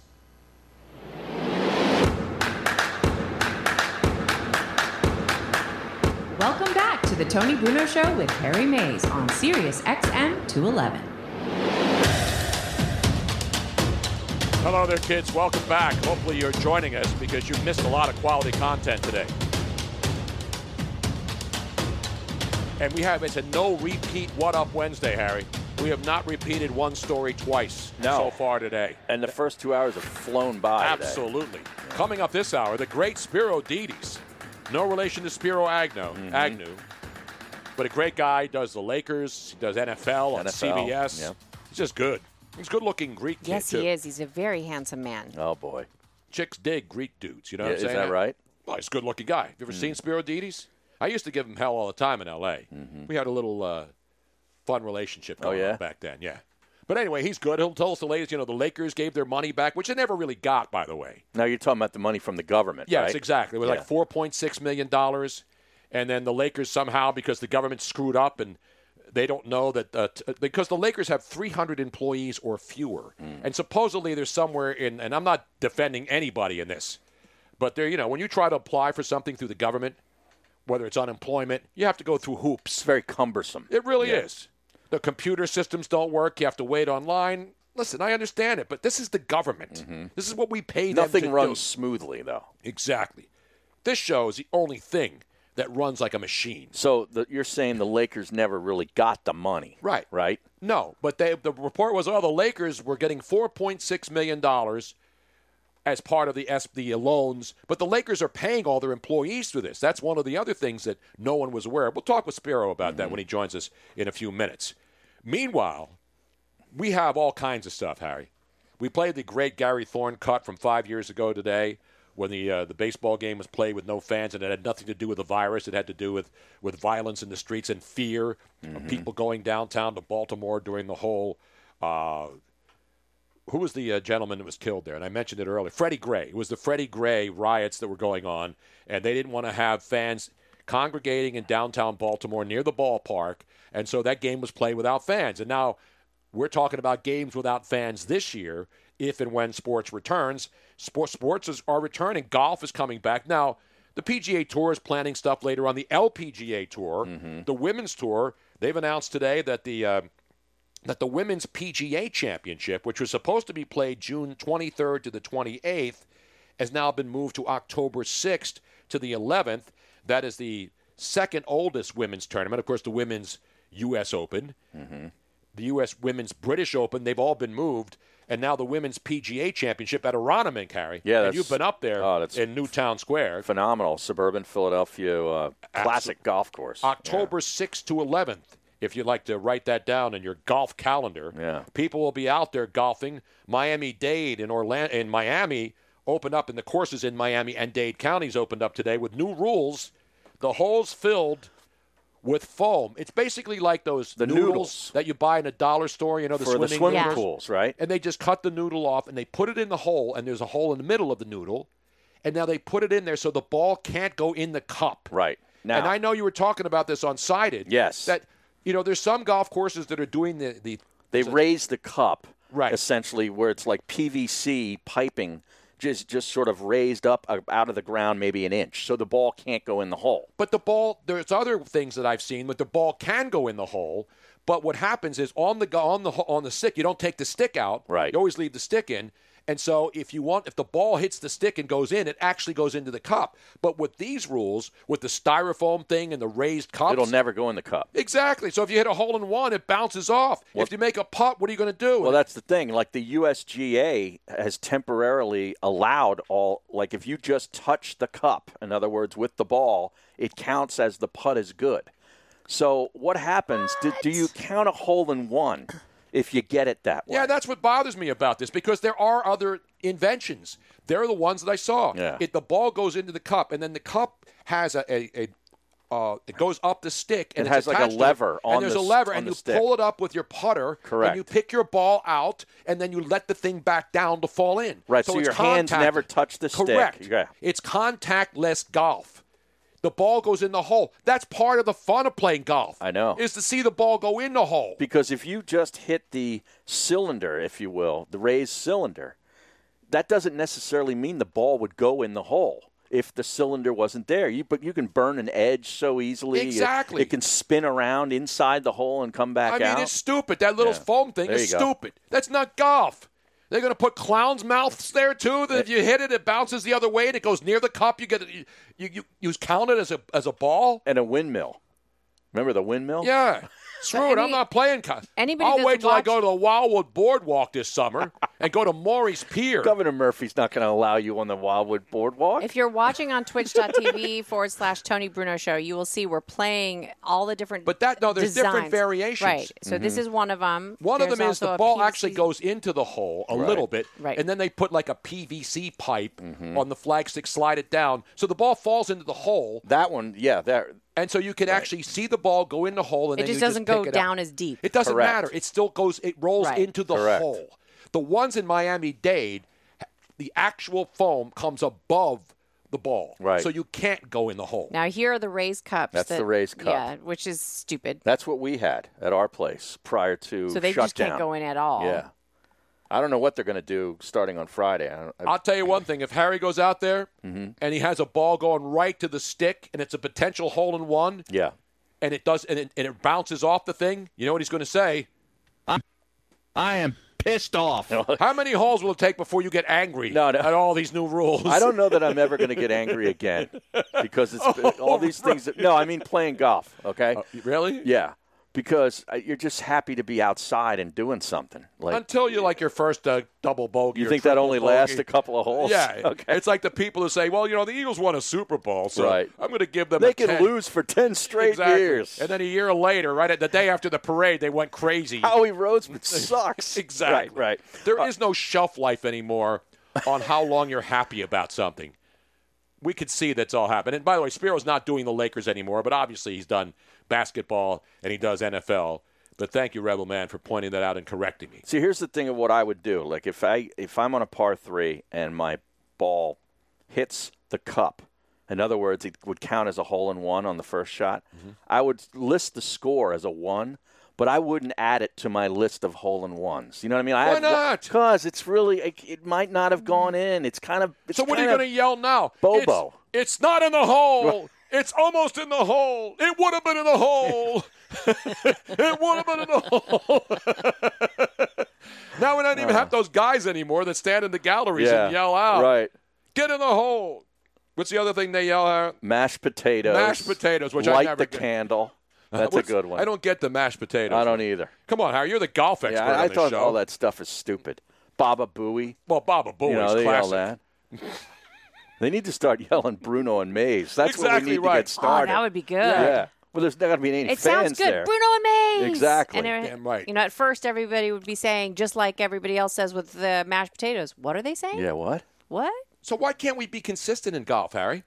Welcome back to the Tony Bruno Show with Harry Mayes on Sirius XM 211. Hello there, kids. Welcome back. Hopefully, you're joining us because you've missed a lot of quality content today. And we have, it's a no repeat What Up Wednesday, Harry. We have not repeated one story twice No. so far today. And the first two hours have flown by. today. Absolutely. Coming up this hour, the great Spero Dedes. No relation to Spiro Agnew, Mm-hmm. Agnew, but a great guy. Does the Lakers, he does NFL on NFL, CBS. yeah. He's just good. He's a good-looking Greek kid Yes, too. he is. He's a very handsome man. Oh boy. Chicks dig Greek dudes. You know Yeah, what I'm saying? is saying? that right? Well, he's a good-looking guy. Have you ever Mm. seen Spero Dedes? I used to give him hell all the time in L.A. We had a little uh, fun relationship Mm-hmm. Oh, going yeah? on back then. Yeah. But anyway, he's good. He'll tell us the latest. You know, the Lakers gave their money back, which they never really got, by the way. Now you're talking about the money from the government, Yes, right? exactly. It was Yeah. like four point six million dollars, and then the Lakers somehow because the government screwed up and they don't know that uh, t- because the Lakers have 300 employees or fewer, Mm. and supposedly there's somewhere in and I'm not defending anybody in this, but there you know when you try to apply for something through the government, whether it's unemployment, you have to go through hoops. It's very cumbersome. It really Yeah. is. The computer systems don't work. You have to wait online. Listen, I understand it, but this is the government. This is what we pay them Mm-hmm. Nothing runs do. smoothly, though. Exactly. This show is the only thing that runs like a machine. So the, you're saying the Lakers never really got the money, Right. right? No, but they, the report was, oh, the Lakers were getting $4.6 million as part of the, the loans, but the Lakers are paying all their employees through this. That's one of the other things that no one was aware of. We'll talk with Spero about that when he joins us in a few minutes. Meanwhile, we have all kinds of stuff, Harry. We played the great Gary Thorne cut from five years ago today when the uh, the baseball game was played with no fans and it had nothing to do with the virus. It had to do with, with violence in the streets and fear of people going downtown to Baltimore during the whole. Uh, who was the uh, gentleman that was killed there? And I mentioned it earlier. Freddie Gray. It was the Freddie Gray riots that were going on, and they didn't want to have fans congregating in downtown Baltimore near the ballpark, and so that game was played without fans. And now we're talking about games without fans this year, if and when sports returns. Sports sports is, are returning. Golf is coming back now. The PGA Tour is planning stuff later on. The LPGA Tour, the Women's Tour, they've announced today that the uh, that the Women's PGA Championship, which was supposed to be played June 23rd to the 28th, has now been moved to October 6th to the 11th. That is the second oldest women's tournament. Of course, the Women's U.S. Open, the U.S. Women's British Open, they've all been moved. And now the Women's PGA Championship at Aronimink, Harry. Yeah, and you've been up there oh, in Newtown Square. Phenomenal suburban Philadelphia uh, classic golf course. October 6th to 11th, if you'd like to write that down in your golf calendar. Yeah. People will be out there golfing. Miami Dade in Orlando in Miami opened up and the courses in Miami and Dade counties opened up today with new rules. The holes filled with foam. It's basically like those The noodles, noodles. that you buy in a dollar store. You know the For the swimming swimming noodles? pools, right? And they just cut the noodle off and they put it in the hole, and there's a hole in the middle of the noodle, and now they put it in there so the ball can't go in the cup. Right now, and I know you were talking about this on Sided. Yes. That you know, there's some golf courses that are doing the the they raise the cup Right. essentially where it's like PVC piping just just sort of raised up uh, out of the ground maybe an inch so the ball can't go in the hole. But the ball, there's other things that I've seen, but the ball can go in the hole. But what happens is on the on the on the stick, you don't take the stick out. Right. You always leave the stick in. And so if you want, if the ball hits the stick and goes in, it actually goes into the cup. But with these rules, with the styrofoam thing and the raised cups, It'll never go in the cup. Exactly. So if you hit a hole in one, it bounces off. if you make a putt, what are you going to do? Well, that's the thing. Like the USGA has temporarily allowed all, like if you just touch the cup, in other words, with the ball, it counts as the putt is good. So what happens? Do, do you count a hole in one if you get it that way? Yeah, that's what bothers me about this because there are other inventions. They're the ones that I saw. Yeah. It, the ball goes into the cup, and then the cup has a. a, a uh, it goes up the stick, and It has like a it, lever on and there's the a lever, and you stick. pull it up with your putter, Correct. and you pick your ball out, and then you let the thing back down to fall in. Right, so it's your hands never touch the stick. Correct. Yeah. It's contactless golf. The ball goes in the hole. That's part of the fun of playing golf. I know. Is to see the ball go in the hole. Because if you just hit the cylinder, if you will, the raised cylinder, that doesn't necessarily mean the ball would go in the hole if the cylinder wasn't there. You but you can burn an edge so easily. It- Exactly. It, can spin around inside the hole and come back I mean, out. it's stupid. That little Yeah. foam thing There is stupid. That's not golf. They're going to put clowns' mouths there too. That if you hit it, it bounces the other way and it goes near the cup. You get you, you, you count it as a as a ball. and a windmill. Remember the windmill? Yeah. Screw it. I'm not playing. Co- anybody I'll wait till I go to the Wildwood Boardwalk this summer and go to Morey's Pier. Governor Murphy's not going to allow you on the Wildwood Boardwalk. If you're watching on twitch.tv forward slash Tony Bruno Show, you will see we're playing all the different. But that no, there's different variations. Right. So this Mhm. is one of them. One of them is the ball PVC actually goes into the hole a Right. little bit, Right. and then they put like a PVC pipe Mm-hmm. on the flagstick, slide it down, so the ball falls into the hole. That one, yeah, that. And so you can actually see the ball go in the hole, and It then just you doesn't pick go it out. down as deep. It doesn't Correct. matter. It still goes. It rolls Right. into the Correct. hole. The ones in Miami Dade, the actual foam comes above the ball, Right. So you can't go in the hole. Now here are the raised cups. That's that- the raised cup. Yeah, which is stupid. That's what we had at our place prior to So they shutdown. just can't go in at all. Yeah. I don't know what they're going to do starting on Friday. I don't, I, I'll tell you one thing: if Harry goes out there Mhm. and he has a ball going right to the stick, and it's a potential hole in one, yeah. and it does, and it, and it bounces off the thing, you know what he's going to say? I am pissed off. How many holes will it take before you get angry No, no. at all these new rules? I don't know that I'm ever going to get angry again because it's all these things. That, no, I mean playing golf. Okay. really? Yeah, because uh, you're just happy to be outside and doing something. Like Until you like your first uh, double bogey. you think that only bogey. lasts a couple of holes. Yeah. Okay. It's like the people who say, "Well, you know, the Eagles won a Super Bowl, so Right. I'm going to give them." They a can 10. lose for ten straight Exactly. years. and then a year later, right at the day after the parade, they went crazy. Howie Roseman sucks. exactly. Right. Right. There is no shelf life anymore on how long you're happy about something. We could see that's all happened. And by the way, Spero's not doing the Lakers anymore, but obviously he's done basketball and he does NFL. But thank you, Rebel Man, for pointing that out and correcting me. See, here's the thing of what I would do. Like if I if I'm on a par three and my ball hits the cup, in other words, it would count as a hole in one on the first shot. Mm-hmm. I would list the score as a one, but I wouldn't add it to my list of hole in ones. You know what I mean? I Why have- not? Because it's really it, it might not have gone in. It's kind of it's so what are you going to yell now? Bobo. It's, it's not in the hole. It's almost in the hole. It would have been in the hole. it would have been in the hole. now we don't even have those guys anymore that stand in the galleries Uh. Yeah, and yell out. right. Get in the hole. What's the other thing they yell out? Mashed potatoes. Mashed potatoes, which I light never the get. candle. Uh, That's a good one. I don't get the mashed potatoes. I don't either. Come on, Harry. You're the golf expert Yeah, I, I on thought show. all that stuff is stupid. Baba Booey. Well, Baba Booey You know, classic. Yell that. they need to start yelling Bruno and Mayes. That's what Exactly we need right. to get started. Oh, that would be good. Yeah. Well, there's not going to be any It fans sounds good. there. Bruno and Mayes. Exactly. And it- Damn right. You know, at first everybody would be saying, just like everybody else says with the mashed potatoes. What are they saying? Yeah, what? What? So why can't we be consistent in golf, Harry?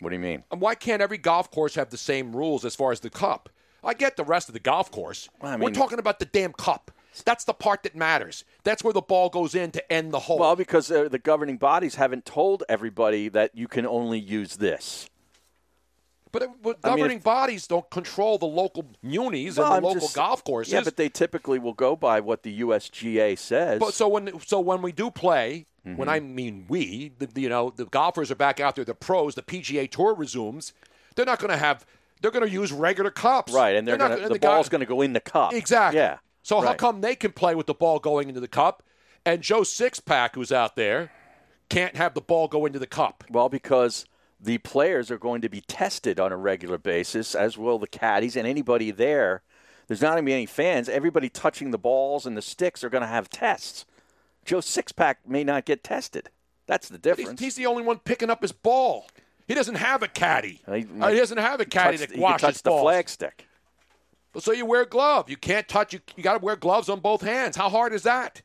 What do you mean? And why can't every golf course have the same rules as far as the cup? I get the rest of the golf course. I We're talking about the damn cup. That's the part that matters. That's where the ball goes in to end the hole. Well, because uh, the governing bodies haven't told everybody that you can only use this. But, uh, but I mean, governing bodies don't control the local munis Well, and I'm the local just- golf courses. Yeah, but they typically will go by what the USGA says. But so when so when we do play, Mm-hmm. when I mean we, the, the- you know, the golfers are back out there, the pros, the PGA Tour resumes. They're not going to have. They're going to use regular cups, right, and they're, not gonna, gonna- the guy- ball's going to go in the cup. Exactly. Yeah. So how come they can play with the ball going into the cup, and Joe Sixpack, who's out there, can't have the ball go into the cup? Well, because the players are going to be tested on a regular basis, as will the caddies and anybody there. There's not going to be any fans. Everybody touching the balls and the sticks are going to have tests. Joe Sixpack may not get tested. That's the difference. he's the only one picking up his ball. He doesn't have a caddy. He, Uh, he doesn't have a caddy touch, that he can washes the balls. flag stick. So you wear a glove. You can't touch. You, you got to wear gloves on both hands. How hard is that?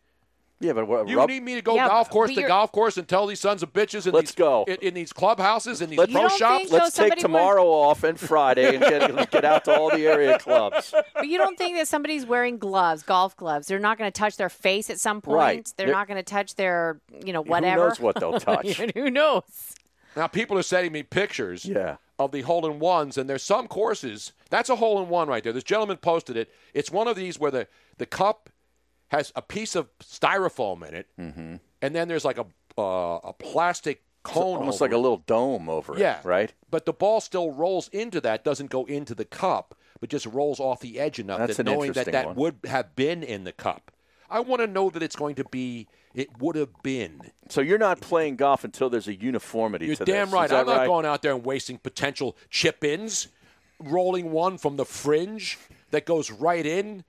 Yeah, but what, You rub- need me to go Yeah, golf course to golf course and tell these sons of bitches in Let's these go. In, in these clubhouses and these Let's, pro shops. let's take tomorrow off and Friday and get, get out to all the area clubs. But you don't think that somebody's wearing gloves, golf gloves? They're not going to touch their face at some point. Right. They're, They're- not going to touch their, you know, whatever. Who knows what they'll touch? Who knows? Now people are sending me pictures Yeah. Of the hole in ones, and there's some courses. That's a hole in one right there. This gentleman posted it. It's one of these where the the cup has a piece of styrofoam in it, Mm-hmm. and then there's like a uh, a plastic cone, almost over like a little dome over it. Yeah. Right? But the ball still rolls into that, doesn't go into the cup, but just rolls off the edge enough That's that an knowing that that one. would have been in the cup. I want to know that it's going to be. It would have been. So you're not playing golf until there's a uniformity You're damn this. right. I'm not right? going out there and wasting potential chip ins, rolling one from the fringe that goes right in,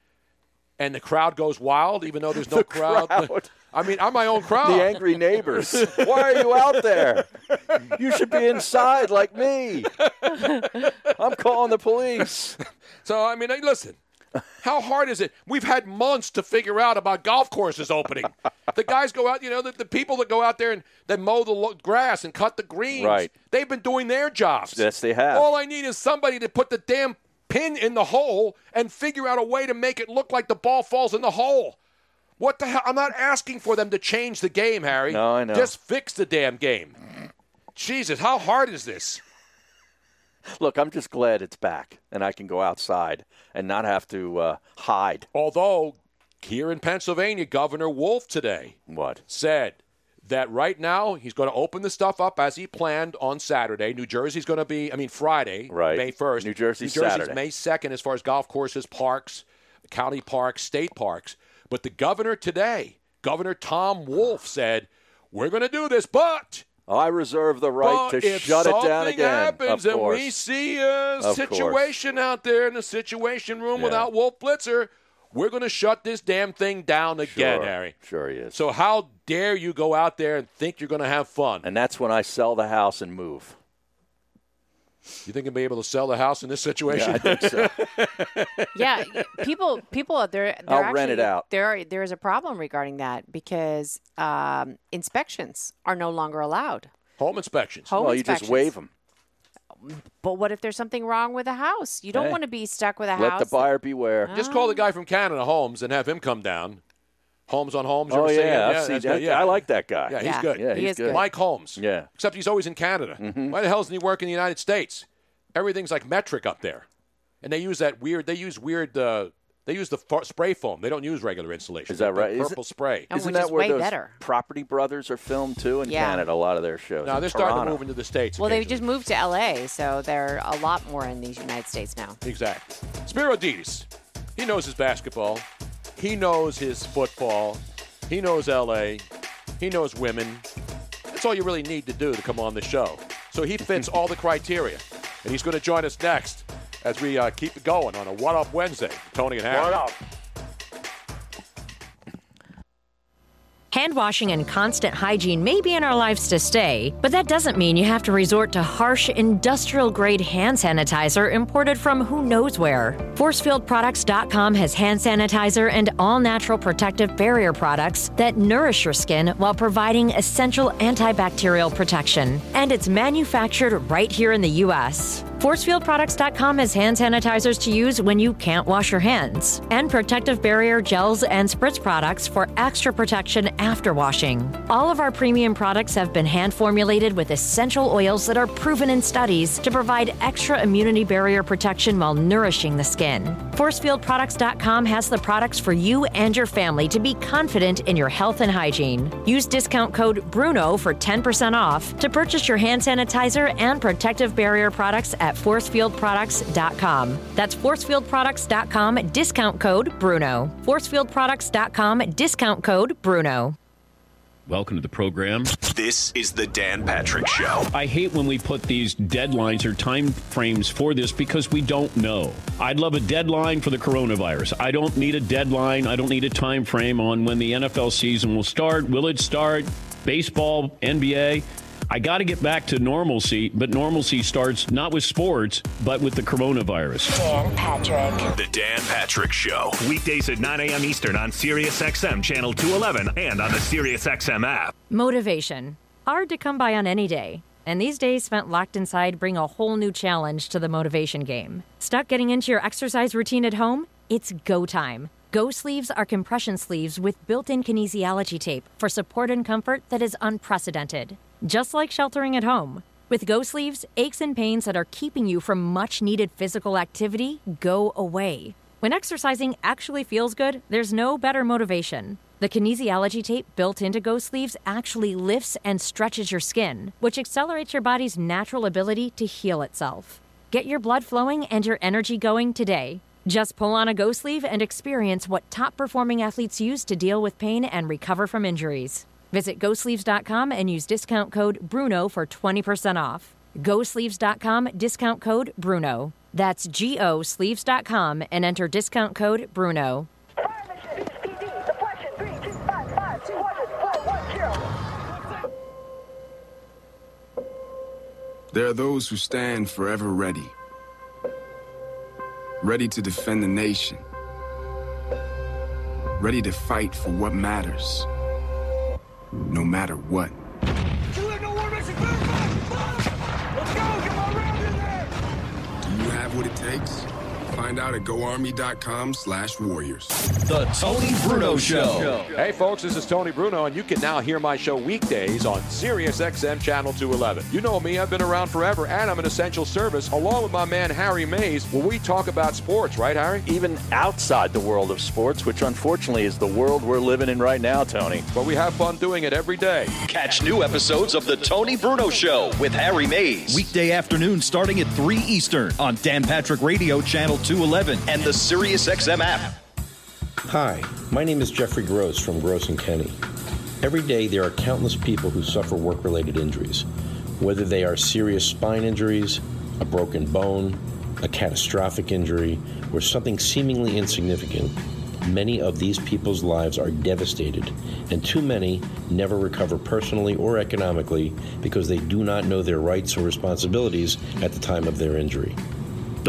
and the crowd goes wild, even though there's no The crowd. crowd. I mean, I'm my own crowd. The angry neighbors. Why are you out there? You should be inside like me. I'm calling the police. So I mean, listen. How hard is it? We've had months to figure out about golf courses opening. the guys go out, you know, the, the people that go out there and that mow the lo- grass and cut the greens. Right. They've been doing their jobs. Yes, they have. All I need is somebody to put the damn pin in the hole and figure out a way to make it look like the ball falls in the hole. What the hell? I'm not asking for them to change the game, Harry. No, I know. Just fix the damn game. Jesus, how hard is this? Look, I'm just glad it's back and I can go outside and not have to uh, hide. Although, here in Pennsylvania, Governor Wolf today What? said that right now he's going to open the stuff up as he planned on Saturday. New Jersey's going to be, I mean, Friday, Right. May 1st. New Jersey's New Jersey's Saturday. May 2nd as far as golf courses, parks, county parks, state parks. But the governor today, Governor Tom Wolf, said, We're going to do this, but. I reserve the right but to shut it down something again. happens of and course. we see a Of course. situation out there in the situation room Yeah. without Wolf Blitzer, we're going to shut this damn thing down again, Sure. Harry. Sure he is. So how dare you go out there and think you're going to have fun? And that's when I sell the house and move. You think you'll be able to sell the house in this situation? Yeah, I think so. yeah, people people are there. I'll there rent it out. There are, there is a problem regarding that because um, inspections are no longer allowed. Home inspections. Home well, you just inspections. wave them. But what if there's something wrong with a house? You don't Hey, want to be stuck with a Let house. Let the buyer beware. Just call the guy from Canada, Homes and have him come down. Holmes on Holmes. you Oh ever see him? yeah, I've seen that. yeah. I like that guy. Yeah, he's Yeah, good. Yeah, he he's is good. good. Mike Holmes. Yeah. Except he's always in Canada. Mhm. Why the hell doesn't he work in the United States? Everything's like metric up there, and they use that weird. They use weird. Uh, they use the f- spray foam. They don't use regular insulation. Is that They- right? they Is Purple it- spray. And Isn't which that is where way those better. Property Brothers are filmed too in Yeah. Canada? A lot of their shows. No, they're starting to move into the states. well, they just moved to L.A., so they're a lot more in these United States now. Exactly. Spero Dedes, he knows his basketball. He knows his football. He knows L.A. He knows women. That's all you really need to do to come on the show. So he fits all the criteria. And he's going to join us next as we uh, keep it going on a What Up Wednesday. Tony and Harry. What up? Hand washing and constant hygiene may be in our lives to stay, but that doesn't mean you have to resort to harsh industrial grade hand sanitizer imported from who knows where. ForcefieldProducts.com has hand sanitizer and all natural protective barrier products that nourish your skin while providing essential antibacterial protection. And it's manufactured right here in the U.S. ForcefieldProducts.com has hand sanitizers to use when you can't wash your hands, and protective barrier gels and spritz products for extra protection after washing. All of our premium products have been hand formulated with essential oils that are proven in studies to provide extra immunity barrier protection while nourishing the skin. ForcefieldProducts.com has the products for you and your family to be confident in your health and hygiene. Use discount code BRUNO for 10% off to purchase your hand sanitizer and protective barrier products at forcefieldproducts.com. That's forcefieldproducts.com, discount code BRUNO. Forcefieldproducts.com, discount code BRUNO. Welcome to the program. This is the Dan Patrick Show. I hate when we put these deadlines or time frames for this because we don't know. I'd love a deadline for the coronavirus. I don't need a deadline. I don't need a time frame on when the NFL season will start. Will it start? Baseball, NBA. I got to get back to normalcy, but normalcy starts not with sports, but with the coronavirus. Dan Patrick. The Dan Patrick Show. Weekdays at 9 a.m. Eastern on Sirius XM Channel 211 and on the Sirius XM app. Motivation. Hard to come by on any day. And these days spent locked inside bring a whole new challenge to the motivation game. Stuck getting into your exercise routine at home? It's go time. Go sleeves are compression sleeves with built in kinesiology tape for support and comfort that is unprecedented. Just like sheltering at home. With Go Sleeves, aches and pains that are keeping you from much needed physical activity go away. When exercising actually feels good, there's no better motivation. The kinesiology tape built into Go Sleeves actually lifts and stretches your skin, which accelerates your body's natural ability to heal itself. Get your blood flowing and your energy going today. Just pull on a Go Sleeve and experience what top performing athletes use to deal with pain and recover from injuries. Visit GoSleeves.com and use discount code BRUNO for 20% off. GoSleeves.com, discount code BRUNO. That's G O Sleeves.com and enter discount code BRUNO. There are those who stand forever ready, ready to defend the nation, ready to fight for what matters, no matter what. Do you have what it takes? Find out at goarmy.com slash warriors. The Tony Bruno Show. Hey, folks, this is Tony Bruno, and you can now hear my show weekdays on Sirius XM Channel 211. You know me, I've been around forever, and I'm an essential service, along with my man Harry Mayes, where we talk about sports, right, Harry? Even outside the world of sports, which unfortunately is the world we're living in right now, Tony. But we have fun doing it every day. Catch new episodes of The Tony Bruno Show with Harry Mayes. Weekday afternoon starting at 3 Eastern on Dan Patrick Radio Channel 211 and the SiriusXM app. Hi, my name is Jeffrey Gross from Gross and Kenny. Every day there are countless people who suffer work related injuries, whether they are serious spine injuries, a broken bone, a catastrophic injury, or something seemingly insignificant. Many of these people's lives are devastated, and too many never recover personally or economically because they do not know their rights or responsibilities at the time of their injury.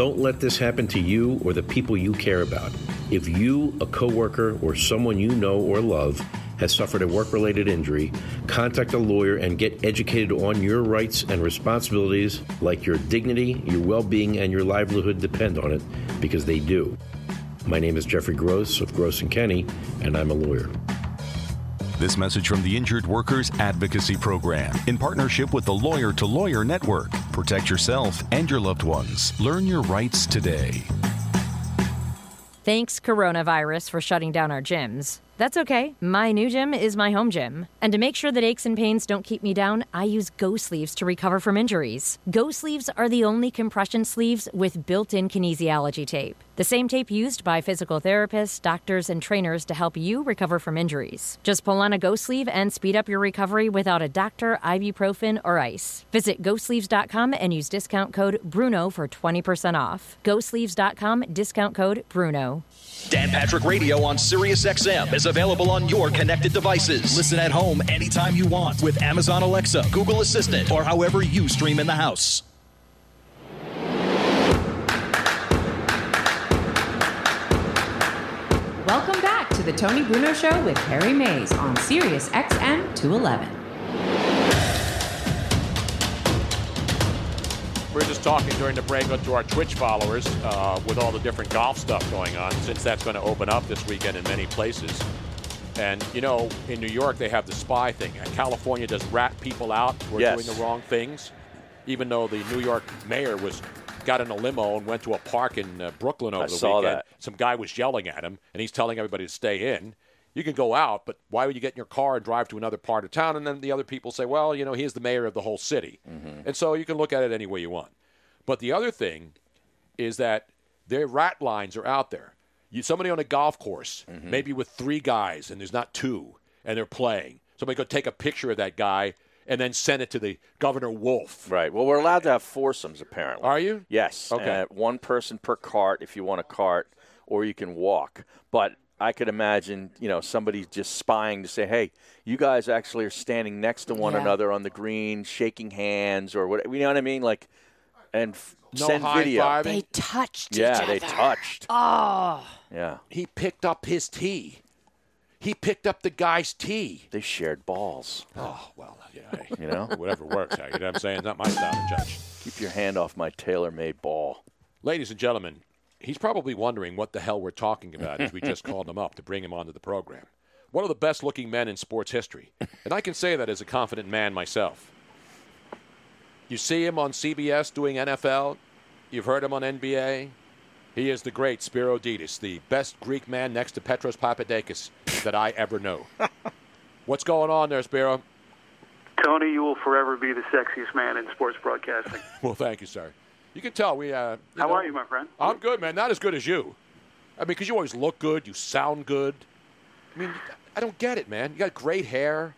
Don't let this happen to you or the people you care about. If you, a coworker, or someone you know or love has suffered a work related injury, contact a lawyer and get educated on your rights and responsibilities like your dignity, your well being, and your livelihood depend on it because they do. My name is Jeffrey Gross of Gross and Kenny, and I'm a lawyer. This message from the Injured Workers Advocacy Program in partnership with the Lawyer to Lawyer Network. Protect yourself and your loved ones. Learn your rights today. Thanks, coronavirus, for shutting down our gyms. That's okay. My new gym is my home gym. And to make sure that aches and pains don't keep me down, I use Go Sleeves to recover from injuries. Go Sleeves are the only compression sleeves with built in kinesiology tape. The same tape used by physical therapists, doctors, and trainers to help you recover from injuries. Just pull on a ghost Sleeve and speed up your recovery without a doctor, ibuprofen, or ice. Visit GoSleeves.com and use discount code BRUNO for 20% off. GoSleeves.com, discount code BRUNO. Dan Patrick Radio on Sirius SiriusXM is available on your connected devices. Listen at home anytime you want with Amazon Alexa, Google Assistant, or however you stream in the house. Welcome back to the Tony Bruno Show with Harry Mayes on Sirius XM 211. We're just talking during the break to our Twitch followers uh, with all the different golf stuff going on, since that's going to open up this weekend in many places. And you know, in New York they have the spy thing. And California does rat people out who are Yes. doing the wrong things. Even though the New York mayor was got in a limo and went to a park in uh, Brooklyn over I the saw weekend. that. Some guy was yelling at him, and he's telling everybody to stay in. You can go out, but why would you get in your car and drive to another part of town? And then the other people say, well, you know, he's the mayor of the whole city. And so you can look at it any way you want. But the other thing is that their rat lines are out there. You, somebody on a golf course, maybe with three guys, and there's not two, and they're playing. Somebody could take a picture of that guy and then send it to the Governor Wolf. Right. Well, we're allowed to have foursomes, apparently. Are you? Yes. Okay. Uh, one person per cart if you want a cart, or you can walk. But I could imagine, you know, somebody just spying to say, "Hey, you guys actually are standing next to one Yeah. another on the green, shaking hands, or what? You know what I mean? Like, and f- No send video. high-fiving? They touched yeah, each they touched. Oh. Yeah. He picked up his tee. He picked up the guy's tee. They shared balls. Oh, well, yeah. You know? Whatever works. You know what I'm saying? It's not my style to judge. Keep your hand off my tailor-made ball. Ladies and gentlemen, he's probably wondering what the hell we're talking about as we just called him up to bring him onto the program. One of the best looking men in sports history. And I can say that as a confident man myself. You see him on CBS doing NFL, you've heard him on NBA. He is the great Spero Dedes, the best Greek man next to Petros Papadakis that I ever know. What's going on there, Spero? Tony, you will forever be the sexiest man in sports broadcasting. Well, thank you, sir. You can tell we. Uh, How know- are you, my friend? I'm good, man. Not as good as you. I mean, because you always look good, you sound good. I mean, I don't get it, man. You got great hair,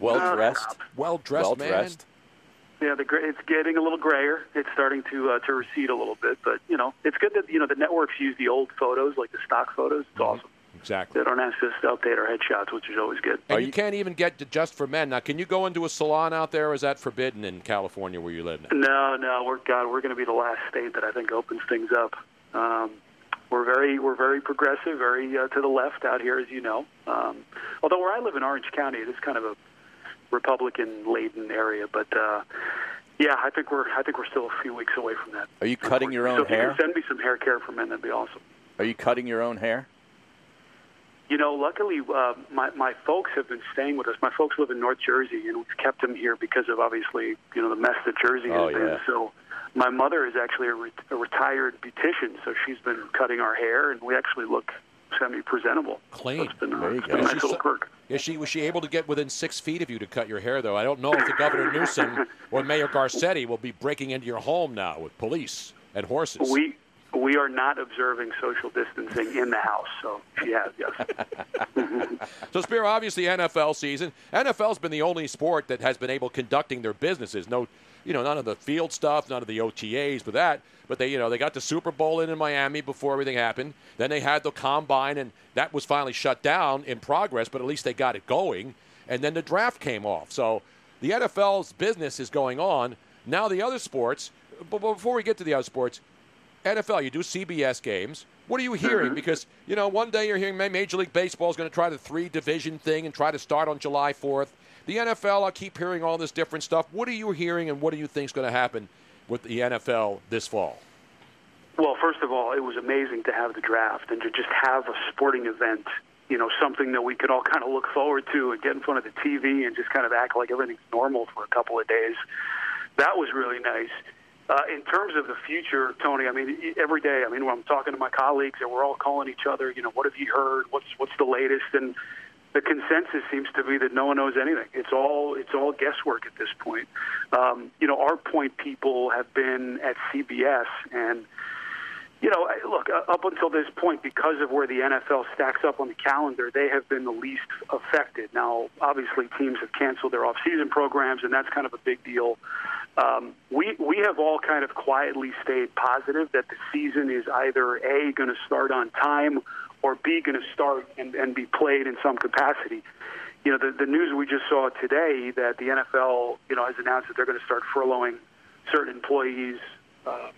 Well No, dressed. well dressed, Well man. dressed. Yeah, the gra- it's getting a little grayer. It's starting to uh, to recede a little bit, but you know, it's good that you know the networks use the old photos, like the stock photos. It's awesome. Exactly. They don't ask us to update our headshots, which is always good. And you, can't even get to just for men. Now, can you go into a salon out there, or is that forbidden in California where you live now? No, no, we're God. We're going to be the last state that I think opens things up. Um, we're very, we're very progressive, very uh, to the left out here, as you know. Um, although where I live in Orange County, it is kind of a Republican-laden area, but uh, yeah, I think we're, I think we're still a few weeks away from that. Are you cutting your so own if you hair? can send me some hair care for men, that'd be awesome. Are you cutting your own hair? You know, luckily, uh, my my folks have been staying with us. My folks live in North Jersey, and we've kept them here because of obviously, you know, the mess that Jersey has Oh, been. So, my mother is actually a, re- a retired beautician, so she's been cutting our hair, and we actually look semi-presentable. Clean. It's been, There you go. nice little perk. Is she was she able to get within six feet of you to cut your hair though? I don't know if the Governor Newsom or Mayor Garcetti will be breaking into your home now with police and horses. We we are not observing social distancing in the house, so has yes. So, Spear, obviously, NFL season. NFL's been the only sport that has been able conducting their businesses. No, you know, none of the field stuff, none of the OTAs, but that. But they, you know, they got the Super Bowl in in Miami before everything happened. Then they had the combine, and that was finally shut down in progress. But at least they got it going. And then the draft came off. So the NFL's business is going on. Now the other sports. But before we get to the other sports, NFL, you do CBS games. What are you mm-hmm. hearing? Because you know, one day you're hearing Major League Baseball is going to try the three division thing and try to start on July 4th. The NFL, I keep hearing all this different stuff. What are you hearing, and what do you think is going to happen with the NFL this fall? Well, first of all, it was amazing to have the draft and to just have a sporting event, you know, something that we could all kind of look forward to and get in front of the TV and just kind of act like everything's normal for a couple of days. That was really nice. Uh, in terms of the future, Tony, I mean, every day, I mean, when I'm talking to my colleagues and we're all calling each other, you know, what have you heard? What's what's the latest? And the consensus seems to be that no one knows anything. It's all it's all guesswork at this point. Um, you know, our point people have been at CBS and you know, look, uh, up until this point, because of where the NFL stacks up on the calendar, they have been the least affected. Now, obviously, teams have canceled their off-season programs, and that's kind of a big deal. Um, we we have all kind of quietly stayed positive that the season is either a going to start on time or b going to start and, and be played in some capacity. You know, the, the news we just saw today that the NFL, you know, has announced that they're going to start furloughing certain employees. Uh,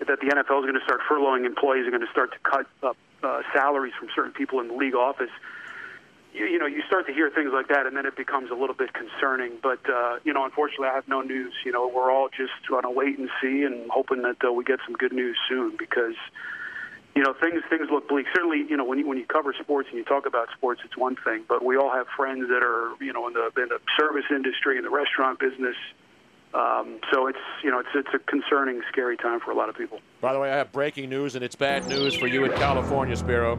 that the NFL is going to start furloughing employees, are going to start to cut up uh, salaries from certain people in the league office. You, you know, you start to hear things like that, and then it becomes a little bit concerning. But uh, you know, unfortunately, I have no news. You know, we're all just going to wait and see, and hoping that uh, we get some good news soon because you know things things look bleak. Certainly, you know when you when you cover sports and you talk about sports, it's one thing. But we all have friends that are you know in the in the service industry, in the restaurant business. Um, so it's you know it's it's a concerning, scary time for a lot of people. By the way, I have breaking news, and it's bad news for you in California, Spero.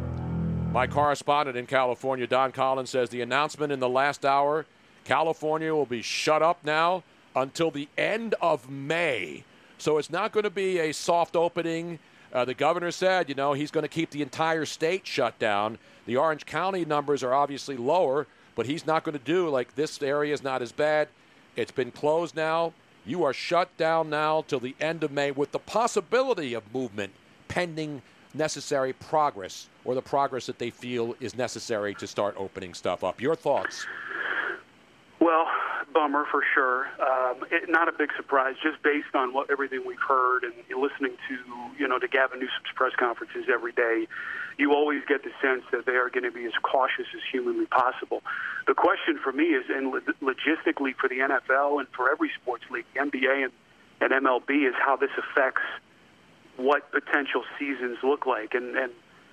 My correspondent in California, Don Collins, says the announcement in the last hour California will be shut up now until the end of May. So it's not going to be a soft opening. Uh, the governor said, you know, he's going to keep the entire state shut down. The Orange County numbers are obviously lower, but he's not going to do like this area is not as bad. It's been closed now. You are shut down now till the end of May with the possibility of movement pending necessary progress or the progress that they feel is necessary to start opening stuff up. Your thoughts? Well, bummer for sure. Um, it, not a big surprise, just based on what everything we've heard and listening to you know to Gavin Newsom's press conferences every day. You always get the sense that they are going to be as cautious as humanly possible. The question for me is, and logistically for the NFL and for every sports league, NBA and, and MLB, is how this affects what potential seasons look like. And, and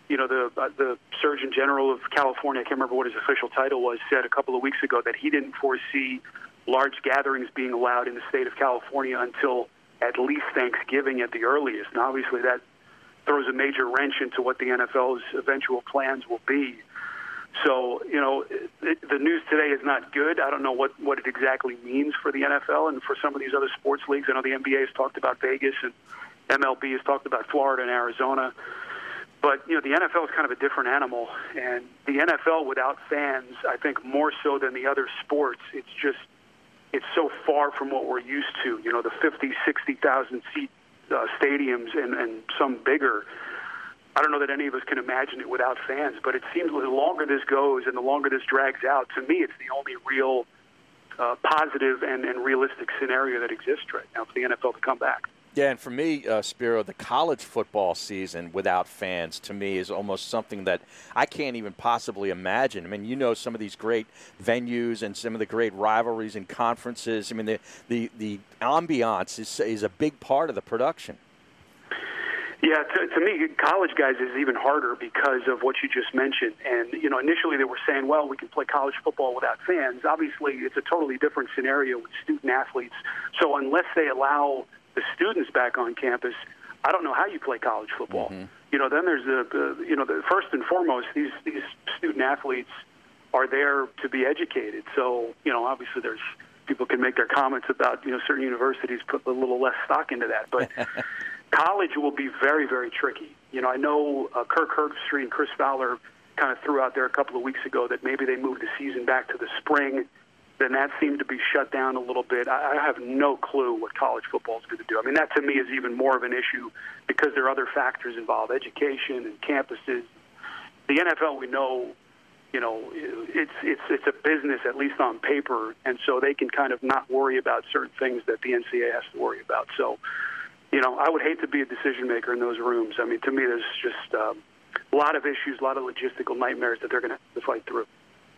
you know, the uh, the Surgeon General of California, I can't remember what his official title was, said a couple of weeks ago that he didn't foresee large gatherings being allowed in the state of California until at least Thanksgiving at the earliest. And obviously, that throws a major wrench into what the NFL's eventual plans will be. So, you know, it, the news today is not good. I don't know what, what it exactly means for the NFL and for some of these other sports leagues. I know the NBA has talked about Vegas and MLB has talked about Florida and Arizona. But, you know, the NFL is kind of a different animal. And the NFL without fans, I think more so than the other sports, it's just, it's so far from what we're used to. You know, the 50, 60,000 seat uh, stadiums and, and some bigger. I don't know that any of us can imagine it without fans, but it seems the longer this goes and the longer this drags out, to me, it's the only real uh, positive and, and realistic scenario that exists right now for the NFL to come back. Yeah, and for me, uh, Spero, the college football season without fans to me is almost something that I can't even possibly imagine. I mean, you know some of these great venues and some of the great rivalries and conferences. I mean, the the, the ambiance is, is a big part of the production. Yeah, to, to me, college guys is even harder because of what you just mentioned. And you know, initially they were saying, "Well, we can play college football without fans." Obviously, it's a totally different scenario with student athletes. So unless they allow the students back on campus, I don't know how you play college football. Mm-hmm. You know, then there's the, the you know the first and foremost these these student athletes are there to be educated. So you know, obviously there's people can make their comments about you know certain universities put a little less stock into that, but college will be very very tricky. You know, I know uh, Kirk Herbstreit and Chris Fowler kind of threw out there a couple of weeks ago that maybe they move the season back to the spring then that seemed to be shut down a little bit. I, I have no clue what college football is going to do. I mean, that to me is even more of an issue because there are other factors involved, education and campuses. The NFL, we know, you know, it's it's it's a business at least on paper, and so they can kind of not worry about certain things that the NCAA has to worry about. So, you know, I would hate to be a decision maker in those rooms. I mean, to me, there's just um, a lot of issues, a lot of logistical nightmares that they're going to to fight through.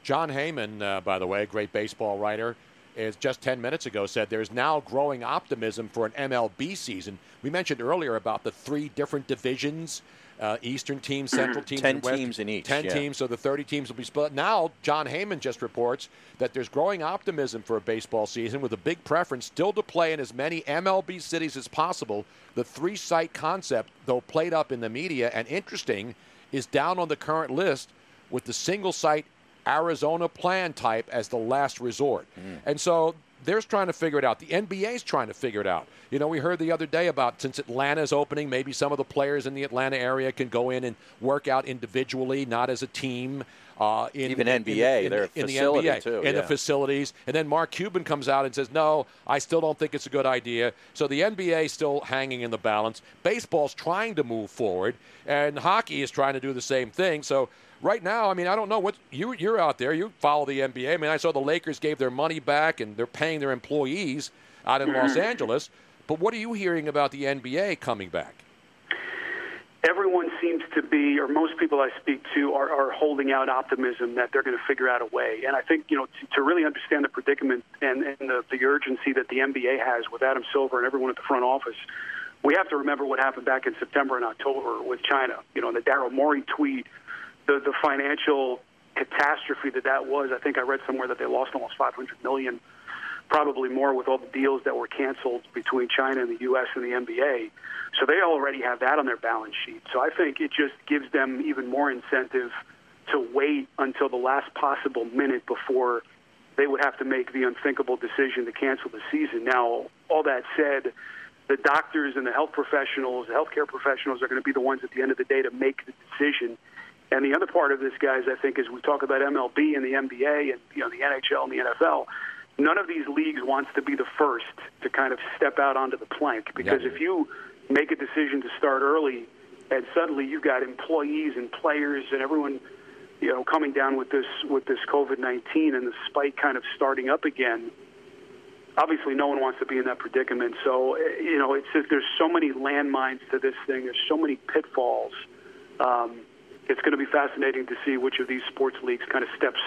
Jon Heyman, uh, by the way, great baseball writer, is just 10 minutes ago said there's now growing optimism for an MLB season. We mentioned earlier about the three different divisions. Uh, Eastern teams, Central teams, ten West, teams in each. Ten yeah. teams, so the 30 teams will be split. Now, Jon Heyman just reports that there's growing optimism for a baseball season with a big preference still to play in as many MLB cities as possible. The three site concept, though played up in the media and interesting, is down on the current list with the single site Arizona plan type as the last resort. Mm. And so they're trying to figure it out. The NBA's trying to figure it out. You know, we heard the other day about since Atlanta's opening, maybe some of the players in the Atlanta area can go in and work out individually, not as a team. Uh, in, Even NBA, in, in facility, the NBA, too, in the facilities, and then Mark Cuban comes out and says, "No, I still don't think it's a good idea." So the NBA is still hanging in the balance. Baseball's trying to move forward, and hockey is trying to do the same thing. So right now, I mean, I don't know what you you're out there. You follow the NBA. I mean, I saw the Lakers gave their money back and they're paying their employees out in Los Mhm. Angeles. But what are you hearing about the NBA coming back? everyone seems to be, or most people I speak to, are, are holding out optimism that they're going to figure out a way. And I think, you know, to, to really understand the predicament and, and the, the urgency that the NBA has with Adam Silver and everyone at the front office, we have to remember what happened back in September and October with China. You know, the Daryl Morey tweet, the, the financial catastrophe that that was. I think I read somewhere that they lost almost 500 million probably more with all the deals that were canceled between China and the U.S. and the NBA. So they already have that on their balance sheet. So I think it just gives them even more incentive to wait until the last possible minute before they would have to make the unthinkable decision to cancel the season. Now, all that said, the doctors and the health professionals, the healthcare professionals are going to be the ones at the end of the day to make the decision. And the other part of this, guys, I think, is we talk about MLB and the NBA and you know the NHL and the NFL. None of these leagues wants to be the first to kind of step out onto the plank because if you make a decision to start early, and suddenly you've got employees and players and everyone, you know, coming down with this with this COVID nineteen and the spike kind of starting up again. Obviously, no one wants to be in that predicament. So, you know, it's just, there's so many landmines to this thing. There's so many pitfalls. Um, it's going to be fascinating to see which of these sports leagues kind of steps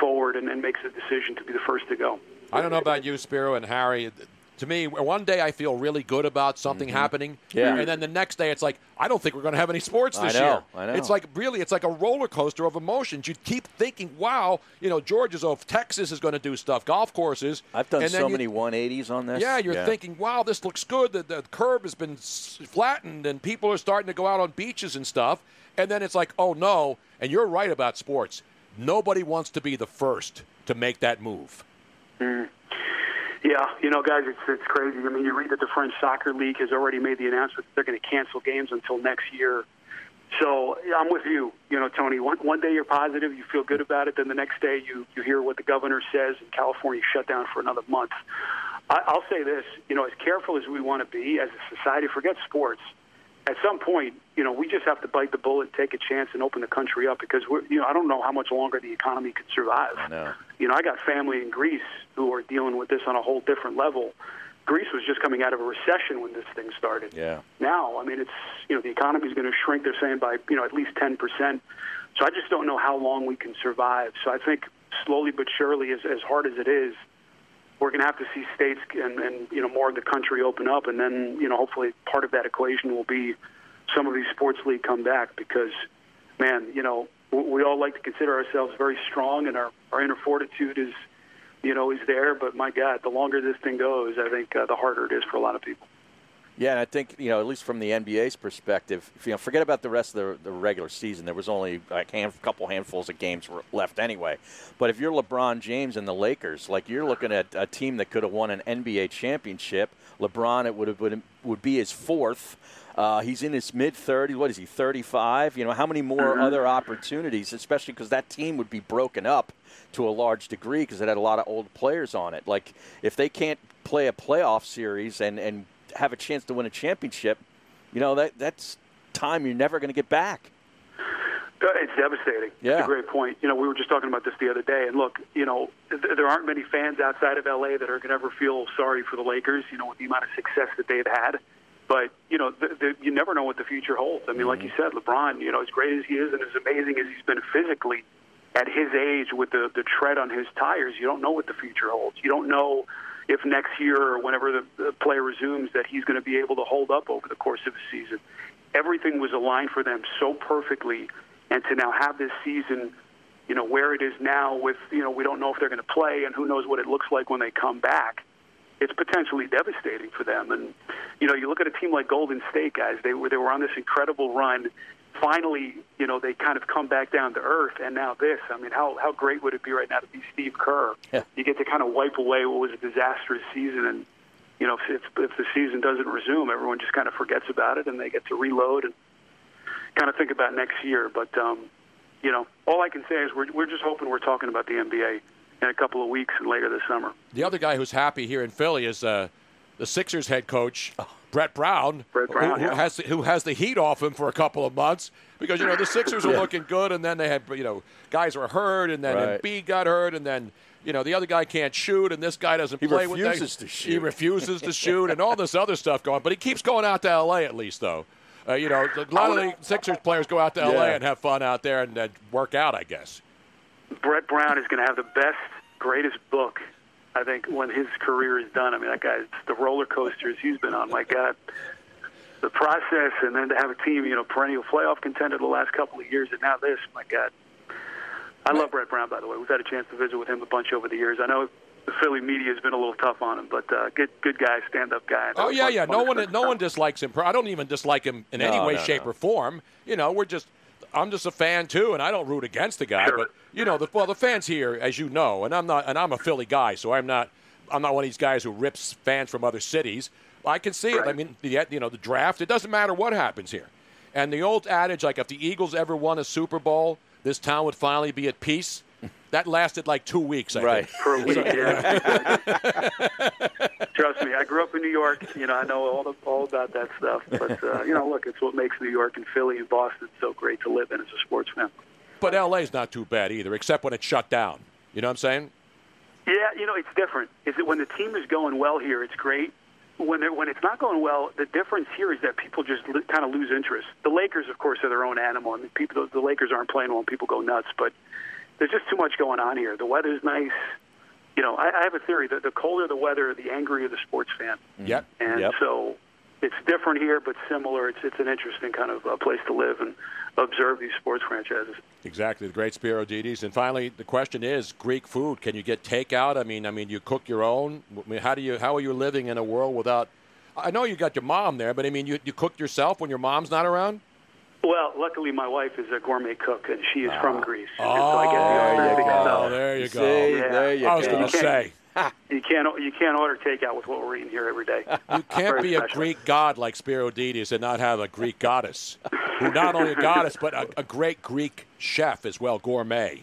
forward and, and makes a decision to be the first to go. I don't know about you, Spero and Harry. To me, one day I feel really good about something happening, Mm-hmm. Yeah. and then the next day it's like I don't think we're going to have any sports I this know, year. I know. It's like really, it's like a roller coaster of emotions. You keep thinking, "Wow, you know, Georgia's off. Texas is going to do stuff. Golf courses." I've done and so you- many 180s on this. Yeah, you're thinking, "Wow, this looks good. The, the curb has been flattened, and people are starting to go out on beaches and stuff." And then it's like, "Oh no!" And you're right about sports. Nobody wants to be the first to make that move. Mm. Yeah, you know, guys, it's it's crazy. I mean, you read that the French Soccer League has already made the announcement that they're going to cancel games until next year. So I'm with you. You know, Tony. One one day you're positive, you feel good about it. Then the next day you you hear what the governor says, and California shut down for another month. I, I'll say this. You know, as careful as we want to be as a society, forget sports. At some point, you know, we just have to bite the bullet, take a chance, and open the country up because we're, you know, I don't know how much longer the economy could survive. You know, I got family in Greece who are dealing with this on a whole different level. Greece was just coming out of a recession when this thing started. Yeah. Now, I mean, it's you know the economy is going to shrink. They're saying by you know at least ten percent. So I just don't know how long we can survive. So I think slowly but surely, as as hard as it is, we're going to have to see states and, and you know more of the country open up, and then you know hopefully part of that equation will be some of these sports league come back because, man, you know we, all like to consider ourselves very strong, and our our inner fortitude is you know is there. But my God, the longer this thing goes, I think uh, the harder it is for a lot of people. Yeah, and I think you know, at least from the NBA's perspective, you know, forget about the rest of the, the regular season. There was only like a hand, couple handfuls of games left anyway. But if you're LeBron James and the Lakers, like you're looking at a team that could have won an NBA championship. LeBron, it would have would, would be his fourth. Uh, he's in his mid 30s. What is he, 35? You know, how many more Mhm. other opportunities, especially because that team would be broken up to a large degree because it had a lot of old players on it. Like, if they can't play a playoff series and, and have a chance to win a championship, you know, that that's time you're never going to get back. Uh, It's devastating. Yeah. It's a great point. You know, we were just talking about this the other day, and look, you know, th- there aren't many fans outside of LA that are going to ever feel sorry for the Lakers. You know, with the amount of success that they've had. But you know, the, the, you never know what the future holds. I mean, like you said, LeBron. You know, as great as he is and as amazing as he's been physically, at his age with the the tread on his tires, you don't know what the future holds. You don't know if next year or whenever the, the play resumes that he's going to be able to hold up over the course of a season. Everything was aligned for them so perfectly, and to now have this season, you know, where it is now with you know we don't know if they're going to play and who knows what it looks like when they come back. It's potentially devastating for them, and you know you look at a team like Golden State, guys. They were they were on this incredible run. Finally, you know they kind of come back down to earth, and now this. I mean, how how great would it be right now to be Steve Kerr? Yeah. You get to kind of wipe away what was a disastrous season, and you know if, if if the season doesn't resume, everyone just kind of forgets about it, and they get to reload and kind of think about next year. But um, you know, all I can say is we're we're just hoping we're talking about the NBA in a couple of weeks and later this summer. The other guy who's happy here in Philly is uh, the Sixers head coach, Brett Brown, Brett Brown, who, who yeah. has who has the heat off him for a couple of months because you know the Sixers are Yeah. looking good, and then they had you know guys were hurt, and then Right. Embiid got hurt, and then you know the other guy can't shoot, and this guy doesn't He play with refuses they- to He refuses to shoot, and all this other stuff going. But he keeps going out to L.A. at least though. Uh, you know, a lot of the Sixers players go out to L.A. Yeah. and have fun out there and uh, work out, I guess. Brett Brown is going to have the best, greatest book, I think, when his career is done. I mean, that guy's the roller coasters he's been on. My God, the process, and then to have a team, you know, perennial playoff contender the last couple of years, and now this. My God, I love Brett Brown. By the way, we've had a chance to visit with him a bunch over the years. I know the Philly media has been a little tough on him, but uh, good, good guy, stand-up guy. Oh yeah, yeah. No one, no one dislikes him. I don't even dislike him in any way, no, shape, no. or form. You know, we're just. I'm just a fan too, and I don't root against the guy. But you know, the well, the fans here, as you know, and I'm not, and I'm a Philly guy, so I'm not, I'm not one of these guys who rips fans from other cities. I can see it. I mean, the, you know, the draft. It doesn't matter what happens here. And the old adage, like if the Eagles ever won a Super Bowl, this town would finally be at peace. That lasted like two weeks, I Right. think. For a week, yeah. Trust me, I grew up in New York. You know, I know all the, all about that stuff. But uh, you know, look, it's what makes New York and Philly and Boston so great to live in as a sports fan. But LA's not too bad either, except when it's shut down. You know what I'm saying? Yeah, you know, it's different. Is that when the team is going well here, it's great. When they're, when it's not going well, the difference here is that people just li- kind of lose interest. The Lakers, of course, are their own animal. I mean, people, the Lakers aren't playing well, and people go nuts. But there's just too much going on here. The weather's nice. You know, I, I have a theory that the colder the weather, the angrier the sports fan. Yep. And Yep. so it's different here, but similar. It's it's an interesting kind of uh, place to live and observe these sports franchises. Exactly, the great Spero Dedes. And finally, the question is Greek food. Can you get takeout? I mean, I mean, you cook your own. I mean, how do you? How are you living in a world without? I know you got your mom there, but I mean, you you cook yourself when your mom's not around. Well, luckily, my wife is a gourmet cook, and she is from ah. Greece. Oh, so I get the oh, there you authentic go. stuff. There you go. Yeah. There you I was gonna can't- say. You can't you can't order takeout with what we're eating here every day. You can't Very be a. Greek god like Spero Dedes and not have a Greek goddess, who not only a goddess but a, a great Greek chef as well, gourmet.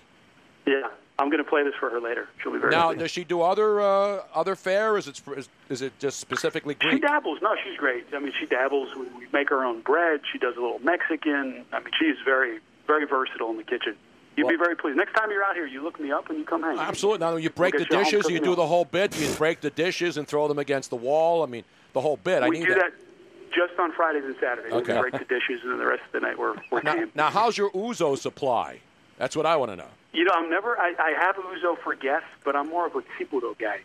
Yeah, I'm going to play this for her later. She'll be very Now, happy. does she do other uh, other fare? Is it is, is it just specifically Greek? She dabbles. No, she's great. I mean, she dabbles. We, we make our own bread. She does a little Mexican. I mean, she's very, very versatile in the kitchen. You'd be very pleased. Next time you're out here, you look me up and you come hang. Absolutely. Now, you break We'll the get you a home dishes, you do meal. the whole bit. You break the dishes and throw them against the wall. I mean, the whole bit. I need do that. just on Fridays and Saturdays. Okay. We break the dishes, and then the rest of the night we're, we're Now, now, how's your ouzo supply? That's what I want to know. You know, I'm never. I, I have ouzo for guests, but I'm more of a tsipouro guy.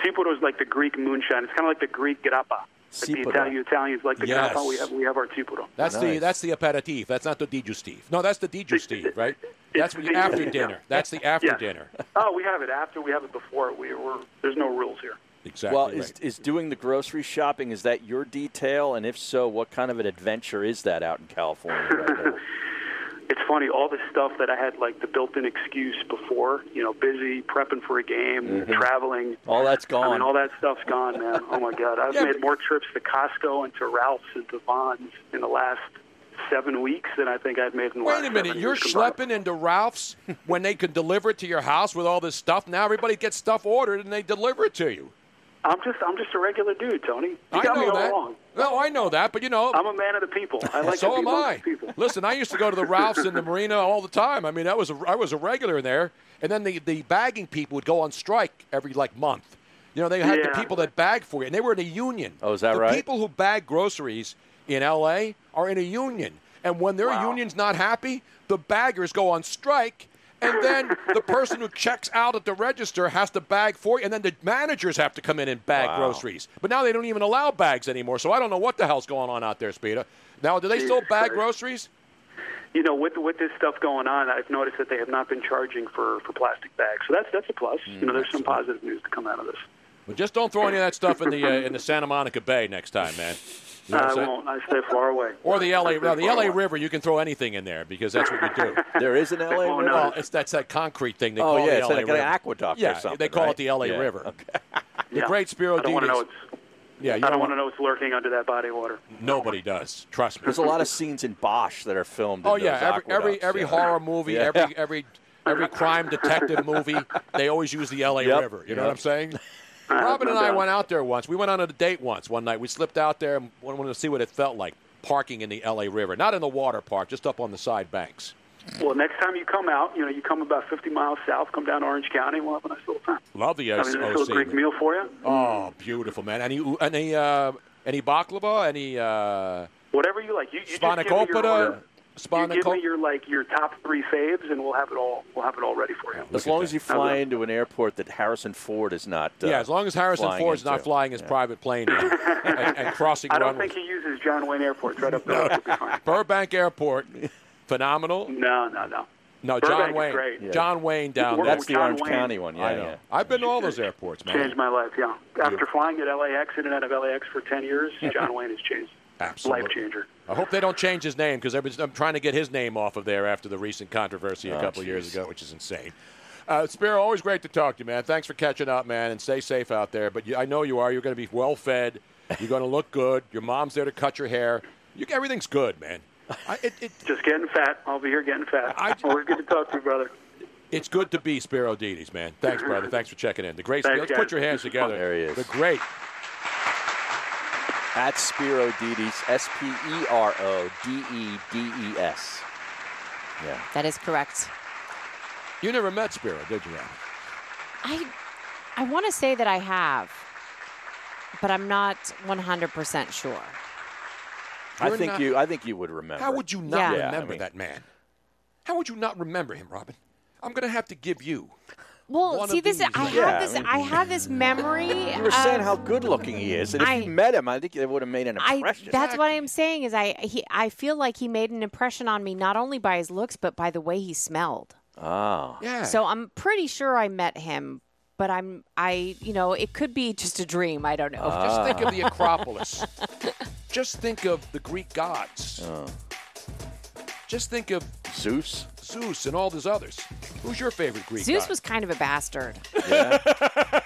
tsipouro is like the Greek moonshine. It's kind of like the Greek grappa. Like the Italian Italians like the Yes. grappa. We have we have our tsipouro. That's the that's the aperitif. That's not the digestif. No, that's the digestif, right? That's the the- after yeah. dinner. That's the after Yeah. dinner. Oh, we have it after. We have it before. We we're there's no rules here. Exactly. well, is, is doing the grocery shopping is that your detail? And if so, what kind of an adventure is that out in California right now? It's funny, all the stuff that I had like the built-in excuse before, you know, busy prepping for a game, Mhm. traveling. All that's gone. mean, all that stuff's gone, man. Oh my God, I've Yeah, made more trips to Costco and to Ralph's and to Vons in the last seven weeks than I think I've made in the last Wait a minute, seven you're years combined. schlepping into Ralph's when they can deliver it to your house with all this stuff. Now everybody gets stuff ordered and they deliver it to you. I'm just I'm just a regular dude, Tony. You I got me know all that. wrong. No, I know that, but you know, I'm a man of the people. I like so to be am I. people. Listen, I used to go to the Ralphs in the marina all the time. I mean, that was a, I was a regular in there, and then the, the bagging people would go on strike every like month. You know, they had the people that bag for you, and they were in a union. Oh, is that the right? people who bag groceries in L.A. are in a union, and when their union's not happy, the baggers go on strike. And then the person who checks out at the register has to bag for you, and then the managers have to come in and bag Wow. groceries. But now they don't even allow bags anymore, so I don't know what the hell's going on out there, Speeda. Now, do they still bag Christ. groceries? You know, with with this stuff going on, I've noticed that they have not been charging for, for plastic bags. So that's that's a plus. you know, there's some positive news to come out of this. Well, just don't throw any of that stuff in the uh, in the Santa Monica Bay next time, man. You know saying? won't. I stay far away. Or the LA, I well, the LA away. River, you can throw anything in there because that's what you do. There is an LA Oh, River? Well, it's that's that concrete thing they Oh, call yeah, the it's LA like an River. aqueduct or yeah, something, they call right? it the LA Yeah, River. The Yeah. great Spero I don't want to know it's Yeah, you I don't don't want to know what's lurking under that body of water. Nobody does. Trust me. There's a lot of scenes in Bosch that are filmed. Oh yeah, every every every horror movie, every every every crime detective movie, they always use the L.A. Yep, River. You know what I'm saying? Robin and I went out there once. We went on a date once one night. We slipped out there and wanted to see what it felt like parking in the L.A. River, not in the water park, just up on the side banks. Well, next time you come out, you know, you come about 50 miles south, come down to Orange County, we'll have a nice little time. Love the I OC. mean, nice little Greek meal for you. Oh, beautiful man. Any any uh, any baklava? Any uh, Whatever you like. You, you just give me your spanakopita? Order. You give Spanakop- me your like your top three faves, and we'll have it all. We'll have it all ready for you. As long as you fly into an airport that Harrison Ford is not. Uh, yeah, as long as Harrison flying Ford's not flying his private plane in and, and crossing I don't runways. think he uses John Wayne Airport right up there. It'll be fine. Burbank Airport, phenomenal. No, no, no. No, Burbank John Wayne. great. Yeah. John Wayne down Working there. with John Wayne. County one. Yeah, I know. I've been to all those airports, man. Changed my life. Yeah. After flying at LAX in and out of LAX for 10 years, John Wayne has changed. Absolutely. Life changer. I hope they don't change his name because I'm trying to get his name off of there after the recent controversy a Oh, couple of years ago, which is insane. Uh, Spero, always great to talk to you, man. Thanks for catching up, man, and stay safe out there. But you, I know you are. You're going to be well fed. You're going to look good. Your mom's there to cut your hair. You, everything's good, man. I, it, it, Just getting fat. I'll be here getting fat. Always good to talk to you, brother. it's good to be Spero Dedes, man. Thanks, brother. Thanks for checking in. The great. Thanks, let's guys. put your hands together. There he is. The great. At Spero Dedes, S P E R O D E D E S. Yeah. That is correct. You never met Spero, did you, Rob? I I want to say that I have, but I'm not 100% sure. I You're think not- you. I think you would remember. How would you not Yeah. Yeah, I remember mean- that man? How would you not remember him, Robin? I'm going to have to give you. Well, One see of this. these, I right? have Yeah, this. I mean- I have this memory. You were saying how good looking he is, and if I- you met him, I think it would have made an I, impression. that's what I'm saying is I he, I feel like he made an impression on me not only by his looks but by the way he smelled. Oh. Yeah. So I'm pretty sure I met him, but I'm I you know it could be just a dream. I don't know. Just think of the ah. Acropolis. Just think of the Greek gods. Oh. Just think of Zeus. Zeus and all those others. Who's your favorite Greek Zeus god? was kind of a bastard. Yeah.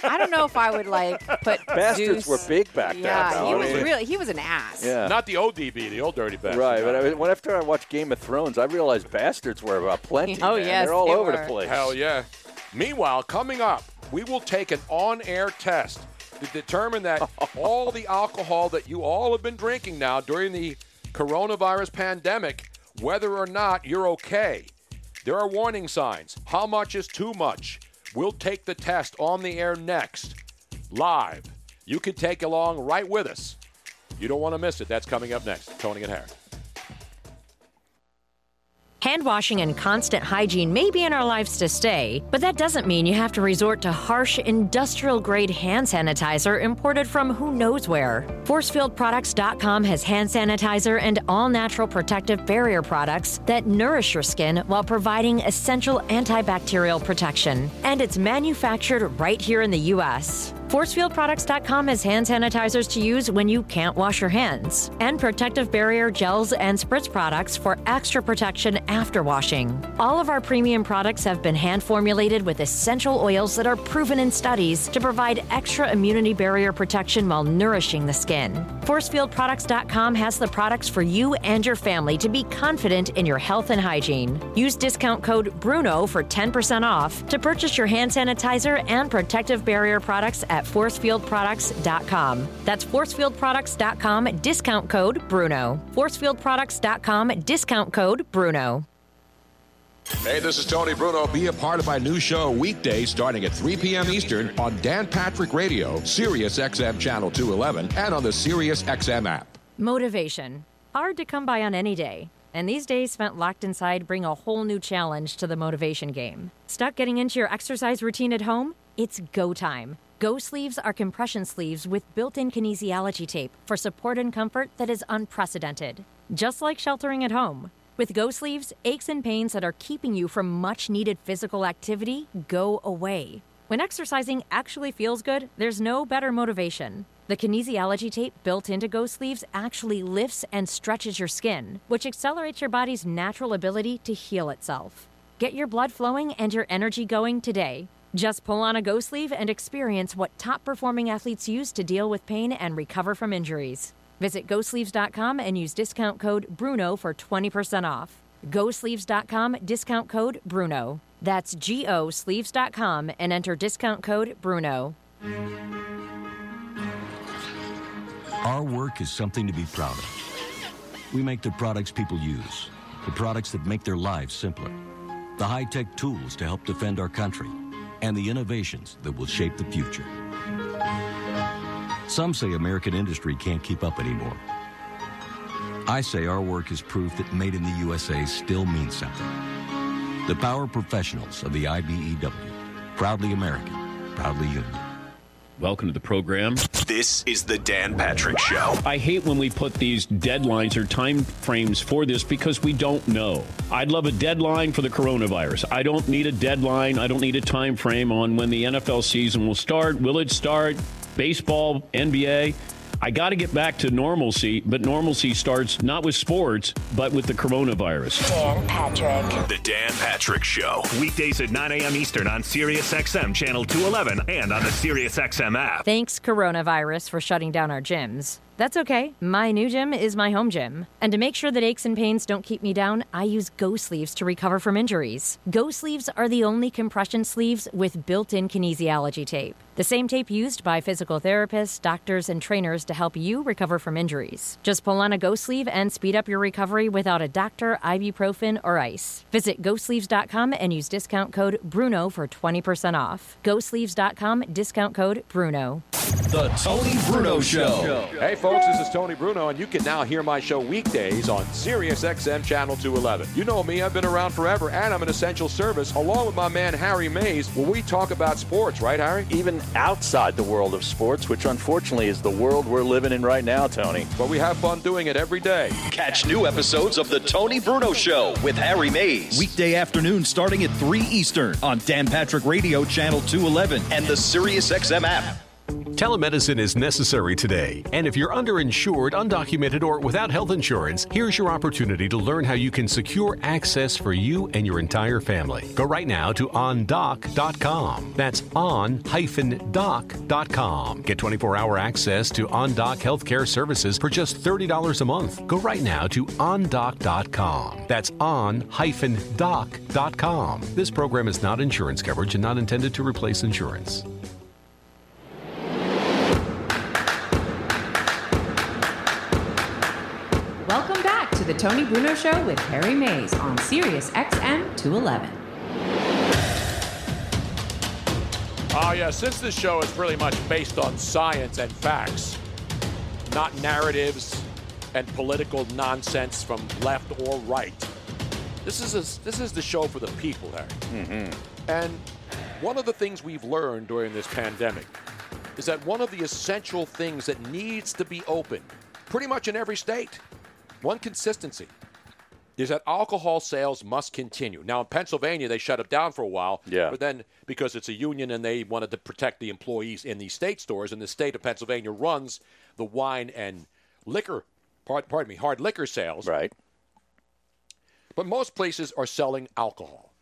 I don't know if I would like put Bastards Zeus- were big back then. Yeah, though. he I was mean- really he was an ass. Yeah. Not the ODB, the old dirty bastard. Right, but I mean, when after I watched Game of Thrones, I realized bastards were about plenty. Oh, man. yes, they're all they over were. the place. Hell yeah. Meanwhile, coming up, we will take an on air test to determine that all the alcohol that you all have been drinking now during the coronavirus pandemic, whether or not you're okay. There are warning signs. How much is too much? We'll take the test on the air next, live. You can take along right with us. You don't want to miss it. That's coming up next. Tony and Harry. Hand washing and constant hygiene may be in our lives to stay, but that doesn't mean you have to resort to harsh industrial grade hand sanitizer imported from who knows where. ForcefieldProducts.com has hand sanitizer and all natural protective barrier products that nourish your skin while providing essential antibacterial protection. And it's manufactured right here in the U.S. ForcefieldProducts.com has hand sanitizers to use when you can't wash your hands, and protective barrier gels and spritz products for extra protection after washing. All of our premium products have been hand formulated with essential oils that are proven in studies to provide extra immunity barrier protection while nourishing the skin. ForcefieldProducts.com has the products for you and your family to be confident in your health and hygiene. Use discount code BRUNO for 10% off to purchase your hand sanitizer and protective barrier products at forcefieldproducts.com. That's forcefieldproducts.com, discount code BRUNO. Forcefieldproducts.com, discount code BRUNO. Hey, this is Tony Bruno. Be a part of my new show weekday starting at 3 p.m. Eastern on Dan Patrick Radio, Sirius XM Channel 211, and on the Sirius XM app. Motivation. Hard to come by on any day. And these days spent locked inside bring a whole new challenge to the motivation game. Stuck getting into your exercise routine at home? It's go time. Go sleeves are compression sleeves with built in kinesiology tape for support and comfort that is unprecedented. Just like sheltering at home. With Go Sleeves, aches and pains that are keeping you from much needed physical activity go away. When exercising actually feels good, there's no better motivation. The kinesiology tape built into Go Sleeves actually lifts and stretches your skin, which accelerates your body's natural ability to heal itself. Get your blood flowing and your energy going today. Just pull on a Go sleeve and experience what top performing athletes use to deal with pain and recover from injuries. Visit GoSleeves.com and use discount code BRUNO for 20% off. GoSleeves.com, discount code BRUNO. That's G O Sleeves.com and enter discount code BRUNO. Our work is something to be proud of. We make the products people use, the products that make their lives simpler, the high tech tools to help defend our country, and the innovations that will shape the future. Some say American industry can't keep up anymore. I say our work is proof that made in the USA still means something. The power professionals of the IBEW. Proudly American, proudly union. Welcome to the program. This is the Dan Patrick Show. I hate when we put these deadlines or time frames for this because we don't know. I'd love a deadline for the coronavirus. I don't need a deadline. I don't need a time frame on when the NFL season will start. Will it start? Baseball, NBA. I got to get back to normalcy, but normalcy starts not with sports, but with the coronavirus. Dan Patrick. The Dan Patrick Show. Weekdays at 9 a.m. Eastern on SiriusXM Channel 211 and on the SiriusXM app. Thanks, coronavirus, for shutting down our gyms. That's okay. My new gym is my home gym. And to make sure that aches and pains don't keep me down, I use Go Sleeves to recover from injuries. Go Sleeves are the only compression sleeves with built in kinesiology tape. The same tape used by physical therapists, doctors, and trainers to help you recover from injuries. Just pull on a Go Sleeve and speed up your recovery without a doctor, ibuprofen, or ice. Visit GoSleeves.com and use discount code BRUNO for 20% off. GoSleeves.com, discount code BRUNO. The Tony Bruno Show. Hey, folks, this is Tony Bruno, and you can now hear my show weekdays on Sirius XM Channel 211. You know me, I've been around forever, and I'm an essential service, along with my man Harry Mayes, where we talk about sports, right, Harry? Even outside the world of sports, which unfortunately is the world we're living in right now, Tony. But we have fun doing it every day. Catch new episodes of The Tony Bruno Show with Harry Mayes. Weekday afternoon starting at 3 Eastern on Dan Patrick Radio Channel 211 and the SiriusXM app. Telemedicine is necessary today, and if you're underinsured, undocumented, or without health insurance, here's your opportunity to learn how you can secure access for you and your entire family. Go right now to ondoc.com. That's on-doc.com. Get 24-hour access to OnDoc healthcare services for just $30 a month. Go right now to ondoc.com. That's on-doc.com. This program is not insurance coverage and not intended to replace insurance. The Tony Bruno Show with Harry Mayes on Sirius XM 211. Oh, yeah, since this show is really much based on science and facts, not narratives and political nonsense from left or right, this is, a, this is the show for the people, Harry. Mm-hmm. And one of the things we've learned during this pandemic is that one of the essential things that needs to be open, pretty much in every state, one consistency, is that alcohol sales must continue. Now, in Pennsylvania, they shut it down for a while. Yeah. But then, because it's a union and they wanted to protect the employees in these state stores, and the state of Pennsylvania runs the wine and liquor, pardon, pardon me, hard liquor sales. Right. But most places are selling alcohol.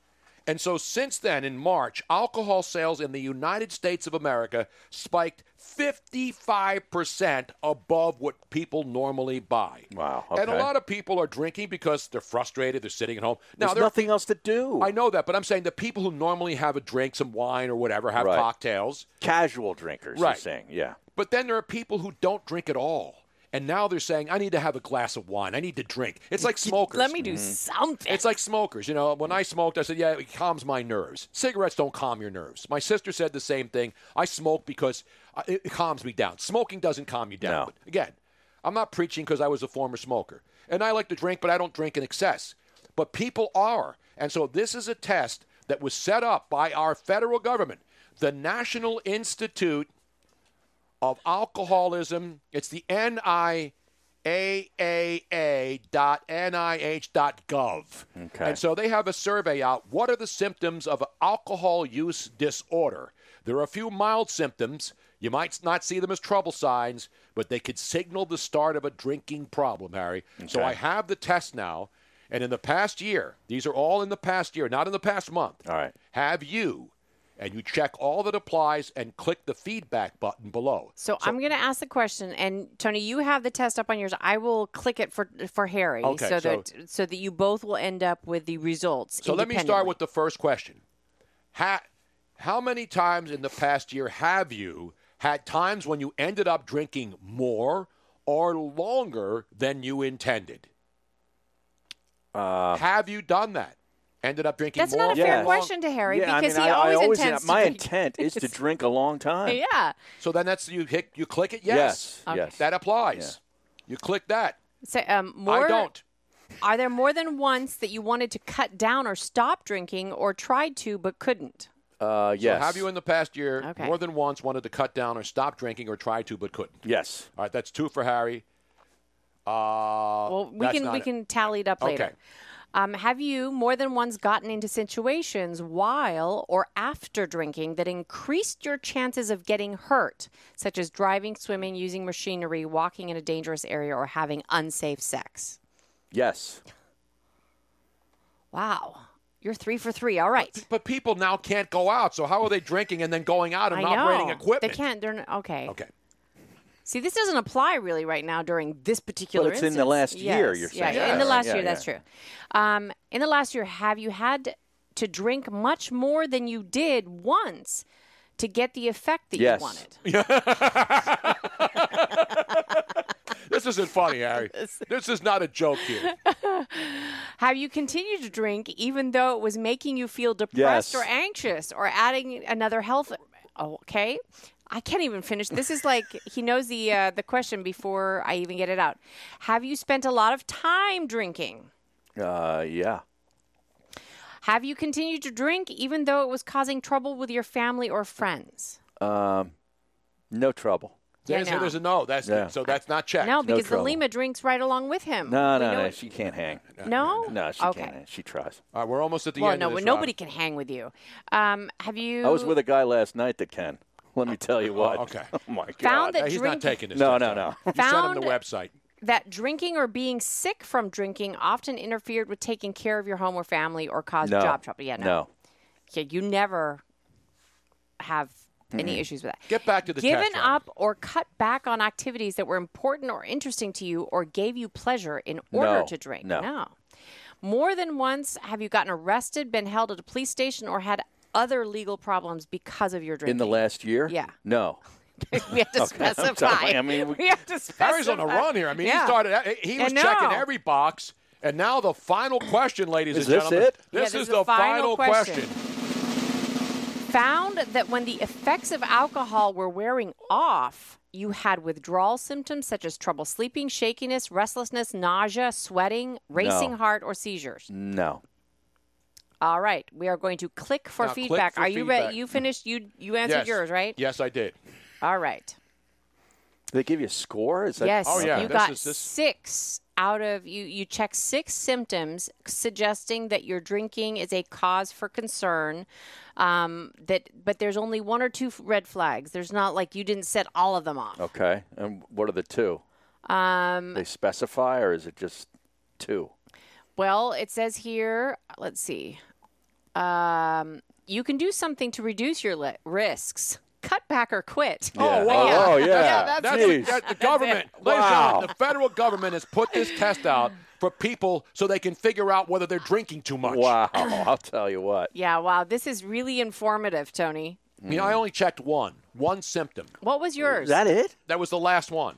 And so since then, in March, alcohol sales in the United States of America spiked 55% above what people normally buy. Wow. And a lot of people are drinking because they're frustrated, they're sitting at home. Now, There's nothing else to do. I know that, but I'm saying the people who normally have a drink, some wine or whatever, have Right. cocktails. Casual drinkers, Right. you're saying. Yeah. But then there are people who don't drink at all. And now they're saying, I need to have a glass of wine. I need to drink. It's like smokers. Let me do mm-hmm. something. It's like smokers. You know, when I smoked, I said, yeah, it calms my nerves. Cigarettes don't calm your nerves. My sister said the same thing. I smoke because it it calms me down. Smoking doesn't calm you down. No. Again, I'm not preaching because I was a former smoker. And I like to drink, but I don't drink in excess. But people are. And so this is a test that was set up by our federal government, the National Institute of Alcoholism. It's the NIAAA.nih.gov. Okay. And so they have a survey out. What are the symptoms of alcohol use disorder? There are a few mild symptoms. You might not see them as trouble signs, but they could signal the start of a drinking problem, Harry. So I have the test now. And in the past year, these are all in the past year, not in the past month. All right. Have you and you check all that applies and click the feedback button below. So, I'm going to ask the question, and Tony, you have the test up on yours. I will click it for for Harry, Okay, so, so- that so that you both will end up with the results. So let me start with the first question. Ha- how many times in the past year have you had times when you ended up drinking more or longer than you intended? Uh, have you done that? Ended up drinking That's more? not a fair Yes. question to Harry yeah, because I mean, he I, always, I always intends to my drink. intent is to drink a long time. Yeah. So then that's you hit you click it yes. Yes, yes. That applies. You click that. Say, um, more, I don't. Are there more than once that you wanted to cut down or stop drinking or tried to but couldn't? Uh, yes. So have you in the past year Okay. more than once wanted to cut down or stop drinking or tried to but couldn't? Yes. All right, that's two for Harry. Uh, Well, we can we it. can tally it up later. Okay. Um, have you more than once gotten into situations while or after drinking that increased your chances of getting hurt, such as driving, swimming, using machinery, walking in a dangerous area, or having unsafe sex? Yes. Wow. You're three for three. All right. But people now can't go out, so how are they drinking and then going out and operating equipment? They can't. They're not, okay. Okay. See, this doesn't apply really right now during this particular. But it's in the instance. last year, you're Yeah, saying. in the last yeah, year, that's true. Um, in the last year, have you had to drink much more than you did once to get the effect that Yes. you wanted? This isn't funny, Harry. this is not a joke here. Have you continued to drink even though it was making you feel depressed Yes. or anxious or adding another health? Oh, okay. I can't even finish. This is like he knows the uh, the question before I even get it out. Have you spent a lot of time drinking? Uh, yeah. Have you continued to drink even though it was causing trouble with your family or friends? Um, no trouble. Yeah, There's, no. there's a no. That's Yeah. so that's not checked. No, because the. Lima drinks right along with him. No, We no, no. She can't hang. No? No, she Okay. can't. hang. She tries. All right, we're almost at the well, end no, of this. nobody Rob. can hang with you. Um, have you? I was with a guy last night that can. Let me tell you what. okay. Oh my god. Found that He's drink- not taking this. No, no, no. You sent him Found- the website. that drinking or being sick from drinking often interfered with taking care of your home or family or caused No. job trouble. Yeah, no. No. Yeah, you never have any Mhm. issues with that. Get back to the Given test, up or cut back on activities that were important or interesting to you or gave you pleasure in order No. to drink. No. More than once have you gotten arrested, been held at a police station, or had other legal problems because of your drinking? In the last year? Yeah. No. we have to Okay, specify. I mean, we- we have to specify. Harry's on a run here. I mean, Yeah. he started. He was know. checking every box, and now the final question, ladies Is and this gentlemen. it? Yeah, This this is is the the final final question. question. Found that when the effects of alcohol were wearing off, you had withdrawal symptoms such as trouble sleeping, shakiness, restlessness, nausea, sweating, racing No. heart, or seizures. No. All right, we are going to click for Now, click feedback. for are you feedback. ready? You finished. You you answered Yes. yours, right? Yes, I did. All right. They give you a score? Is that yes. Oh, yeah, You this got is- this- six out of you. You check six symptoms suggesting that your drinking is a cause for concern. Um, that, but there's only one or two red flags. There's not like you didn't set all of them off. Okay. And what are the two? Um, They specify, or is it just two? Well, it says here, let's see. Um, you can do something to reduce your li- risks. Cut back or quit. Oh, yeah. Oh, wow. Oh, yeah. That's, that's the, that- the government. Ladies and Wow. gentlemen, the federal government has put this test out for people so they can figure out whether they're drinking too much. Wow. I'll tell you what. Yeah, wow. This is really informative, Tony. You know, I only checked one, one symptom. What was yours? Is that it? That was the last one.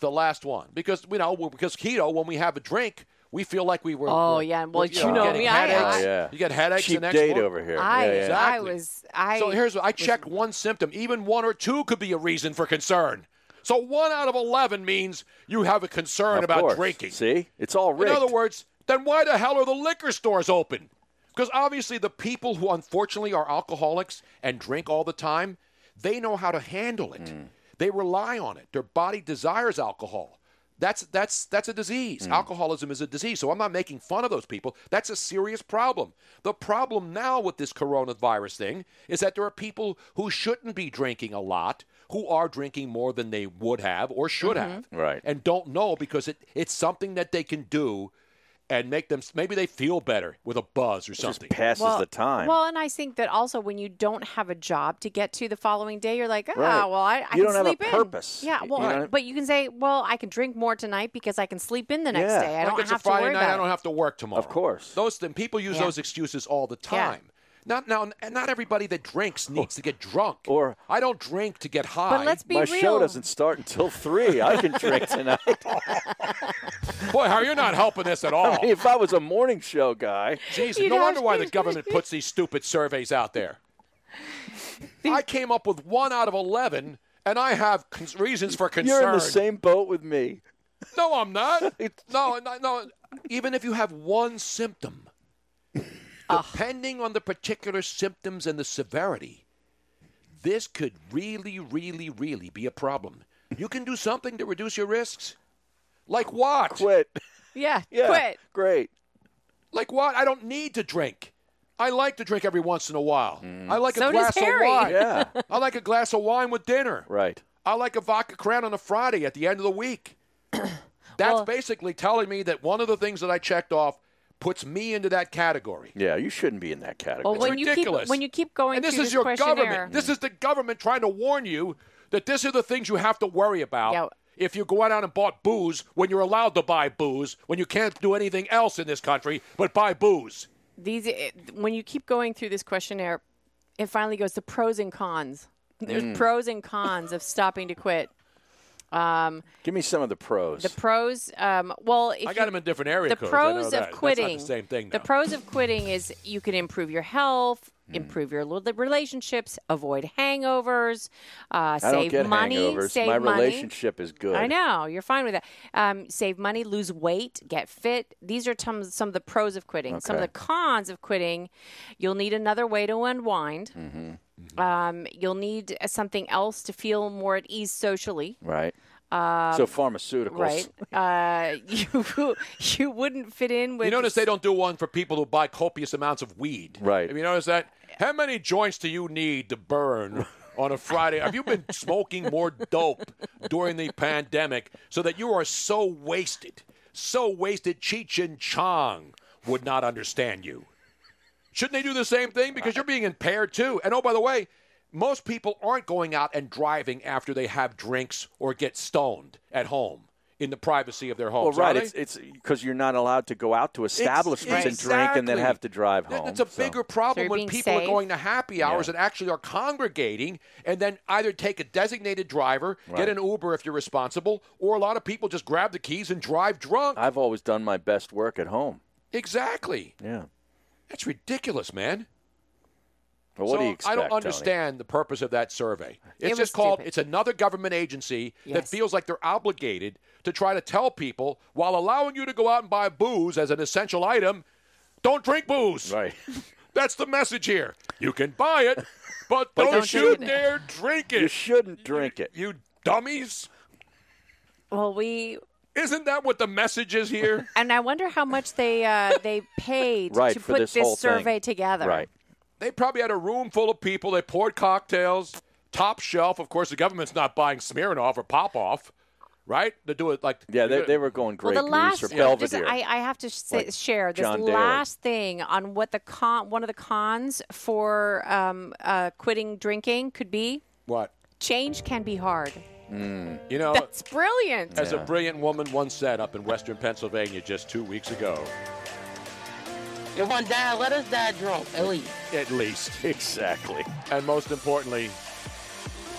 The last one. Because, you know, because keto, when we have a drink, we feel like we were. Oh, we're- yeah. Well, we're, you know getting me, I- Headaches. Oh, yeah. You get headaches Cheap the next date morning. over here. I, yeah, yeah. I was. I. So here's what I checked one symptom. Even one or two could be a reason for concern. So one out of 11 means you have a concern Of about course. drinking. See? It's all In other words, then why the hell are the liquor stores open? Because obviously the people who unfortunately are alcoholics and drink all the time, they know how to handle it. Mm. They rely on it. Their body desires alcohol. That's that's that's a disease. Mm. Alcoholism is a disease. So I'm not making fun of those people. That's a serious problem. The problem now with this coronavirus thing is that there are people who shouldn't be drinking a lot who are drinking more than they would have or should have Right. and don't know because it, it's something that they can do and make them maybe they feel better with a buzz or something. passes well, the time. Well, and I think that also when you don't have a job to get to the following day, you're like, ah, Right. well, I, I You can don't have a sleep in. purpose. Yeah, You well, know- but you can say, well, I can drink more tonight because I can sleep in the next Yeah. day. I Like don't it's have a Friday to worry night. about I don't have to work tomorrow. Of course. Those then people use Yeah. those excuses all the Yeah. Time. Not now, and not everybody that drinks needs to get drunk. Or I don't drink to get high. But let's be My real. show doesn't start until three. I can drink tonight. Boy, how you're not helping this at all. I mean, if I was a morning show guy, Jesus, no wonder why the government puts these stupid surveys out there. I came up with one out of eleven, and I have con- reasons for concern. you're in the same boat with me. No, I'm not. no, no, no. Even if you have one symptom, Ah. depending on the particular symptoms and the severity, this could really, really, really be a problem. You can do something to reduce your risks. Like what? Quit. Yeah, Yeah. quit. Great. Like what? I don't need to drink. I like to drink every once in a while. Mm. I like So a glass of wine. Yeah. I like a glass of wine with dinner. Right. I like a vodka crown on a Friday at the end of the week. That's Well- basically telling me that one of the things that I checked off puts me into that category. Yeah, you shouldn't be in that category. Well, It's when you ridiculous. keep when you keep going and this through is your government. This is the government trying to warn you that these are the things you have to worry about. Yeah. If you go out and bought booze when you're allowed to buy booze, when you can't do anything else in this country but buy booze. these when you keep going through this questionnaire, it finally goes to pros and cons. There's Mm. pros and cons of stopping to quit. Um, Give me some of the pros. the pros, um, well, if I got you- them in different area the codes. I know pros that. of That's not quitting. the same thing, The pros of quitting is you can improve your health, Mm. improve your relationships, avoid hangovers, uh, I save don't get money, hangovers. save My money. relationship is good. I know you're fine with that. Um, save money, lose weight, get fit. These are some some of the pros of quitting. Some of the cons of quitting, you'll need another way to unwind. Mm-hmm. Um, you'll need uh, something else to feel more at ease socially. Right. Um, so pharmaceuticals. Right. Uh, you you wouldn't fit in with. You notice they don't do one for people who buy copious amounts of weed. Right. Have you noticed that? How many joints do you need to burn on a Friday? Have you been smoking more dope during the pandemic so that you are so wasted, so wasted? Cheech and Chong would not understand you. Shouldn't they do the same thing? Because you're being impaired too. And oh, by the way, most people aren't going out and driving after they have drinks or get stoned at home in the privacy of their Well, right. are they? It's it's because you're not allowed to go out to establishments and drink and then have to drive home. That's a so. bigger problem you're when being people are going to happy hours Yeah. and actually are congregating and then either take a designated driver, Right. get an Uber if you're responsible, or a lot of people just grab the keys and drive drunk. I've always done my best work at home. exactly. Yeah. That's ridiculous, man. Well, what so do you expect? I don't Tony? understand the purpose of that survey. It's was just called stupid. it's another government agency that feels like they're obligated to try to tell people while allowing you to go out and buy booze as an essential item, don't drink booze. Right. That's the message here. You can buy it, but, But don't, don't you it. dare drink it. You shouldn't drink it. You dummies. Well, we Isn't that what the message is here? and I wonder how much they uh, they paid Right, to put this whole thing. survey together. Right. they probably had a room full of people. They poured cocktails, top shelf. Of course, the government's not buying Smirnoff or Popoff, right? They do it like Yeah, they, they were going Well, great the Grease last or just, I, I have to say, Like share this John Daly. last thing on what the con one of the cons for um, uh, quitting drinking could be. what? Change can be hard. You know, That's brilliant. as a brilliant woman once said up in Western Pennsylvania just two weeks ago, You want dad? Let us dad drunk, at least. at least, exactly. and most importantly,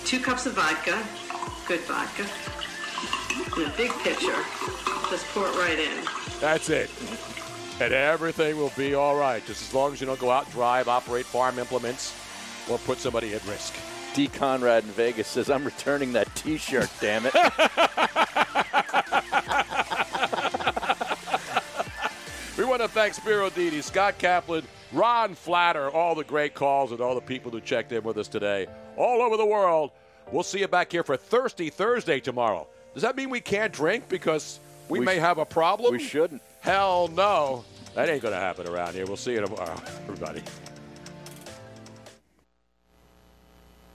Two cups of vodka, good vodka, in a big pitcher. Just pour it right in. That's it. And everything will be all right, just as long as you don't go out, drive, operate farm implements, or put somebody at risk. D. Conrad in Vegas says, I'm returning that T-shirt, damn it. We want to thank Spero Dedes, Scott Kaplan, Ron Flatter, all the great calls, and all the people who checked in with us today, all over the world. We'll see you back here for Thirsty Thursday tomorrow. Does that mean we can't drink because we, We may sh- have a problem? we shouldn't. Hell no. That ain't going to happen around here. We'll see you tomorrow, everybody.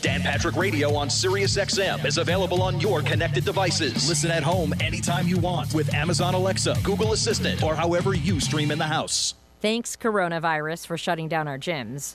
Dan Patrick Radio on Sirius XM is available on your connected devices. Listen at home anytime you want with Amazon Alexa, Google Assistant, or however you stream in the house. Thanks, coronavirus, for shutting down our gyms.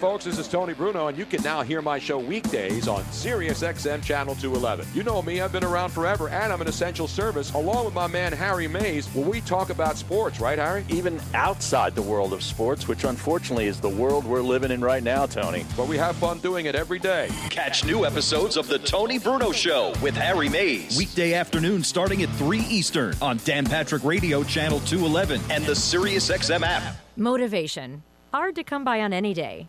folks, this is Tony Bruno, and you can now hear my show weekdays on Sirius XM Channel 211. You know me, I've been around forever, and I'm an essential service, along with my man Harry Mayes, where we talk about sports, right, Harry? Even outside the world of sports, which unfortunately is the world we're living in right now, Tony. But we have fun doing it every day. Catch new episodes of The Tony Bruno Show with Harry Mayes. Weekday afternoon starting at 3 Eastern on Dan Patrick Radio Channel 211 and the SiriusXM app. Motivation. Hard to come by on any day.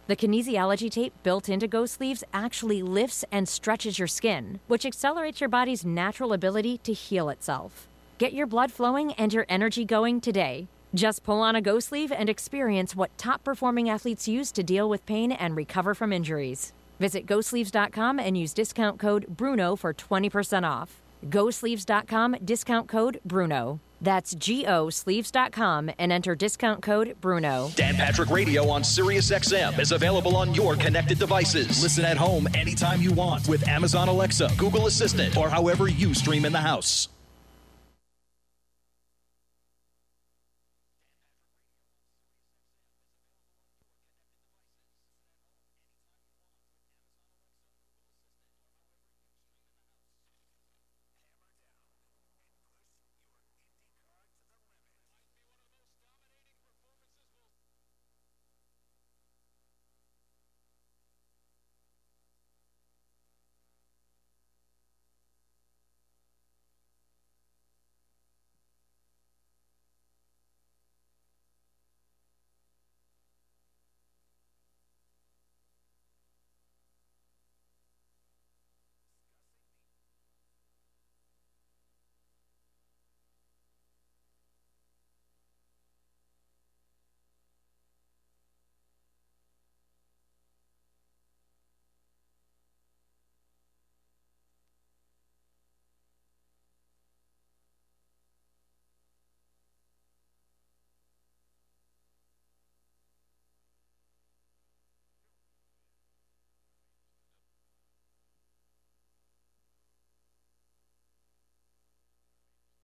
The kinesiology tape built into Go Sleeves actually lifts and stretches your skin, which accelerates your body's natural ability to heal itself. Get your blood flowing and your energy going today. Just pull on a Go Sleeve and experience what top performing athletes use to deal with pain and recover from injuries. Visit GoSleeves.com and use discount code BRUNO for 20% off. GoSleeves.com, discount code BRUNO. That's GOSleeves.com and enter discount code BRUNO. Dan Patrick Radio on Sirius XM is available on your connected devices. Listen at home anytime you want with Amazon Alexa, Google Assistant, or however you stream in the house.